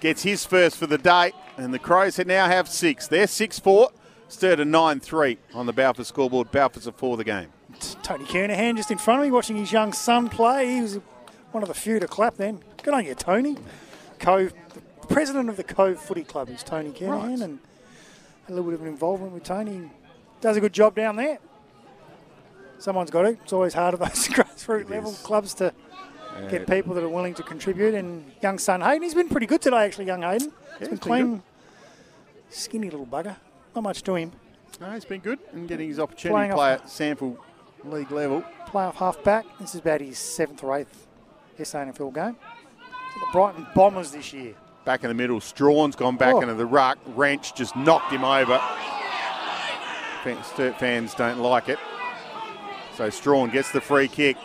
Speaker 1: gets his first for the day. And the Crows now have six. They're 6 4. Sturt a 9 3 on the Balfour scoreboard. Balfour's a for the game.
Speaker 2: Tony Kernahan just in front of me watching his young son play. He was one of the few to clap then. Good on you, Tony. Cove, the president of the Cove Footy Club is Tony Kernahan,
Speaker 1: Right.
Speaker 2: and a little bit of an involvement with Tony. Does a good job down there. Someone's got it. It's always hard at those grassroots level clubs to get people that are willing to contribute. And young son Hayden, he's been pretty good today, actually, young Hayden.
Speaker 1: Yeah,
Speaker 2: he's been clean, skinny little bugger. Not much to him.
Speaker 1: No, he's been good and getting his opportunity
Speaker 2: Playing
Speaker 1: to play
Speaker 2: off-
Speaker 1: at Sample League level.
Speaker 2: playoff half back. This is about his seventh or eighth SANFL game. The Brighton Bombers this year.
Speaker 1: Back in the middle. Strachan's gone back
Speaker 2: Oh.
Speaker 1: into the ruck. Wrench just knocked him over. Sturt fans don't like it. So Strachan gets the free kick.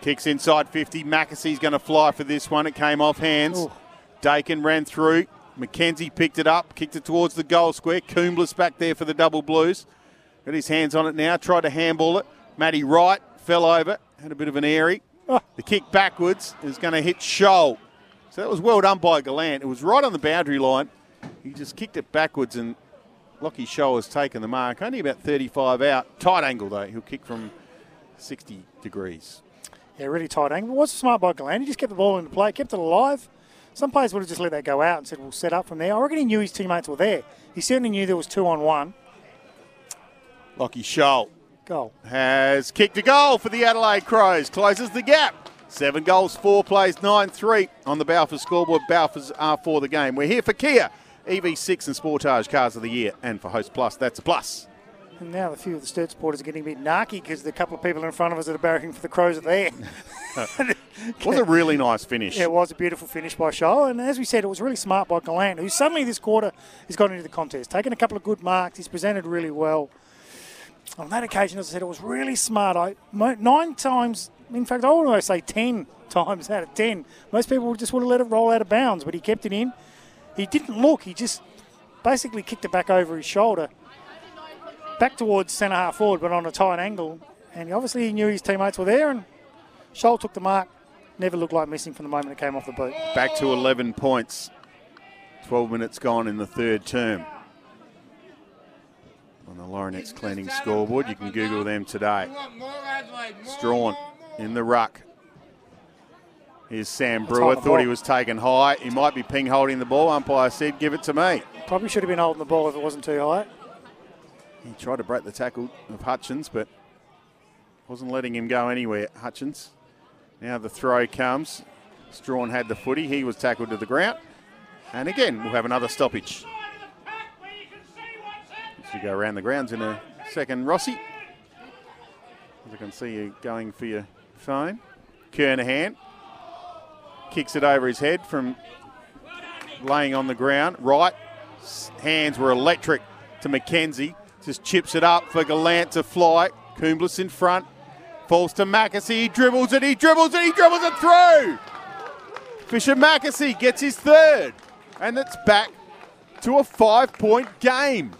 Speaker 1: Kicks inside 50. McAsey's going to fly for this one. It came off hands.
Speaker 2: Ooh.
Speaker 1: Dakin ran through. McKenzie picked it up, kicked it towards the goal square. Coombs back there for the double blues. Got his hands on it now. Tried to handball it. Matty Wright fell over. Had a bit of an airy.
Speaker 2: Oh.
Speaker 1: The kick backwards is going to hit Scholl. So that was well done by Gollant. It was right on the boundary line. He just kicked it backwards and Lockie Scholl has taken the mark. Only about 35 out. Tight angle though. He'll kick from 60 degrees.
Speaker 2: Yeah, really tight angle. Was smart by Gollant. He just kept the ball into play, kept it alive. Some players would have just let that go out and said, we'll set up from there. I reckon he knew his teammates were there. He certainly knew there was two on one.
Speaker 1: Lockie Scholl
Speaker 2: Goal.
Speaker 1: has kicked a goal for the Adelaide Crows. Closes the gap. Seven goals, four plays, 9 3 on the Balfour scoreboard. Balfour's are for the game. We're here for Kia, EV6 and Sportage Cars of the Year. And for Host Plus, that's a plus.
Speaker 2: And now a few of the Sturt supporters are getting a bit narky because the couple of people in front of us that are barracking for the Crows are there.
Speaker 1: was a really nice finish.
Speaker 2: Yeah, it was a beautiful finish by Shaw. And as we said, it was really smart by Gollant, who suddenly this quarter has got into the contest, taken a couple of good marks. He's presented really well. On that occasion, as I said, it was really smart. I nine times, in fact, I would almost say ten times out of ten. Most people would just would have let it roll out of bounds, but he kept it in. He didn't look. He just basically kicked it back over his shoulder, back towards centre half forward, but on a tight angle. And he obviously he knew his teammates were there, and Scholl took the mark. Never looked like missing from the moment it came off the boot.
Speaker 1: Back to 11 points. 12 minutes gone in the third term. On the Laurenex Cleaning scoreboard, you can Google them today.
Speaker 3: We want more Adelaide. More, Strachan
Speaker 1: in the ruck. Here's Sam Brewer. Thought he was taken high. He might be ping holding the ball. Umpire said, give it to me.
Speaker 2: Probably should have been holding the ball if it wasn't too high.
Speaker 1: He tried to break the tackle of Hutchins, but wasn't letting him go anywhere, Hutchins. Now the throw comes. Strachan had the footy. He was tackled to the ground. And again, we'll have another stoppage. You go around the grounds in a second, Rossi. As I can see you going for your phone. Kernahan kicks it over his head from laying on the ground. Right, hands were electric to Mackenzie. Just chips it up for Gollant to fly. Coombs in front. Falls to McAsey. He dribbles it. He dribbles it. He dribbles it through. Fischer McAsey gets his third. And it's back to a five point game.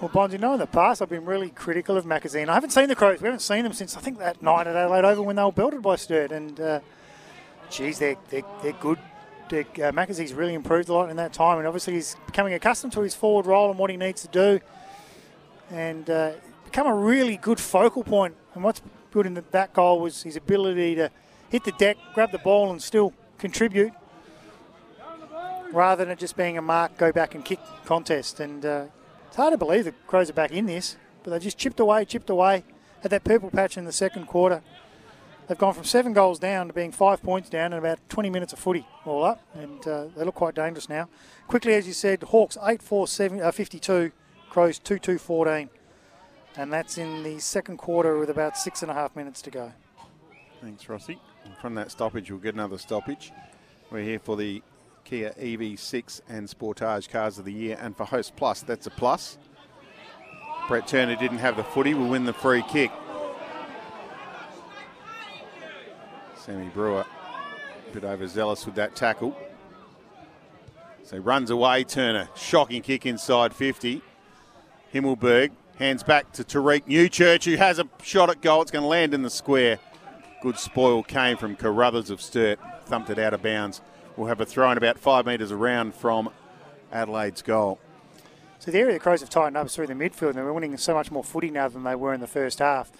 Speaker 2: Well, Bonds, you know, in the past I've been really critical of Macazine. I haven't seen the Crows. We haven't seen them since I think that night at Adelaide Oval when they were belted by Sturt. And, uh, geez, they're, they're, they're good. They're, uh, really improved a lot in that time. And obviously he's becoming accustomed to his forward role and what he needs to do. And uh, become a really good focal point. And what's good in that goal was his ability to hit the deck, grab the ball and still contribute. rather than it just being a mark, go back and kick contest. And uh, it's hard to believe the Crows are back in this, but they just chipped away, chipped away. Had that purple patch in the second quarter. They've gone from seven goals down to being five points down in about 20 minutes of footy all up, and uh, they look quite dangerous now. Quickly, as you said, Hawks 8 4 7, uh, 52, Crows 2 2 14. And that's in the second quarter with about six and a half minutes to go.
Speaker 1: Thanks, Rossi. From that stoppage, we'll get another stoppage. We're here for the Kia EV6 and Sportage Cars of the Year, and for Host Plus, that's a plus. Brett Turner didn't have the footy, will win the free kick. Sammy Brewer, a bit overzealous with that tackle. So runs away, Turner. Shocking kick inside 50. Himmelberg hands back to Tariek Newchurch, who has a shot at goal. It's going to land in the square. Good spoil came from Carruthers of Sturt, thumped it out of bounds. We'll have a throw in about five metres around from Adelaide's goal.
Speaker 2: So the area the Crows have tightened up through the midfield, and they're winning so much more footy now than they were in the first half.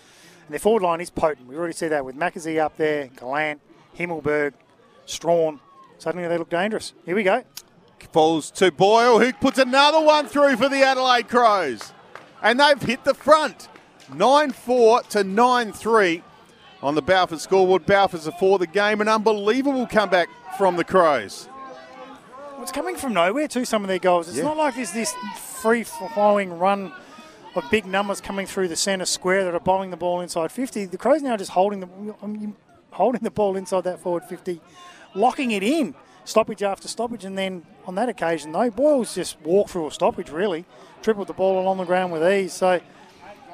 Speaker 2: And their forward line is potent. We already see that with Mackenzie up there, Gollant, Himmelberg, Strachan. Suddenly they look dangerous. Here we go.
Speaker 1: Falls to Boyle, who puts another one through for the Adelaide Crows. And they've hit the front. 9 4 to 9 3 on the Balfour scoreboard. Balfour's are for the game. An unbelievable comeback from the Crows.
Speaker 2: Well, it's coming from nowhere, too, some of their goals. It's
Speaker 1: Yeah.
Speaker 2: not like there's this free flowing run of big numbers coming through the centre square that are bowling the ball inside 50. The Crows now just holding the, um, holding the ball inside that forward 50, locking it in, stoppage after stoppage. And then on that occasion, though, Boyle's just walked through a stoppage, really, tripled the ball along the ground with ease. So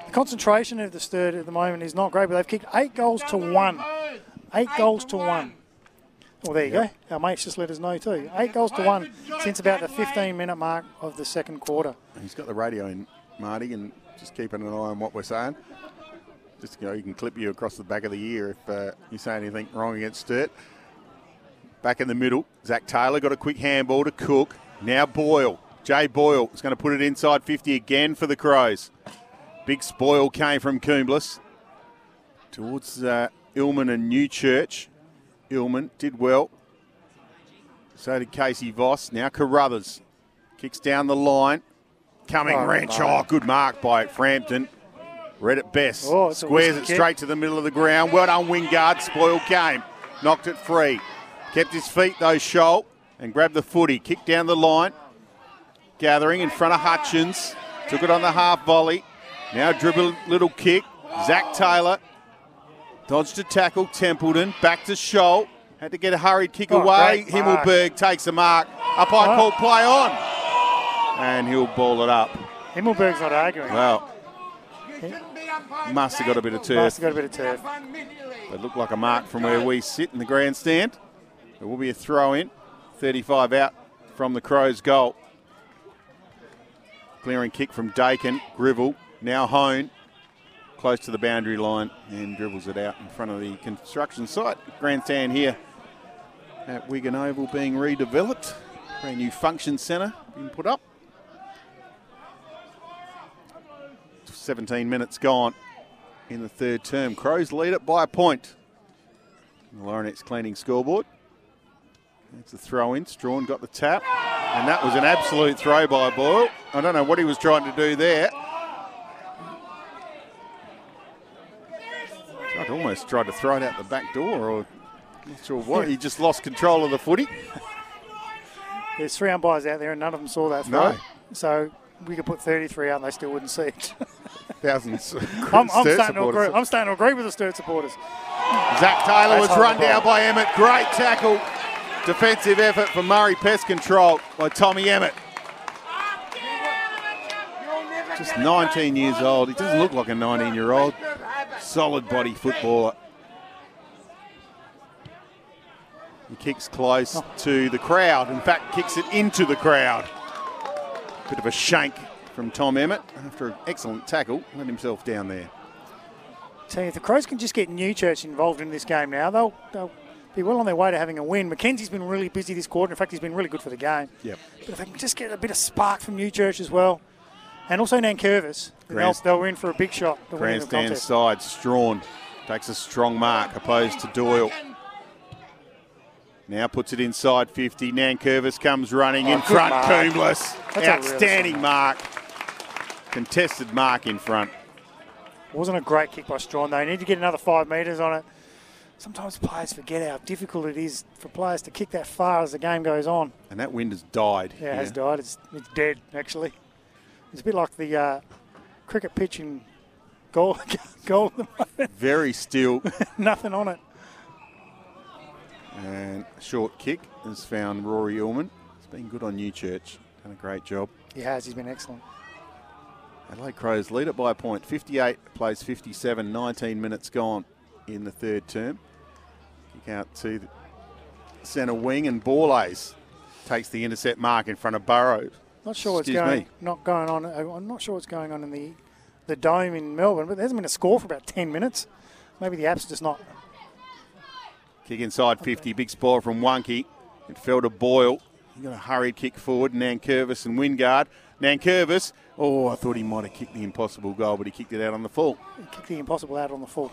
Speaker 2: the concentration of the Sturt at the moment is not great, but they've kicked eight goals to one. Eight goals to one. Well, there you go. Our mates just let us know too. Eight goals to one since about the 15 minute mark of the second quarter.
Speaker 1: He's got the radio in, Marty, and just keeping an eye on what we're saying. Just you know, he can clip you across the back of the ear if uh, you say anything wrong against Sturt. Back in the middle, Zach Taylor got a quick handball to Cook. Now Boyle, Jay Boyle is going to put it inside 50 again for the Crows. Big spoil came from Coomblas towards uh, Illman and Newchurch. Illman did well. So did Casey Voss. Now Carruthers kicks down the line. Coming
Speaker 2: Oh,
Speaker 1: wrench.
Speaker 2: no.
Speaker 1: Oh, good mark by Frampton. Read it best.
Speaker 2: Oh,
Speaker 1: Squares it
Speaker 2: kick.
Speaker 1: straight to the middle of the ground. Well done, Wingard. Spoiled game. Knocked it free. Kept his feet though, Scholl, and grabbed the footy. Kicked down the line. Gathering in front of Hutchins. Took it on the half volley. Now dribble little kick. Zach Taylor dodged a tackle. Templeton back to Scholl. Had to get a hurried kick
Speaker 2: Oh,
Speaker 1: away. Himmelberg takes a mark. Up I
Speaker 2: Oh.
Speaker 1: call play on. And he'll ball it up.
Speaker 2: Himmelberg's not arguing.
Speaker 1: Well, must have got a bit of turf.
Speaker 2: Must have got a bit of turf.
Speaker 1: It looked like a mark from where we sit in the grandstand. It will be a throw in. 35 out from the Crows' goal. Clearing kick from Dakin. Grivell. Now Hone. Close to the boundary line and dribbles it out in front of the construction site. Grandstand here at Wigan Oval being redeveloped. Brand new function centre being put up. 17 minutes gone in the third term. Crows lead it by a point. The Laurenex cleaning scoreboard. It's a throw in. Strachan got the tap. And that was an absolute throw by Boyle. I don't know what he was trying to do there. I'd almost tried to throw it out the back door or not sure what. He just lost control of the footy.
Speaker 2: There's three umpires out there, and none of them saw that throw.
Speaker 1: No.
Speaker 2: throw. So we could put 33 out, and they still wouldn't see it.
Speaker 1: Thousands.
Speaker 2: I'm, I'm, starting to agree. I'm starting to agree with the Sturt supporters.
Speaker 1: Zach Taylor was run down by Emmett. Great tackle. Defensive effort for Murray Pest Control by Tommy Emmett. Just 19 years old. He doesn't look like a 19 year old. Solid body footballer. He kicks close oh. to the crowd. In fact, kicks it into the crowd. Bit of a shank from Tom Emmett after an excellent tackle. Let himself down there.
Speaker 2: Tell you, if the Crows can just get Newchurch involved in this game now, they'll, they'll be well on their way to having a win. Mackenzie's been really busy this quarter. In fact, he's been really good for the game.
Speaker 1: Yep.
Speaker 2: But if they can just get a bit of spark from Newchurch as well, and also Nankervis, then they'll,
Speaker 1: Grand-
Speaker 2: they'll win for a big shot.
Speaker 1: Grandstand side, Strachan takes a strong mark opposed to Doyle. Now puts it inside 50. Nankervis comes running
Speaker 2: Oh,
Speaker 1: in front.
Speaker 2: mark.
Speaker 1: Coombs.
Speaker 2: That's
Speaker 1: Outstanding mark. Contested mark in front.
Speaker 2: Wasn't a great kick by Strachan though. You need to get another five metres on it. Sometimes players forget how difficult it is for players to kick that far as the game goes on.
Speaker 1: And that wind has died.
Speaker 2: Yeah, it has died. It's, it's dead, actually. It's a bit like the uh, cricket pitch in goal. goal at the moment.
Speaker 1: Very still.
Speaker 2: Nothing on it.
Speaker 1: and short kick has found Rory Illman. It's been good on Newchurch. Done a great job.
Speaker 2: He has. He's been excellent.
Speaker 1: Adelaide Crows lead it by a point. 58 plays 57, 19 minutes gone in the third term. Kick out to the centre wing and Borlase takes the intercept mark in front of Burrows.
Speaker 2: Not sure what's
Speaker 1: Excuse
Speaker 2: going
Speaker 1: me.
Speaker 2: not going on. uh, I'm not sure what's going on in the the dome in Melbourne, but there hasn't been a score for about 10 minutes. Maybe the app's just not.
Speaker 1: Kick inside 50, big spoil from Wonky. It fell to Boyle. He got a hurried kick forward, Nankervis and Wingard. Nankervis, oh, I thought he might have kicked the impossible goal, but he kicked it out on the full.
Speaker 2: He kicked the impossible out on the full.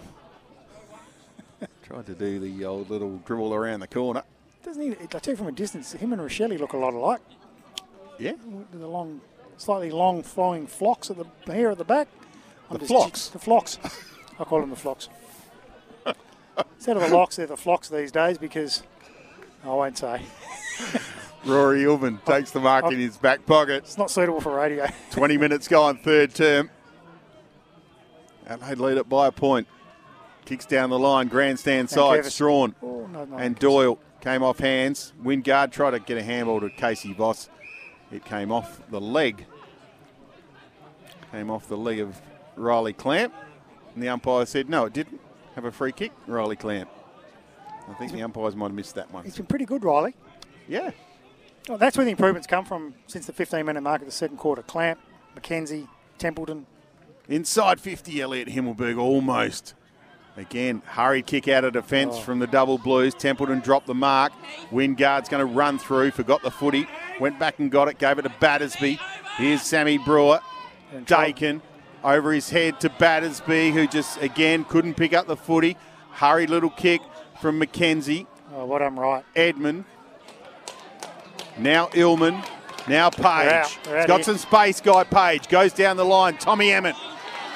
Speaker 1: Tried to do the old little dribble around the corner.
Speaker 2: Doesn't he? I tell you from a distance, him and Rochelle look a lot alike.
Speaker 1: Yeah,
Speaker 2: The long, slightly long flowing flocks at the hair at the back. I'm
Speaker 1: The flocks?
Speaker 2: The flocks. I call them the flocks. Instead of the locks, they're the flocks these days because I won't say.
Speaker 1: Rory Illman takes the mark in his back pocket.
Speaker 2: It's not suitable for radio.
Speaker 1: 20 minutes gone, third term. Adelaide lead it by a point. Kicks down the line, grandstand side. Strachan.
Speaker 2: Oh, no, no.
Speaker 1: And Doyle came off hands. Wingard tried to get a handball to Casey Voss. It came off the leg. Came off the leg of Riley Clamp. And the umpire said, no, it didn't. Have a free kick, Riley Clamp. I think the umpires might have missed that one.
Speaker 2: He's been pretty good, Riley.
Speaker 1: Yeah.
Speaker 2: Oh, that's where the improvements come from since the 15 minute mark of the second quarter. Clamp, McKenzie, Templeton.
Speaker 1: Inside 50, Elliot Himmelberg almost. Again, hurried kick out of defence
Speaker 2: Oh.
Speaker 1: from the double blues. Templeton dropped the mark. Wingard's going to run through, forgot the footy, went back and got it, gave it to Battersby. Here's Sammy Brewer. Dakin over his head to Battersby, who just again couldn't pick up the footy. Hurried little kick from McKenzie.
Speaker 2: Oh, what I'm right.
Speaker 1: Edmund. Now Illman. Now Page.
Speaker 2: out. They're out
Speaker 1: got
Speaker 2: here.
Speaker 1: some space, Guy Page. Goes down the line. Tommy Emmett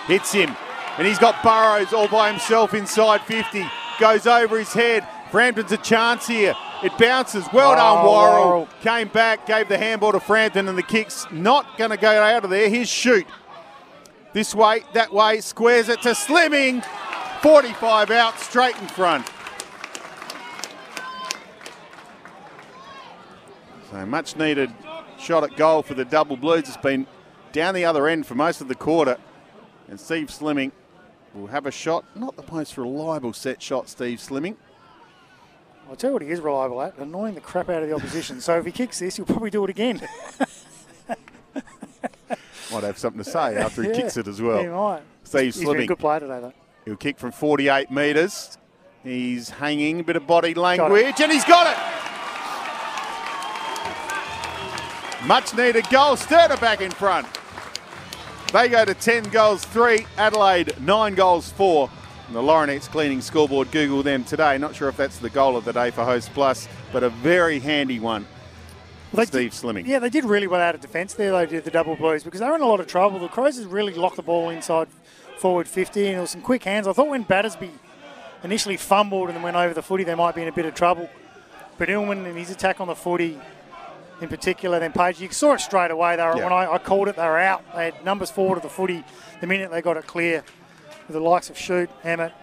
Speaker 1: hits him. And he's got Burrows all by himself inside 50. Goes over his head. Frampton's a chance here. It bounces. Well done,
Speaker 2: Oh,
Speaker 1: Worrell.
Speaker 2: Worrell.
Speaker 1: Came back, gave the handball to Frampton, and the kick's not going to go out of there. His Shoot. This way, that way, squares it to Slimming. 45 out, straight in front. So much needed shot at goal for the double blues. It's been down the other end for most of the quarter. And Steve Slimming will have a shot. Not the most reliable set shot, Steve Slimming.
Speaker 2: I'll tell you what he is reliable at, annoying the crap out of the opposition. so if he kicks this, he'll probably do it again.
Speaker 1: Might have something to say after he
Speaker 2: Yeah,
Speaker 1: kicks it as
Speaker 2: He
Speaker 1: well.
Speaker 2: might.
Speaker 1: Steve
Speaker 2: He's been a good player today, though.
Speaker 1: He'll kick from 48 metres. He's hanging, a bit of body language, and he's got it. Much needed goal. Sturter back in front. They go to 10 goals, 3. Adelaide, 9 goals, 4. And the Laurenex Cleaning Scoreboard, Google them today. Not sure if that's the goal of the day for Host Plus, but a very handy one.
Speaker 2: Well,
Speaker 1: Steve
Speaker 2: did-
Speaker 1: Slimming.
Speaker 2: Yeah, they did really well out of defence there. They did the double blues because they were in a lot of trouble. The Crows has really locked the ball inside forward 50, and there was some quick hands. I thought when Battersby initially fumbled and then went over the footy, they might be in a bit of trouble. But Illman and his attack on the footy, in particular, then Page, you saw it straight away. They were,
Speaker 1: Yeah.
Speaker 2: When I, I called it, they were out. They had numbers forward of the footy the minute they got it clear. With the likes of Shoot, Emmett,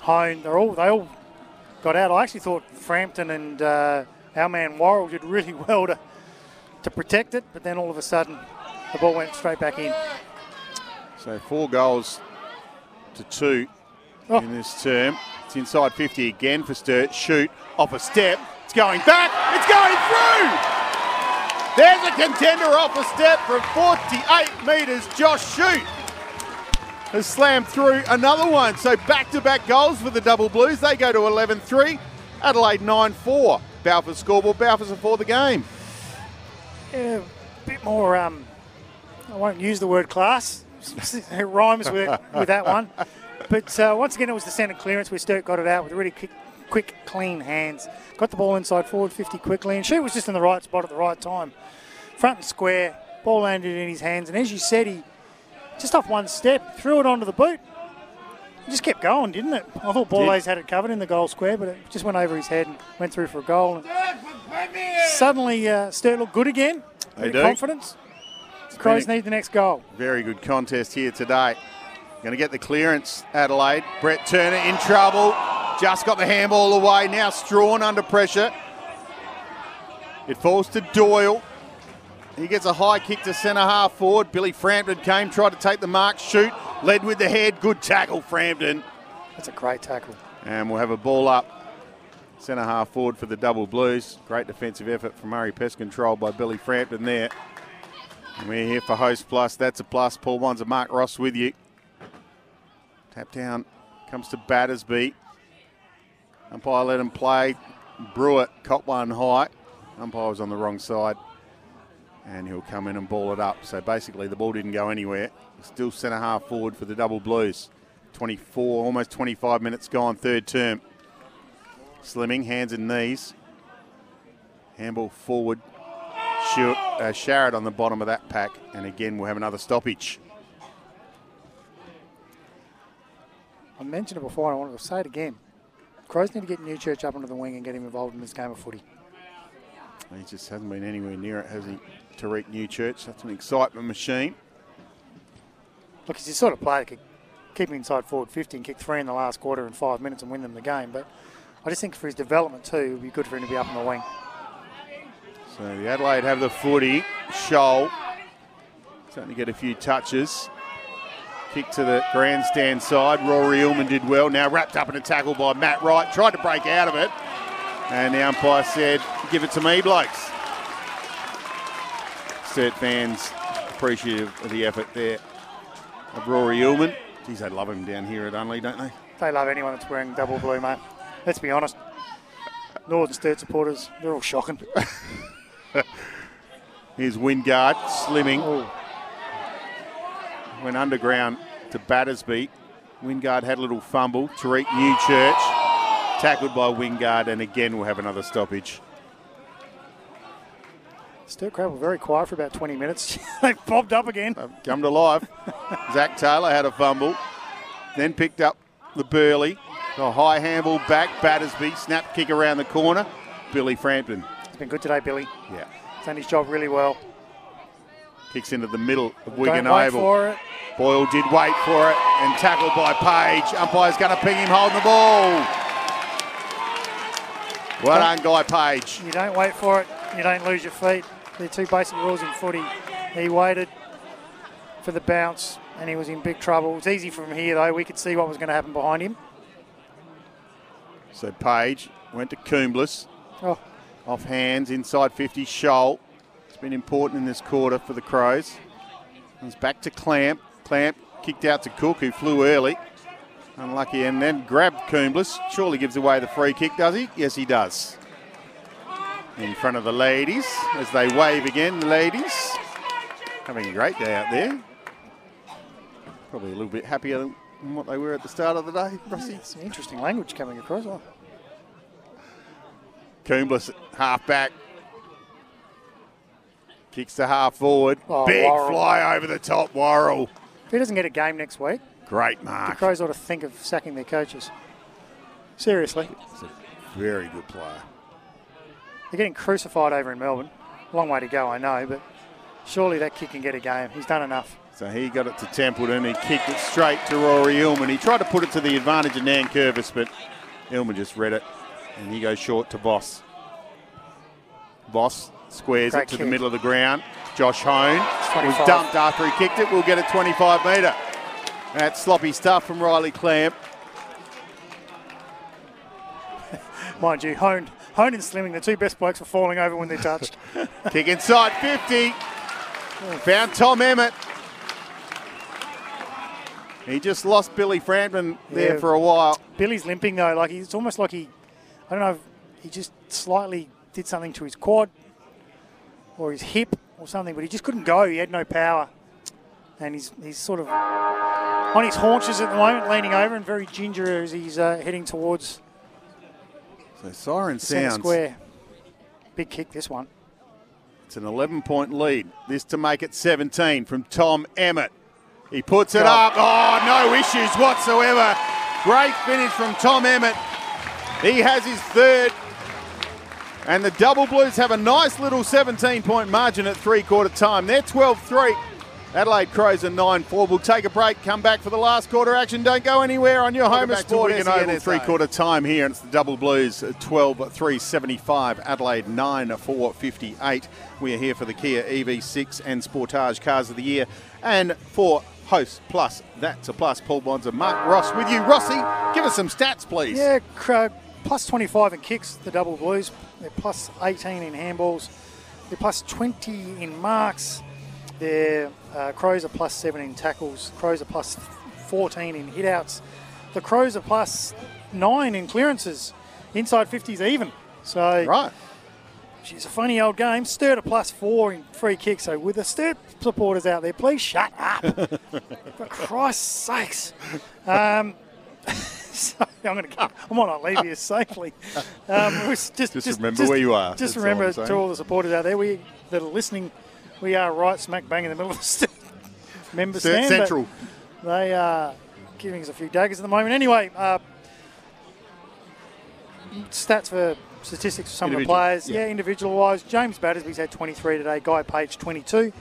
Speaker 2: Hone, they're all they all got out. I actually thought Frampton and uh, our man Worrell did really well to to protect it, but then all of a sudden the ball went straight back in.
Speaker 1: So four goals to two
Speaker 2: Oh.
Speaker 1: in this term. It's inside 50 again for Sturt. Shoot off a step. It's going back. It's going through. There's a contender off a step from 48 metres. Josh Shoot has slammed through another one. So back-to-back goals for the Double Blues. They go to 11-3. Adelaide 9-4. Balfour scoreboard. Balfour's for the game.
Speaker 2: Yeah, a bit more. Um, I won't use the word class. it rhymes with with that one. But uh, once again, it was the centre clearance where Sturt got it out with a really quick, quick, clean hands. Got the ball inside forward 50 quickly, and she was just in the right spot at the right time. Front and square, ball landed in his hands, and as you said, he just off one step, threw it onto the boot. It just kept going, didn't it? I thought Borlase had it covered in the goal square, but it just went over his head and went through for a goal. And
Speaker 3: Sturt for Premier.
Speaker 2: suddenly, uh, Sturt looked good again.
Speaker 1: They do.
Speaker 2: Confidence. Crows need the next goal.
Speaker 1: Very good contest here today. Going to get the clearance, Adelaide. Brett Turner in trouble. Just got the handball away. Now Strachan under pressure. It falls to Doyle. He gets a high kick to centre half forward. Billy Frampton came, tried to take the mark, shoot, led with the head. Good tackle, Frampton.
Speaker 2: That's a great tackle.
Speaker 1: And we'll have a ball up. Centre half forward for the double blues. Great defensive effort from Murray Pest Control by Billy Frampton there. And we're here for Host Plus. That's a plus. Paul Bonsor, Mark Ross with you. Tap down comes to Battersby. Umpire let him play. Brewer caught one high. Umpire was on the wrong side. And he'll come in and ball it up. So basically, the ball didn't go anywhere. Still centre half forward for the double blues. 24, almost 25 minutes gone, third term. Slimming, hands and knees. Handball forward. Shoot, uh, Sharrett on the bottom of that pack. And again, we'll have another stoppage.
Speaker 2: I mentioned it before, and I want to say it again. Crows need to get Newchurch up onto the wing and get him involved in this game of footy.
Speaker 1: He just hasn't been anywhere near it, has he? Tariek Newchurch. That's an excitement machine.
Speaker 2: Look, he's the sort of player that could keep him inside forward 50 and kick three in the last quarter in five minutes and win them the game. But I just think for his development too, it would be good for him to be up on the wing.
Speaker 1: So the Adelaide have the footy. Scholl starting to get a few touches. Kick to the grandstand side. Rory Illman did well. Now wrapped up in a tackle by Matt Wright. Tried to break out of it. And the umpire said, give it to me, blokes. Sturt fans appreciative of the effort there of Rory Illman. Geez, they love him down here at Unley, don't they?
Speaker 2: They love anyone that's wearing double blue, mate. Let's be honest. Northern Sturt supporters, they're all shocking.
Speaker 1: Here's Wingard slimming.
Speaker 2: Oh,
Speaker 1: went underground to Battersby. Wingard had a little fumble. Tariek Newchurch tackled by Wingard, and again we'll have another stoppage.
Speaker 2: Sturt crowd were very quiet for about 20 minutes. they popped up again.
Speaker 1: They've come to life. Zach Taylor had a fumble, then picked up the Burley. A high handball back. Battersby snap kick around the corner. Billy Frampton.
Speaker 2: It's been good today, Billy.
Speaker 1: Yeah.
Speaker 2: He's done his job really well.
Speaker 1: Kicks into the middle of Wigan
Speaker 2: Don't wait
Speaker 1: Oval.
Speaker 2: for it.
Speaker 1: Boyle did wait for it and tackled by Page. Umpire's going to ping him holding the ball. Well done, Guy Page.
Speaker 2: You don't wait for it. You don't lose your feet. They're two basic rules in footy. He waited for the bounce and he was in big trouble. It's easy from here though. We could see what was going to happen behind him.
Speaker 1: So Page went to Coomblas.
Speaker 2: Oh,
Speaker 1: Off hands, inside 50, Scholl. It's been important in this quarter for the Crows. It's back to Clamp. Clamp kicked out to Cook, who flew early. Unlucky, and then grabbed Coomblas. Surely gives away the free kick, does he? Yes, he does. In front of the ladies, as they wave again, the ladies. Having a great day out there. Probably a little bit happier than what they were at the start of the day, Rossi.
Speaker 2: some interesting language coming across.
Speaker 1: Coomblas half back. Kicks the half forward.
Speaker 2: Oh,
Speaker 1: Big
Speaker 2: Worrell.
Speaker 1: fly over the top, Worrell.
Speaker 2: If he doesn't get a game next week,
Speaker 1: Great mark. the.
Speaker 2: Crows ought to think of sacking their coaches. Seriously.
Speaker 1: It's a very good player.
Speaker 2: They're getting crucified over in Melbourne. Long way to go, I know, but surely that kid can get a game. He's done enough.
Speaker 1: So he got it to Templeton. He kicked it straight to Rory Illman. He tried to put it to the advantage of Nankervis, but Illman just read it. And he goes short to Boss. Boss squares
Speaker 2: Great
Speaker 1: it to the middle of the ground. Josh Hone was dumped after he kicked it. We'll get a 25 metre. That's sloppy stuff from Riley Clamp.
Speaker 2: Mind you, Hone, Hone and Slimming, the two best blokes, were falling over when they touched.
Speaker 1: Kick inside 50. Found Tom Emmett. He just lost Billy Frampton there
Speaker 2: Yeah.
Speaker 1: for a while.
Speaker 2: Billy's limping though, like he's it's almost like he, I don't know, he just slightly did something to his quad or his hip or something, but he just couldn't go. He had no power, and he's he's sort of on his haunches at the moment, leaning over and very ginger as he's uh, heading towards
Speaker 1: So siren sounds.
Speaker 2: square. Big kick, this one.
Speaker 1: It's an 11 point lead. This to make it 17 from Tom Emmett. He puts it up. Oh, no issues whatsoever. Great finish from Tom Emmett. He has his third. And the Double Blues have a nice little 17 point margin at three quarter time. They're 12 3. Adelaide Crows are 9 4. We'll take a break, come back for the last quarter action. Don't go anywhere on your home of
Speaker 4: back to
Speaker 1: sport.
Speaker 4: Wigan
Speaker 1: SEN
Speaker 4: Oval,
Speaker 1: three quarter time here. And it's the Double Blues uh, 12 3 75. Adelaide 9 4 58. We are here for the Kia EV6 and Sportage Cars of the Year. And for Host Plus, that's a plus. Paul Bonds and Mark Ross with you. Rossi, give us some stats, please.
Speaker 2: Yeah, Cro- plus 25 in kicks, the double blues. They're plus 18 in handballs. They're plus 20 in marks. Their uh, Crows are plus 7 in tackles. Crows are plus 14 in hitouts. The Crows are plus 9 in clearances. Inside 50s even. So
Speaker 1: Right.
Speaker 2: She's a funny old game. Sturt a plus four in free kicks. So with the Sturt supporters out there, please shut up. For Christ's sakes. Um, so I'm going to. Come I might not leave you safely. Um, was just,
Speaker 1: Just remember where you are,
Speaker 2: Just
Speaker 1: that's all
Speaker 2: remember
Speaker 1: I'm
Speaker 2: to all the supporters out there, we that are listening, we are right smack bang in the middle of the st- member
Speaker 1: Sturt
Speaker 2: stand.
Speaker 1: Central.
Speaker 2: They are giving us a few daggers at the moment. Anyway, uh, stats for statistics for some of the players.
Speaker 1: yeah.
Speaker 2: Yeah, individual wise, James Battersby's had 23 today. Guy Page 22.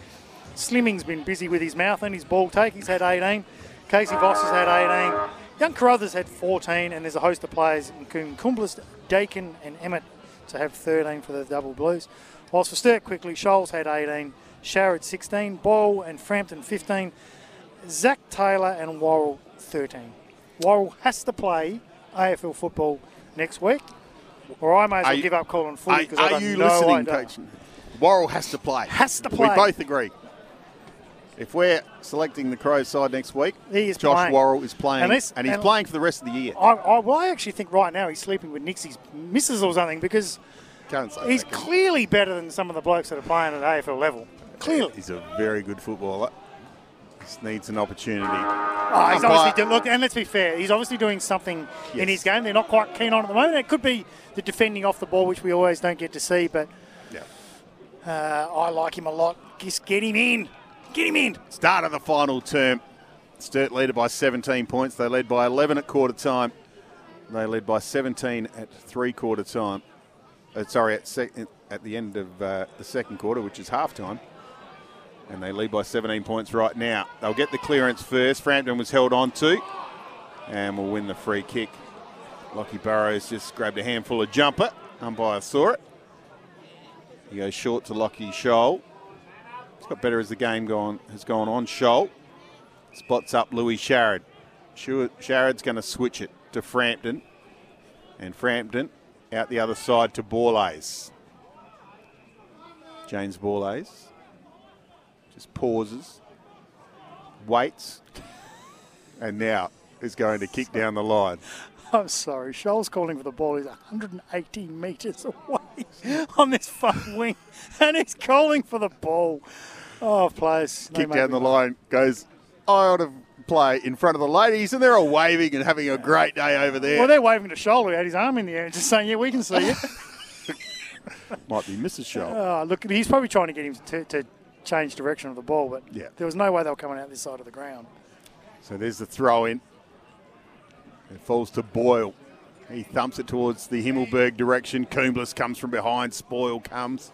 Speaker 2: Slimming's been busy with his mouth and his ball take. He's had 18. Casey Voss has had 18. Young Carruthers had 14, and there's a host of players, including Coomblas, Dakin, and Emmett, to have 13 for the double blues. Whilst for Sturt quickly, Scholl's had 18, Sharrod 16, Bowl and Frampton 15, Zach Taylor and Worrell 13. Worrell has to play AFL football next week, or I may as well
Speaker 1: you-
Speaker 2: give up calling footy because I don't
Speaker 1: you
Speaker 2: know
Speaker 1: listening. Coach? Worrell has to play.
Speaker 2: Has to play.
Speaker 1: We both agree. If we're selecting the Crows side next week,
Speaker 2: He is
Speaker 1: Josh
Speaker 2: playing.
Speaker 1: Worrell is playing,
Speaker 2: And
Speaker 1: and, he's
Speaker 2: and-
Speaker 1: playing for the rest of the year.
Speaker 2: I, I, well, I actually think right now he's sleeping with Nixie's missus or something because
Speaker 1: Can't say
Speaker 2: he's
Speaker 1: that, you?
Speaker 2: clearly better than some of the blokes that are playing at AFL level. Clearly.
Speaker 1: He's a very good footballer. Just needs an opportunity.
Speaker 2: Oh, he's obviously do, look, and let's be fair, he's obviously doing something in his game. They're not quite keen on at the moment. It could be the defending off the ball, which we always don't get to see, but
Speaker 1: Yeah.
Speaker 2: uh, I like him a lot. Just get him in. Get him in.
Speaker 1: Start of the final term. Sturt leader by 17 points. They led by 11 at quarter time. They led by 17 at three quarter time. Uh, sorry, at, sec- at the end of uh, the second quarter, which is half time. And they lead by 17 points right now. They'll get the clearance first. Frampton was held on to and will win the free kick. Lockie Burrows just grabbed a handful of jumper. Umpire saw it. He goes short to Lockie Scholl. Got better as the game gone, has gone on. Scholl spots up Louis Sharrod. Shu- Sharrod's going to switch it to Frampton. And Frampton out the other side to Borlase. James Borlase just pauses, waits, and now is going to kick down the line.
Speaker 2: I'm sorry. Scholl's calling for the ball. He's 118 metres away on this front wing, and he's calling for the ball. Oh, players. they
Speaker 1: Kick down the line, goes, I ought to play in front of the ladies, and they're all waving and having a great day over there.
Speaker 2: Well, they're waving to Scholl, who had his arm in the air, just saying, "Yeah, we can see you."
Speaker 1: Might be Mrs. Scholl.
Speaker 2: oh, look, he's probably trying to get him to, to change direction of the ball, but
Speaker 1: Yeah.
Speaker 2: there was no way they were coming out this side of the ground.
Speaker 1: So there's the throw in. It falls to Boyle. He thumps it towards the Himmelberg direction. Coomblas comes from behind. Spoil comes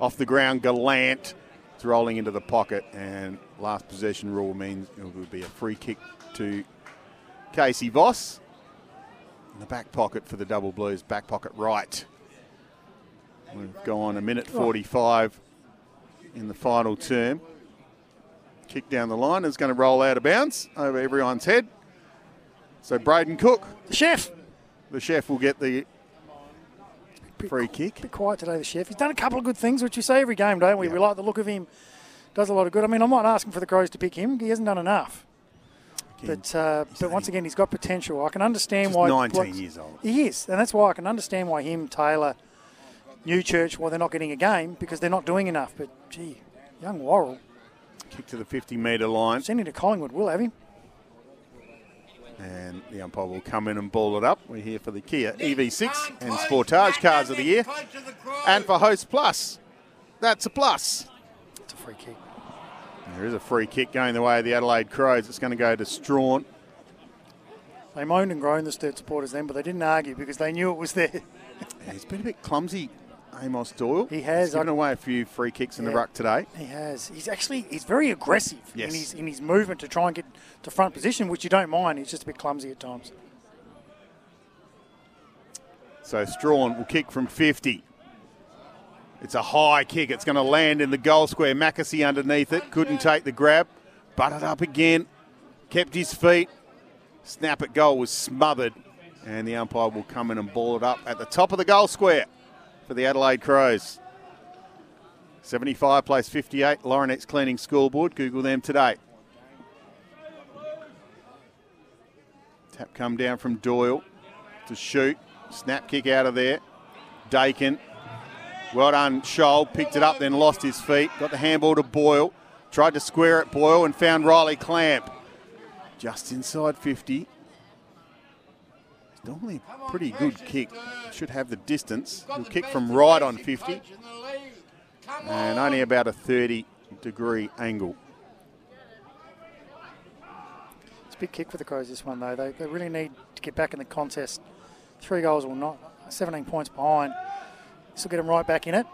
Speaker 1: off the ground. Gallant. It's rolling into the pocket, and last possession rule means it would be a free kick to Casey Voss. In the back pocket for the double blues, back pocket right. We've gone a minute 45 in the final term. Kick down the line is going to roll out of bounds over everyone's head. So Brayden Cook,
Speaker 2: The chef,
Speaker 1: the chef, will get the free kick.
Speaker 2: a bit quiet today. The chef. He's done a couple of good things, which we say every game, don't we?
Speaker 1: Yeah.
Speaker 2: We like the look of him. Does a lot of good. I mean, I'm not asking for the Crows to pick him. He hasn't done enough.
Speaker 1: Again,
Speaker 2: But uh, but once again, he's got potential. I can understand why
Speaker 1: 19
Speaker 2: blokes-
Speaker 1: years old.
Speaker 2: He is, and that's why I can understand why him, Taylor, Newchurch, why they're not getting a game because they're not doing enough. But gee, young Worrell,
Speaker 1: Kick to the 50 metre line.
Speaker 2: send him to Collingwood. We'll have him.
Speaker 1: And the umpire will come in and ball it up. We're here for the Kia EV6 and Sportage Cars of the Year. And for Host Plus, that's a plus.
Speaker 2: It's a free kick.
Speaker 1: There is a free kick going the way of the Adelaide Crows. It's going to go to Strachan.
Speaker 2: They moaned and groaned, the Sturt supporters then, but they didn't argue because they knew it was there.
Speaker 1: Yeah, he's been a bit clumsy, Amos Doyle.
Speaker 2: He has.
Speaker 1: He's given
Speaker 2: I-
Speaker 1: away a few free kicks in the ruck today.
Speaker 2: He has. He's actually he's very aggressive
Speaker 1: Yes.
Speaker 2: in his in his movement to try and get to front position, which you don't mind. He's just a bit clumsy at times.
Speaker 1: So Strachan will kick from 50. It's a high kick. It's going to land in the goal square. McAsey underneath it. Couldn't take the grab. Butted up again. Kept his feet. Snap at goal was smothered. And the umpire will come in and ball it up at the top of the goal square for the Adelaide Crows. 75 place 58. Laurenex Cleaning Scoreboard. Google them today. Tap come down from Doyle to Shute. Snap kick out of there. Dakin. Well done, Scholl. Picked it up, then lost his feet. Got the handball to Boyle. Tried to square it, Boyle, and found Riley Clamp. Just inside 50. It's normally a pretty good kick. Should have the distance. He'll kick from right on 50 and only about a 30 degree angle.
Speaker 2: It's a big kick for the Crows this one though. They, they really need to get back in the contest. Three goals or not, 17 points behind. This will get them right back in it.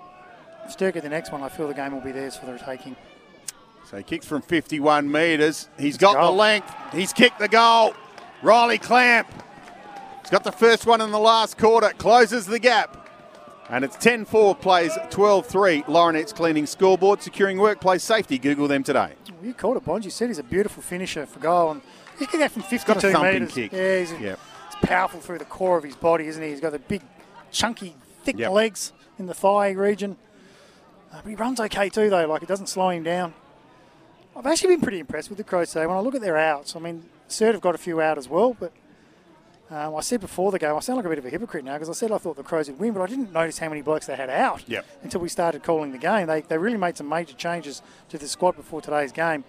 Speaker 2: Sturt at the next one. I feel the game will be theirs for the taking.
Speaker 1: So he kicks from 51 metres. He's got the length. He's kicked the goal. Riley Clamp. Got the first one in the last quarter. Closes the gap. And it's 10 4 plays 12 3. Laurenex Cleaning Scoreboard, securing workplace safety. Google them today.
Speaker 2: Well, you called it, Bond. You said he's a beautiful finisher for goal. And he can go from 52
Speaker 1: got a thumping
Speaker 2: metres.
Speaker 1: kick.
Speaker 2: Yeah, he's,
Speaker 1: Yep.
Speaker 2: he's powerful through the core of his body, isn't he? He's got the big, chunky, thick
Speaker 1: Yep.
Speaker 2: legs in the thigh region. Uh, but he runs okay too, though. Like it doesn't slow him down. I've actually been pretty impressed with the Crows today. When I look at their outs, I mean, Cert have got a few out as well, but um, I said before the game, I sound like a bit of a hypocrite now because I said I thought the Crows would win, but I didn't notice how many blokes they had out
Speaker 1: Yep.
Speaker 2: until we started calling the game. They, they really made some major changes to the squad before today's game.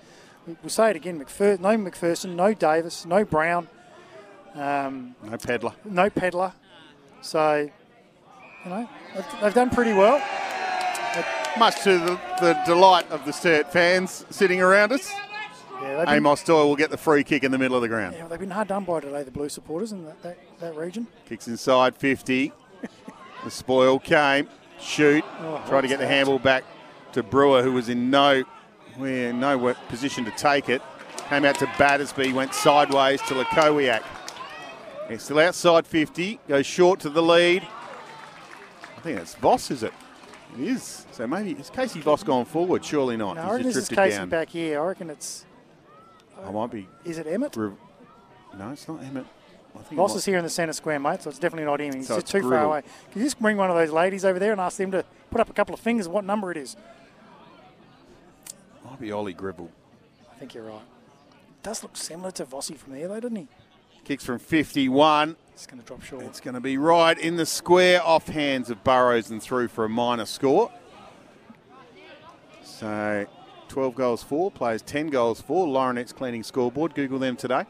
Speaker 2: We, we'll say it again: McPher- no McPherson, no Davis, no Brown, um,
Speaker 1: No Pedlar.
Speaker 2: no Pedlar. So, you know, they've, they've done pretty well.
Speaker 1: Much to the, the delight of the Sturt fans sitting around us.
Speaker 2: Yeah, been,
Speaker 1: Amos Doyle will get the free kick in the middle of the ground.
Speaker 2: yeah, they've been hard done by today, the Blue supporters in that, that, that region.
Speaker 1: Kicks inside 50. the spoil came. Shoot.
Speaker 2: Oh,
Speaker 1: Try to get the handball back to Brewer, who was in no, we're in no position to take it. Came out to Battersby, went sideways to Lakowiak. He's still outside 50. Goes short to the lead. I think that's Voss, is it? It is. So maybe is Casey Voss gone forward? Surely not.
Speaker 2: No, I reckon this is Casey
Speaker 1: down.
Speaker 2: back here. I reckon it's,
Speaker 1: I might be.
Speaker 2: is it Emmett?
Speaker 1: Re- no, it's not Emmett. I
Speaker 2: Voss is here in the centre square, mate, so it's definitely not him. He's
Speaker 1: So
Speaker 2: just too far away. Can you just bring one of those ladies over there and ask them to put up a couple of fingers what number it is?
Speaker 1: might be Ollie Grivell.
Speaker 2: I think you're right. Does look similar to Vossi from there, though, doesn't he?
Speaker 1: Kicks from 51.
Speaker 2: It's going to drop short.
Speaker 1: It's going to be right in the square off hands of Burrows and through for a minor score. So 12 goals for, plays 10 goals for. Laurenex Cleaning Scoreboard. Google them today.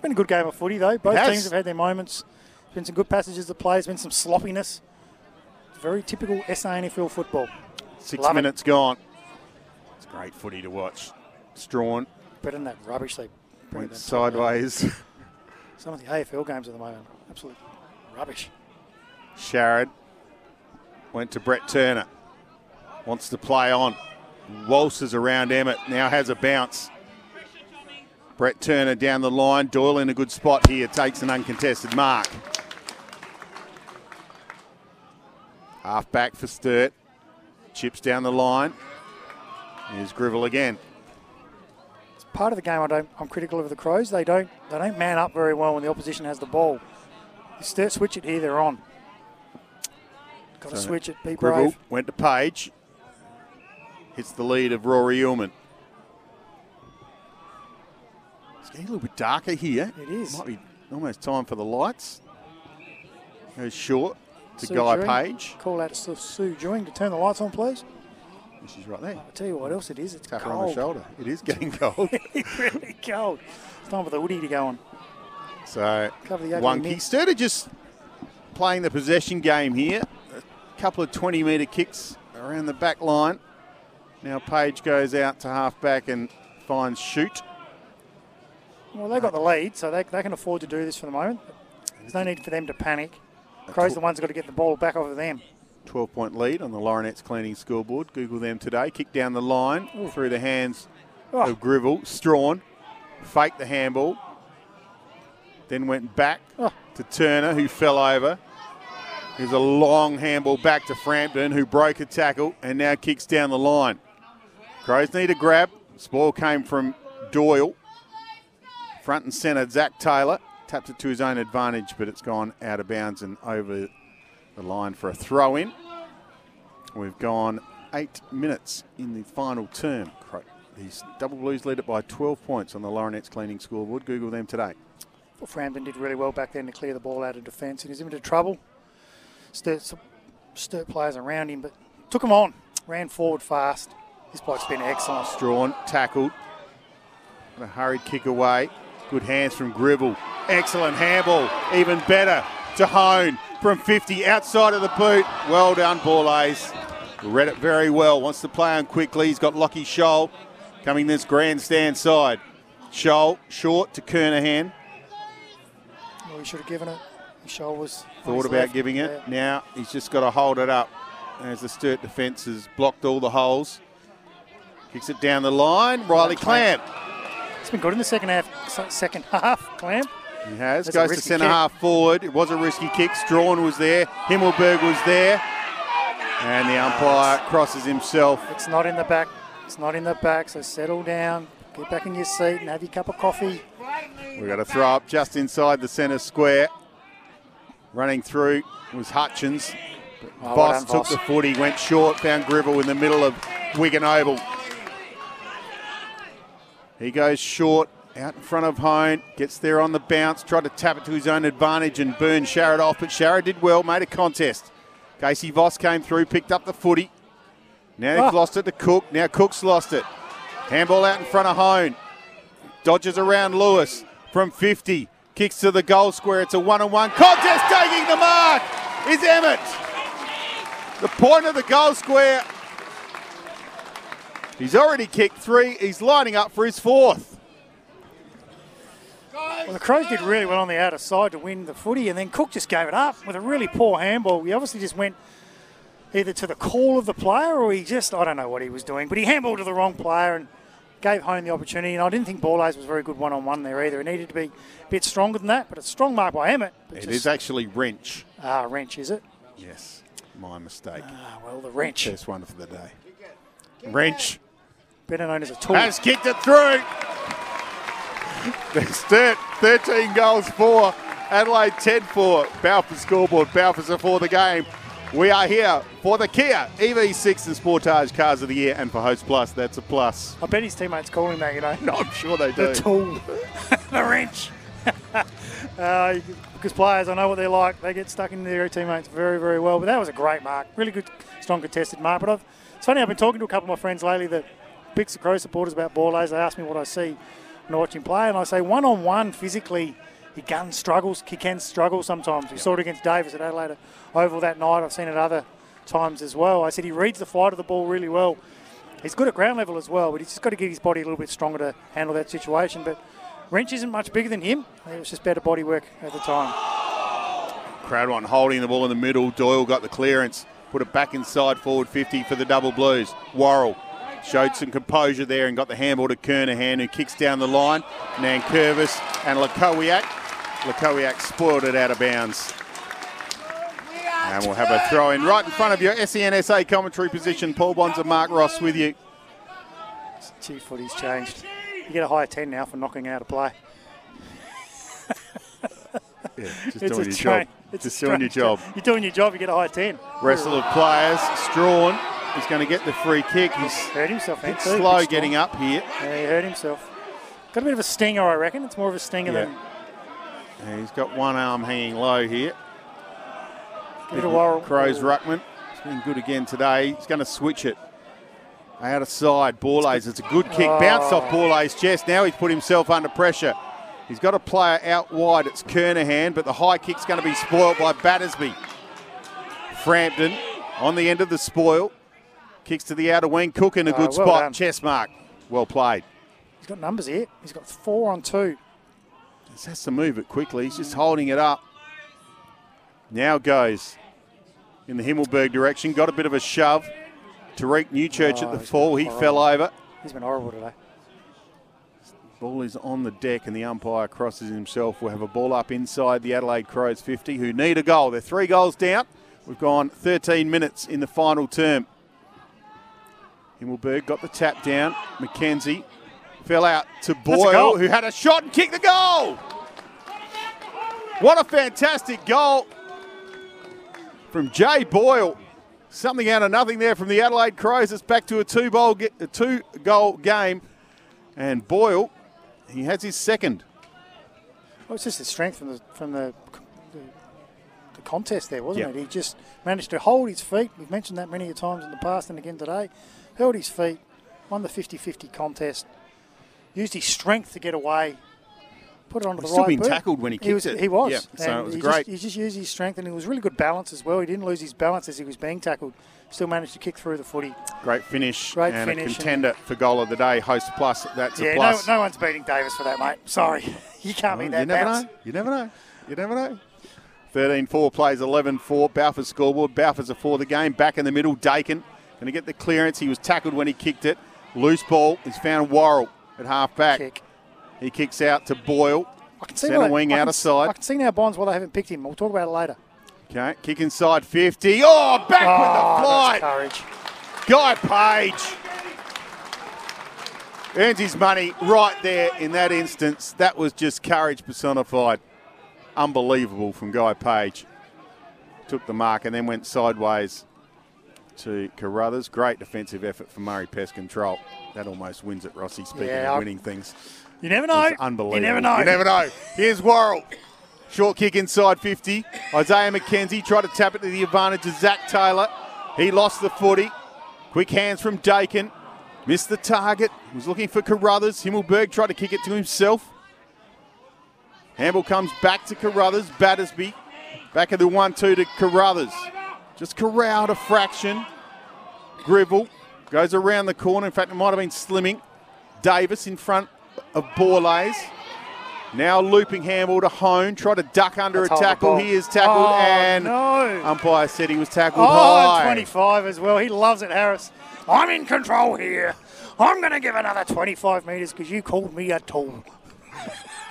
Speaker 2: been a good game of footy, though. Both teams have had their moments. There's been some good passages of play. There's been some sloppiness. Very typical SA SANFL football.
Speaker 1: Six
Speaker 2: Love it.
Speaker 1: minutes gone. It's great footy to watch. Strachan
Speaker 2: Better than that rubbish they
Speaker 1: went sideways.
Speaker 2: Some of the AFL games at the moment, absolute rubbish.
Speaker 1: Sharrod went to Brett Turner. Wants to play on. Waltzes around Emmett. Now has a bounce. Brett Turner down the line. Doyle in a good spot here. Takes an uncontested mark. Half back for Sturt. Chips down the line. Here's Grivell again.
Speaker 2: It's part of the game I don't. I'm critical of the Crows. They don't. They don't man up very well when the opposition has the ball. You start switch it here, they're on. Got to
Speaker 1: So
Speaker 2: switch it. Be
Speaker 1: Grivell
Speaker 2: brave.
Speaker 1: went to Page. Hits the lead of Rory Illman. It's getting a little bit darker here.
Speaker 2: It is.
Speaker 1: Might be almost time for the lights. Goes short to
Speaker 2: Sue
Speaker 1: Guy. Page.
Speaker 2: Call out to Sue Dewing to turn the lights on, please.
Speaker 1: She's right there.
Speaker 2: I'll tell you what else it is. It's
Speaker 1: Tap
Speaker 2: cold.
Speaker 1: on the shoulder. It is getting cold.
Speaker 2: really cold. It's time for the hoodie to go on.
Speaker 1: So
Speaker 2: Cover the ugly
Speaker 1: one
Speaker 2: mitt.
Speaker 1: kick. Just playing the possession game here. A couple of 20 metre kicks around the back line. Now Page goes out to half back and finds shoot.
Speaker 2: Well, they've got the lead, so they, they can afford to do this for the moment. There's no need for them to panic. Crows the ones that got to get the ball back over them.
Speaker 1: 12 point lead on the Laurenex Cleaning Scoreboard. Google them today. Kick down the line through the hands
Speaker 2: Oh.
Speaker 1: of Grivell. Strachan faked the handball. Then went back
Speaker 2: Oh.
Speaker 1: to Turner, who fell over. Here's a long handball back to Frampton, who broke a tackle and now kicks down the line. Crows need a grab. Spoil came from Doyle. Front and centre, Zach Taylor. Tapped it to his own advantage, but it's gone out of bounds and over the line for a throw in. We've gone eight minutes in the final term. These double blues lead it by 12 points on the Laurenex Cleaning scoreboard. Google them today.
Speaker 2: Well, Frampton did really well back then to clear the ball out of defence. He was into trouble. Some Sturt players around him, but took him on. Ran forward fast. This bloke's been excellent.
Speaker 1: Drawn, tackled. And a hurried kick away. Good hands from Grivell. Excellent handball. Even better to Hone from 50 outside of the boot. Well done, Borlase. Read it very well. Wants to play on quickly. He's got Lockie Scholl coming this grandstand side. Scholl short to Kernahan.
Speaker 2: Well, he should have given it. Shoulder was
Speaker 1: Thought about
Speaker 2: left.
Speaker 1: giving it.
Speaker 2: Yeah.
Speaker 1: Now he's just got to hold it up as the Sturt defence has blocked all the holes. Kicks it down the line. Riley Clamp.
Speaker 2: It's been good in the second half. Second half, Clamp.
Speaker 1: He has.
Speaker 2: That's
Speaker 1: Goes to centre
Speaker 2: kick.
Speaker 1: half forward. It was a risky kick. Strachan was there. Himmelberg was there. And the umpire crosses himself.
Speaker 2: It's not in the back. It's not in the back. So settle down. Get back in your seat and have your cup of coffee.
Speaker 1: We've got to throw up just inside the centre square. Running through was Hutchins.
Speaker 2: Oh, well done,
Speaker 1: took
Speaker 2: Voss.
Speaker 1: the footy, went short, found Grivell in the middle of Wigan Oval. He goes short, out in front of Hone, gets there on the bounce, tried to tap it to his own advantage and burn Sharrod off, but Sharrod did well, made a contest. Casey Voss came through, picked up the footy. Now they've
Speaker 2: Ah.
Speaker 1: lost it to Cook. Now Cook's lost it. Handball out in front of Hone. Dodges around Lewis from 50. Kicks to the goal square. It's a one on one contest. Taking the mark is Emmett. The point of the goal square. He's already kicked three. He's lining up for his fourth.
Speaker 2: Well, the Crows did really well on the outer side to win the footy, and then Cook just gave it up with a really poor handball. He obviously just went either to the call of the player or he just, I don't know what he was doing, but he handballed to the wrong player and gave home the opportunity. And I didn't think Borlase was very good one on one there either. It needed to be a bit stronger than that, but it's a strong mark by Emmett.
Speaker 1: It
Speaker 2: just,
Speaker 1: is actually wrench.
Speaker 2: Ah, wrench, is it?
Speaker 1: Yes, my mistake.
Speaker 2: Ah, well, the wrench.
Speaker 1: First one for the day. Wrench
Speaker 2: Better known as a tool.
Speaker 1: has kicked it through. The Sturt 13 goals for Adelaide 10 for Balfour scoreboard. Balfour's are for the game. We are here for the Kia EV6 and Sportage Cars of the Year, and for Host Plus, that's a plus.
Speaker 2: I bet his teammates call him that, you know.
Speaker 1: No, I'm sure they do.
Speaker 2: The tool. the wrench. uh, because players, I know what they're like. They get stuck into their teammates very, very well. But that was a great mark. Really good, strong contested mark. But I've, it's funny, I've been talking to a couple of my friends lately that picks the Crow supporters about Borlase. They ask me what I see when I watch him play. And I say one on one, physically, he can struggles. He can struggle sometimes. We saw it against Davis at Adelaide Oval that night. I've seen it other times as well. I said he reads the flight of the ball really well. He's good at ground level as well, but he's just got to get his body a little bit stronger to handle that situation. But Wrench isn't much bigger than him. It was just better body work at the time.
Speaker 1: Crowd one holding the ball in the middle. Doyle got the clearance, put it back inside forward 50 for the double blues. Worrell showed some composure there and got the handball to Kernahan, who kicks down the line. Nankervis and Lakowiak. Lakowiak spoiled it out of bounds. And we'll have a throw in right in front of your SENSA commentary position. Paul Bonds and Mark Ross with you.
Speaker 2: Gee, footy's changed. You get a higher 10 now for knocking out a play.
Speaker 1: Yeah, just
Speaker 2: It's
Speaker 1: doing your job.
Speaker 2: It's a
Speaker 1: Just doing your job.
Speaker 2: You're doing your job, you get a high 10.
Speaker 1: Wrestle of players. Strachan is going to get the free kick. He's
Speaker 2: Hurt himself,
Speaker 1: a bit
Speaker 2: Anthony.
Speaker 1: slow
Speaker 2: Bit
Speaker 1: getting up here.
Speaker 2: Yeah, he hurt himself. Got a bit of a stinger, I reckon. It's more of a stinger
Speaker 1: Yeah.
Speaker 2: than
Speaker 1: And he's got one arm hanging low here.
Speaker 2: a bit of worry.
Speaker 1: Crows Ruckman. He's been good again today. He's going to switch it. Out of side, Borlase. It's a good kick.
Speaker 2: Oh.
Speaker 1: Bounced off Borlase' chest. Now he's put himself under pressure. He's got a player out wide. It's Kernahan, but the high kick's going to be spoiled by Battersby. Frampton on the end of the spoil. Kicks to the outer wing. Cook in a
Speaker 2: Oh,
Speaker 1: good
Speaker 2: well
Speaker 1: spot.
Speaker 2: done.
Speaker 1: Chest mark. Well played.
Speaker 2: He's got numbers here. He's got four on two.
Speaker 1: Just has to move it quickly. He's just holding it up. Now goes in the Himmelberg direction. Got a bit of a shove. Tariek Newchurch
Speaker 2: Oh,
Speaker 1: at the
Speaker 2: oh,
Speaker 1: fall. He fell over.
Speaker 2: He's been horrible today.
Speaker 1: Ball is on the deck, and the umpire crosses himself. We'll have a ball up inside the Adelaide Crows 50, who need a goal. They're three goals down. We've gone 13 minutes in the final term. Himmelberg got the tap down. McKenzie fell out to Boyle, who had a shot and kicked the goal. What a fantastic goal from Jay Boyle. Something out of nothing there from the Adelaide Crows. It's back to a two, bowl, a two goal game. And Boyle, he has his second.
Speaker 2: Well, it's just the strength from the from the, the, the contest there, wasn't
Speaker 1: Yep.
Speaker 2: it? He just managed to hold his feet. We've mentioned that many times in the past and again today. Held his feet, won the 50-50 contest, used his strength to get away, put it onto
Speaker 1: He's
Speaker 2: the
Speaker 1: still
Speaker 2: right
Speaker 1: been
Speaker 2: boot.
Speaker 1: tackled when he
Speaker 2: He was.
Speaker 1: kicked it.
Speaker 2: He was.
Speaker 1: Yep, so it was
Speaker 2: he
Speaker 1: great.
Speaker 2: Just, he just used his strength, and he was really good balance as well. He didn't lose his balance as he was being tackled. Still managed to kick through the footy.
Speaker 1: Great finish
Speaker 2: Great
Speaker 1: and
Speaker 2: finish
Speaker 1: a
Speaker 2: and-
Speaker 1: contender for goal of the day. Host plus, that's a
Speaker 2: Yeah, no,
Speaker 1: plus.
Speaker 2: no one's beating Davis for that, mate. Sorry, you can't
Speaker 1: Well,
Speaker 2: beat that.
Speaker 1: you never
Speaker 2: bounce.
Speaker 1: know. You never know. You never know. 13-4 plays 11-4. Balfour's scoreboard. Balfour's are for the game. Back in the middle. Dakin going to get the clearance. He was tackled when he kicked it. Loose ball. He's found Worrell at half back.
Speaker 2: Kick.
Speaker 1: He kicks out to Boyle.
Speaker 2: I can see
Speaker 1: Centre wing
Speaker 2: I
Speaker 1: out of sight.
Speaker 2: I can see now Bonds why they haven't picked him. We'll talk about it later.
Speaker 1: Okay, kick inside 50. Oh, back
Speaker 2: Oh,
Speaker 1: with the oh,
Speaker 2: flight. courage.
Speaker 1: Guy Page earns his money right there in that instance. That was just courage personified. Unbelievable from Guy Page. Took the mark and then went sideways to Carruthers. Great defensive effort from Murray Pest Control. That almost wins it, Rossi, speaking
Speaker 2: Yeah,
Speaker 1: of winning things.
Speaker 2: You never know.
Speaker 1: Unbelievable.
Speaker 2: You never know.
Speaker 1: You never know. Here's Worrell. Short kick inside 50. Isaiah McKenzie tried to tap it to the advantage of Zach Taylor. He lost the footy. Quick hands from Dakin. Missed the target. Was looking for Carruthers. Himmelberg tried to kick it to himself. Handball comes back to Carruthers. Battersby. Back of the 1 2 to Carruthers. Just corralled a fraction. Grivell goes around the corner. In fact, it might have been slimming. Davis in front of Borlase. Now looping handball to Hone. Try to duck under a tackle. He is tackled
Speaker 2: Oh,
Speaker 1: and
Speaker 2: no.
Speaker 1: umpire said he was tackled
Speaker 2: Oh,
Speaker 1: high.
Speaker 2: and 25 as well. He loves it, Harris. I'm in control here. I'm going to give another 25 metres because you called me a tool.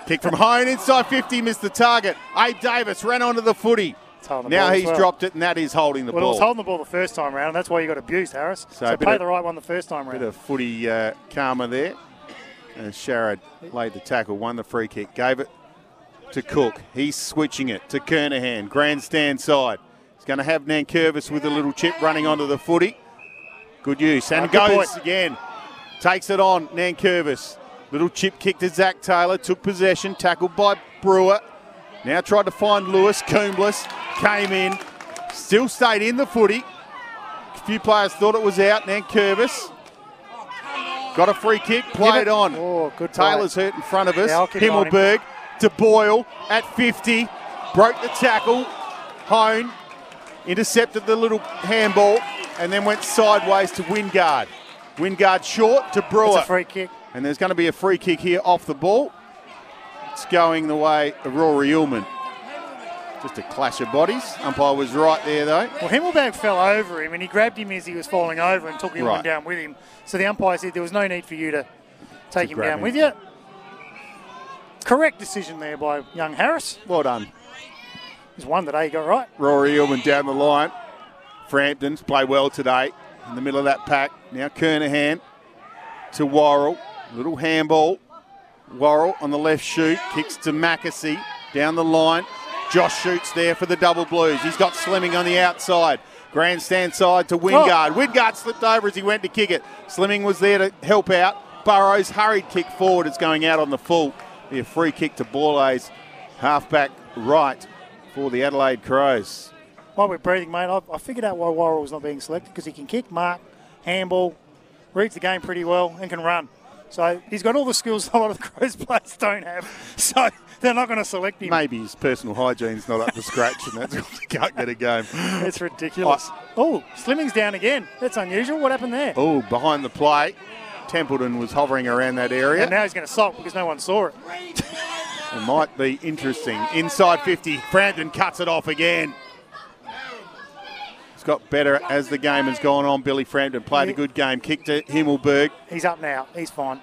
Speaker 1: Kick from Hone inside 50, missed the target. Abe Davis ran onto the footy. Now he's
Speaker 2: well.
Speaker 1: dropped it, and that is holding the ball.
Speaker 2: Well, it was holding the ball the first time round, and that's why you got abused, Harris.
Speaker 1: So
Speaker 2: So, pay
Speaker 1: of-
Speaker 2: the right one the first time round.
Speaker 1: Bit of footy uh, karma there. And Sharrod laid the tackle, won the free kick, gave it to Cook. He's switching it to Kernahan, grandstand side. He's going to have Nankervis with a little chip running onto the footy. Good use. And
Speaker 2: Oh,
Speaker 1: goes
Speaker 2: point.
Speaker 1: again. Takes it on, Nankervis. Little chip kick to Zach Taylor, took possession, tackled by Brewer. Now tried to find Lewis. Coombs came in, still stayed in the footy. A few players thought it was out. Nankervis got a free kick, played
Speaker 2: it-
Speaker 1: on.
Speaker 2: Oh, good play.
Speaker 1: Taylor's hurt in front of us.
Speaker 2: Yeah, I'll keep an eye on him.
Speaker 1: Himmelberg to Boyle at 50. Broke the tackle. Hone intercepted the little handball and then went sideways to Wingard. Wingard short to
Speaker 2: It's
Speaker 1: Brewer.
Speaker 2: a free kick.
Speaker 1: And there's going to be a free kick here off the ball. It's going the way of Rory Illman. Just a clash of bodies. Umpire was right there, though.
Speaker 2: Well, Himmelberg fell over him, and he grabbed him as he was falling over and took him
Speaker 1: Right.
Speaker 2: down with him. So the umpire said there was no need for you to take him down
Speaker 1: him.
Speaker 2: with you. Correct decision there by young Harris.
Speaker 1: Well done.
Speaker 2: He's one today, he got right.
Speaker 1: Rory Illman down the line. Frampton's play well today in the middle of that pack. Now Kernahan to Worrell. Little handball. Worrell on the left shoot. Kicks to McAsey down the line. Josh shoots there for the double blues. He's got Slimming on the outside. Grandstand side to Wingard. Oh. Wingard slipped over as he went to kick it. Slimming was there to help out. Burrows hurried kick forward. It's going out on the full. Be a free kick to Borlase. Halfback right for the Adelaide Crows.
Speaker 2: While we're breathing, mate, I, I figured out why Worrell was not being selected because he can kick, mark, handball, reads the game pretty well, and can run. So he's got all the skills a lot of the Crows players don't have. So they're not going to select him.
Speaker 1: Maybe his personal hygiene's not up to scratch, and that's he can't get a game.
Speaker 2: It's ridiculous. Oh, Slimming's down again. That's unusual. What happened there?
Speaker 1: Oh, behind the plate, Templeton was hovering around that area.
Speaker 2: And now he's going to sulk because no one saw it.
Speaker 1: It might be interesting. Inside 50, Frampton cuts it off again. It's got better as the game has gone on. Billy Frampton played a good game, kicked to Himmelberg.
Speaker 2: He's up now. He's fine.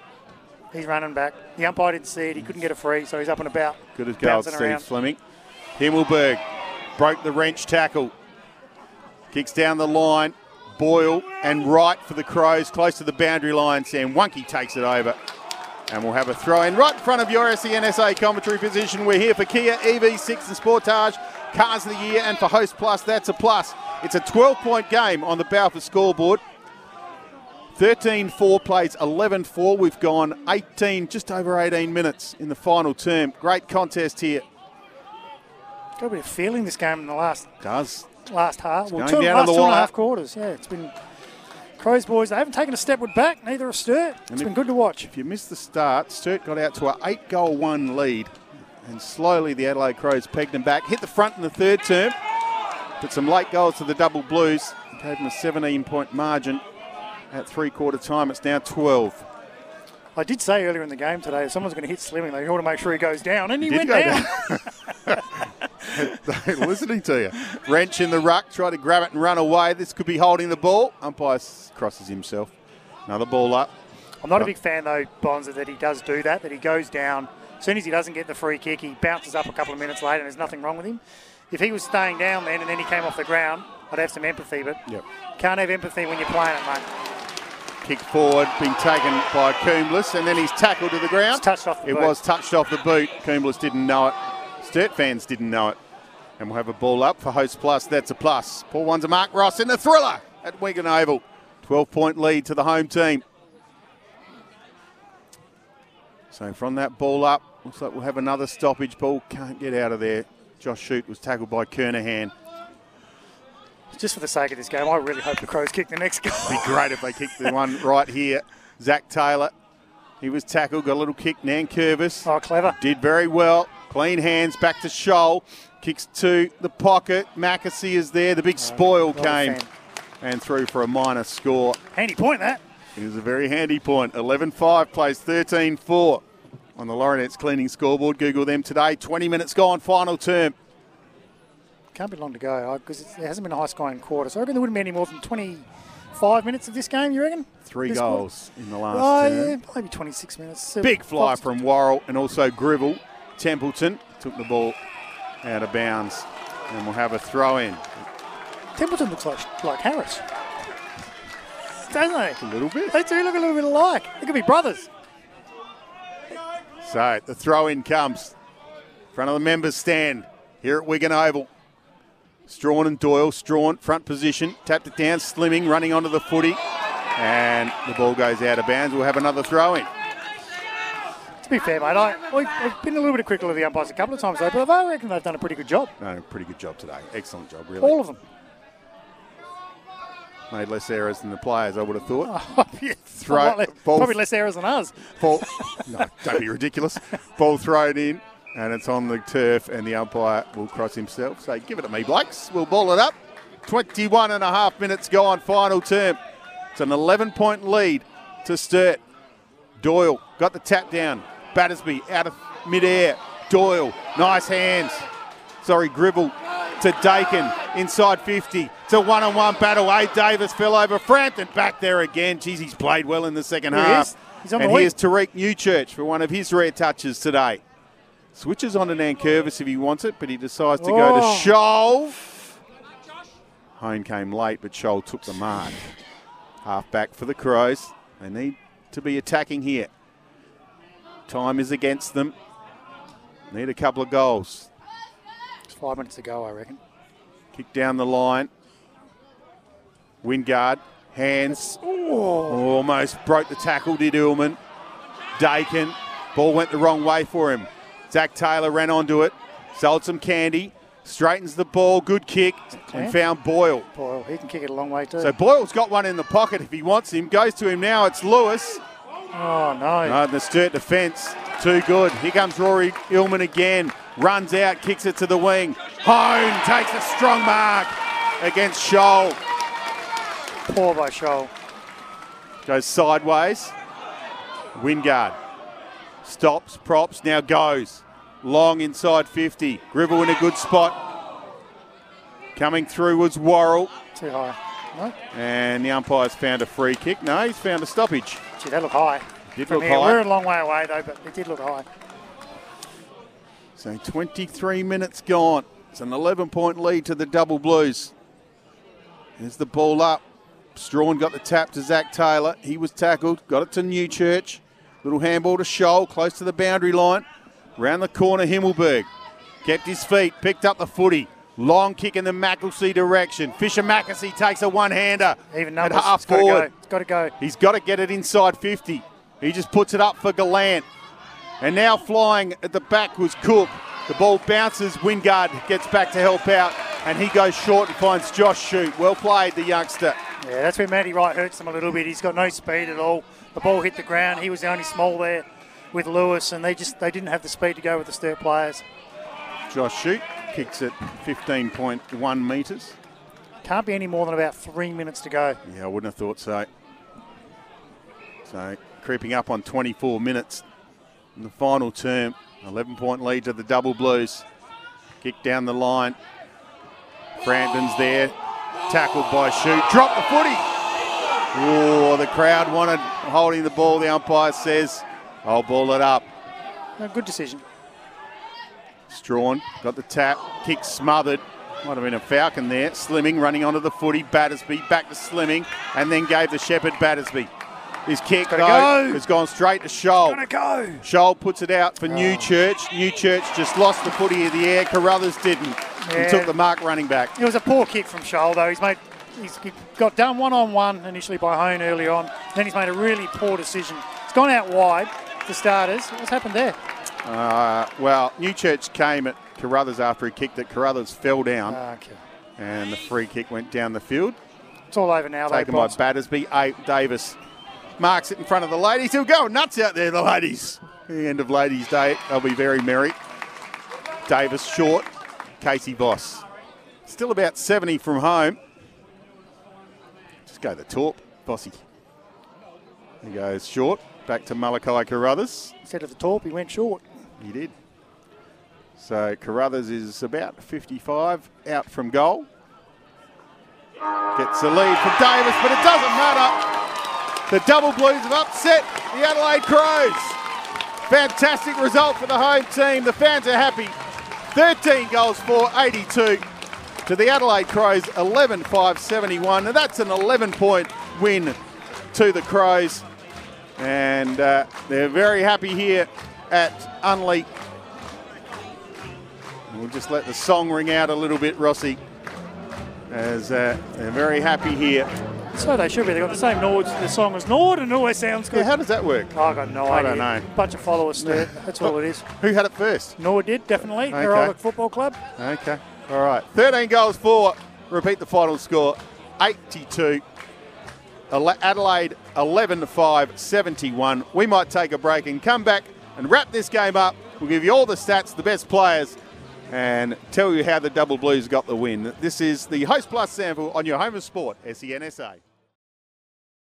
Speaker 2: He's running back. The umpire didn't see it. He couldn't get a free, so he's up and about.
Speaker 1: Good as gold, Steve
Speaker 2: around.
Speaker 1: Fleming. Himmelberg broke the wrench tackle. Kicks down the line. Boyle and right for the Crows, close to the boundary line. Sam Wunky takes it over. And we'll have a throw in right in front of your SENSA commentary position. We're here for Kia EV6 and Sportage, Cars of the Year, and for Host Plus, that's a plus. It's a 12 point game on the Balfour scoreboard. 13 4 plays 11 4. We've gone 18, just over 18 minutes in the final term. Great contest here.
Speaker 2: Got a bit of feeling this game in the last
Speaker 1: Does.
Speaker 2: last half. Well, two, last two and a half quarters. Yeah, it's been Crows boys. They haven't taken a stepward back. Neither have Sturt. It's
Speaker 1: if-
Speaker 2: been good to watch.
Speaker 1: If you missed the start, Sturt got out to an eight goal one lead. And slowly the Adelaide Crows pegged them back. Hit the front in the third term. But some late goals to the double blues. Gave them a 17 point margin. At three quarter time, it's now 12.
Speaker 2: I did say earlier in the game today, if someone's going to hit Slimming, they ought to make sure he goes down, and he,
Speaker 1: Did
Speaker 2: went down.
Speaker 1: They're listening to you. Wrench in the ruck, try to grab it and run away. This could be holding the ball. Umpire crosses himself. Another ball up.
Speaker 2: I'm not a big fan though, Bonza, that he does do that. That he goes down as soon as he doesn't get the free kick, he bounces up a couple of minutes later, and there's nothing wrong with him. If he was staying down then and then he came off the ground, I'd have some empathy. But
Speaker 1: Yep.
Speaker 2: can't have empathy when you're playing it, mate.
Speaker 1: Kick forward, being taken by Coomblas, and then he's tackled to the ground.
Speaker 2: It's touched off the
Speaker 1: It
Speaker 2: boot.
Speaker 1: was touched off the boot. Coomblas didn't know it. Sturt fans didn't know it. And we'll have a ball up for Host Plus. That's a plus. Paul one's a Mark Ross in the thriller at Wigan Oval. 12 point lead to the home team. So from that ball up, looks like we'll have another stoppage. Ball can't get out of there. Josh Shute was tackled by Kernahan.
Speaker 2: Just for the sake of this game, I really hope the Crows kick the next goal.
Speaker 1: It'd Be great if they kick the one right here. Zach Taylor, he was tackled, got a little kick. Nankervis
Speaker 2: Oh, clever.
Speaker 1: did very well. Clean hands, back to Scholl. Kicks to the pocket. McAsey is there. The big spoil came and through for a minor score.
Speaker 2: Handy point that.
Speaker 1: It was a very handy point. 11 5 plays 13 4 on the Laurenex cleaning scoreboard. Google them today. 20 minutes gone, final term.
Speaker 2: Can't be long to go because there hasn't been a high scoring quarter. So I reckon there wouldn't be any more than 25 minutes of this game, you reckon?
Speaker 1: Three
Speaker 2: This quarter?
Speaker 1: goals in the last
Speaker 2: Oh, yeah, maybe 26 minutes.
Speaker 1: Big fly from Worrell and also Grivell. Templeton took the ball out of bounds. And we'll have a throw in.
Speaker 2: Templeton looks like, like Harris. Doesn't he?
Speaker 1: A little bit.
Speaker 2: They do look a little bit alike. They could be brothers.
Speaker 1: So the throw in comes. Front of the members stand here at Wigan Oval. Strachan and Doyle. Strachan, front position. Tapped it down. Slimming, running onto the footy. And the ball goes out of bounds. We'll have another throw in.
Speaker 2: To be fair, mate, I, we've been a little bit critical of the umpires a couple of times, though, but I reckon they've done a pretty good job.
Speaker 1: No, pretty good job today. Excellent job, really.
Speaker 2: All of them.
Speaker 1: Made less errors than the players, I would have thought.
Speaker 2: Oh, yeah,
Speaker 1: Throw- ball-
Speaker 2: probably less errors than us.
Speaker 1: Ball, no, don't be ridiculous. Ball thrown in, and it's on the turf, and the umpire will cross himself. Say, give it to me, Blakes. We'll ball it up. 21 and a half minutes gone, final term. It's an 11 point lead to Sturt. Doyle got the tap down. Battersby out of midair. Doyle, nice hands. Sorry, Grivell to Dakin inside 50. It's a one on one battle. A. Davis fell over. Frampton back there again. Geez, he's played well in the second
Speaker 2: he
Speaker 1: half.
Speaker 2: is. He's on the
Speaker 1: and here's Tariek Newchurch for one of his rare touches today. Switches on to Nankervis if he wants it, but he decides to go to
Speaker 2: Oh.
Speaker 1: Scholl. Hone came late, but Scholl took the mark. Half back for the Crows. They need to be attacking here. Time is against them. Need a couple of goals.
Speaker 2: It's five minutes to go, I reckon.
Speaker 1: Kick down the line. Wingard, hands. Oh. Almost broke the tackle, did Illman. Dakin, ball went the wrong way for him. Zach Taylor ran onto it, sold some candy, straightens the ball, good kick, and found Boyle.
Speaker 2: Boyle, he can kick it a long way too.
Speaker 1: So Boyle's got one in the pocket if he wants him. Goes to him now. It's Lewis.
Speaker 2: Oh, no.
Speaker 1: No, the Sturt defence, too good. Here comes Rory Illman again. Runs out, kicks it to the wing. Hone takes a strong mark against Scholl.
Speaker 2: Poor by Scholl.
Speaker 1: Goes sideways. Wingard stops, props, now goes. Long inside 50. Grivell in a good spot. Coming through was Worrell.
Speaker 2: Too high. No?
Speaker 1: And the umpire's found a free kick. No, he's found a stoppage.
Speaker 2: Gee, that looked high.
Speaker 1: Did
Speaker 2: From
Speaker 1: look
Speaker 2: here.
Speaker 1: high.
Speaker 2: We're a long way away, though, but it did look high.
Speaker 1: So 23 minutes gone. It's an 11 point lead to the Double Blues. There's the ball up. Strachan got the tap to Zach Taylor. He was tackled. Got it to Newchurch. Little handball to Scholl, close to the boundary line. Round the corner, Himmelberg. Kept his feet, picked up the footy. Long kick in the McAsey direction. Fischer McAsey takes a one hander.
Speaker 2: Even
Speaker 1: at
Speaker 2: numbers.
Speaker 1: half
Speaker 2: It's got to
Speaker 1: forward.
Speaker 2: go. It's got to go.
Speaker 1: He's got to get it inside 50. He just puts it up for Gollant. And now flying at the back was Cook. The ball bounces. Wingard gets back to help out. And he goes short and finds Josh Shute. Well played, the youngster.
Speaker 2: Yeah, that's where Matty Wright hurts him a little bit. He's got no speed at all. The ball hit the ground. He was the only small there with Lewis, and they just they didn't have the speed to go with the Sturt players.
Speaker 1: Josh Shute kicks it 15.1 metres.
Speaker 2: Can't be any more than about three minutes to go.
Speaker 1: Yeah, I wouldn't have thought so. So creeping up on 24 minutes in the final term. 11 point lead to the Double Blues. Kick down the line. Brandon's there. Tackled by Shute. Drop the footy. Oh, the crowd wanted holding the ball. The umpire says, I'll ball it up.
Speaker 2: A good decision.
Speaker 1: Strachan got the tap. Kick smothered. Might have been a Falcon there. Slimming running onto the footy. Battersby back to Slimming and then gave the Shepherd Battersby. His kick though,
Speaker 2: go.
Speaker 1: has gone straight to
Speaker 2: Scholl. Go.
Speaker 1: Scholl puts it out for oh. Newchurch. Newchurch just lost the footy in the air. Carruthers didn't.
Speaker 2: Yeah.
Speaker 1: He took the mark running back.
Speaker 2: It was a poor kick from Scholl, though. He's made he's he got done one on one initially by Hone early on. Then he's made a really poor decision. It's gone out wide for starters. What's happened there?
Speaker 1: Uh, well, Newchurch came at Carruthers after he kicked it. Carruthers fell down
Speaker 2: Ah, Okay.
Speaker 1: and the free kick went down the field.
Speaker 2: It's all over now, though.
Speaker 1: taken by Battersby. Abe Davis marks it in front of the ladies. He'll go nuts out there, the ladies. The end of Ladies' Day, they'll be very merry. Davis short, Casey Voss. Still about 70 from home. Just go the torp, Vossi. He goes short, back to Malachi Carruthers.
Speaker 2: Instead of the top, he went short.
Speaker 1: He did. So Carruthers is about 55 out from goal. Gets the lead from Davis, but it doesn't matter. The Double Blues have upset the Adelaide Crows. Fantastic result for the home team. The fans are happy. 13 goals for 82 to the Adelaide Crows 11 5 71. And that's an 11 point win to the Crows. And uh, they're very happy here at Unley. We'll just let the song ring out a little bit, Rossi, as uh, they're very happy here.
Speaker 2: So they should be. They've got the same Nords, the song as Nord, and it always sounds good.
Speaker 1: Yeah, how does that work?
Speaker 2: Oh, I got no
Speaker 1: I
Speaker 2: idea.
Speaker 1: don't know.
Speaker 2: Bunch of followers, Sturt. That's all it is.
Speaker 1: Who had it first?
Speaker 2: Nord did, definitely.
Speaker 1: Okay.
Speaker 2: Football Club.
Speaker 1: Okay. All right. 13 goals for, repeat the final score, 82. Adelaide 11 to 5, 71. We might take a break and come back and wrap this game up. We'll give you all the stats, the best players, and tell you how the Double Blues got the win. This is the Host Plus sample on your home of sport, SENSA.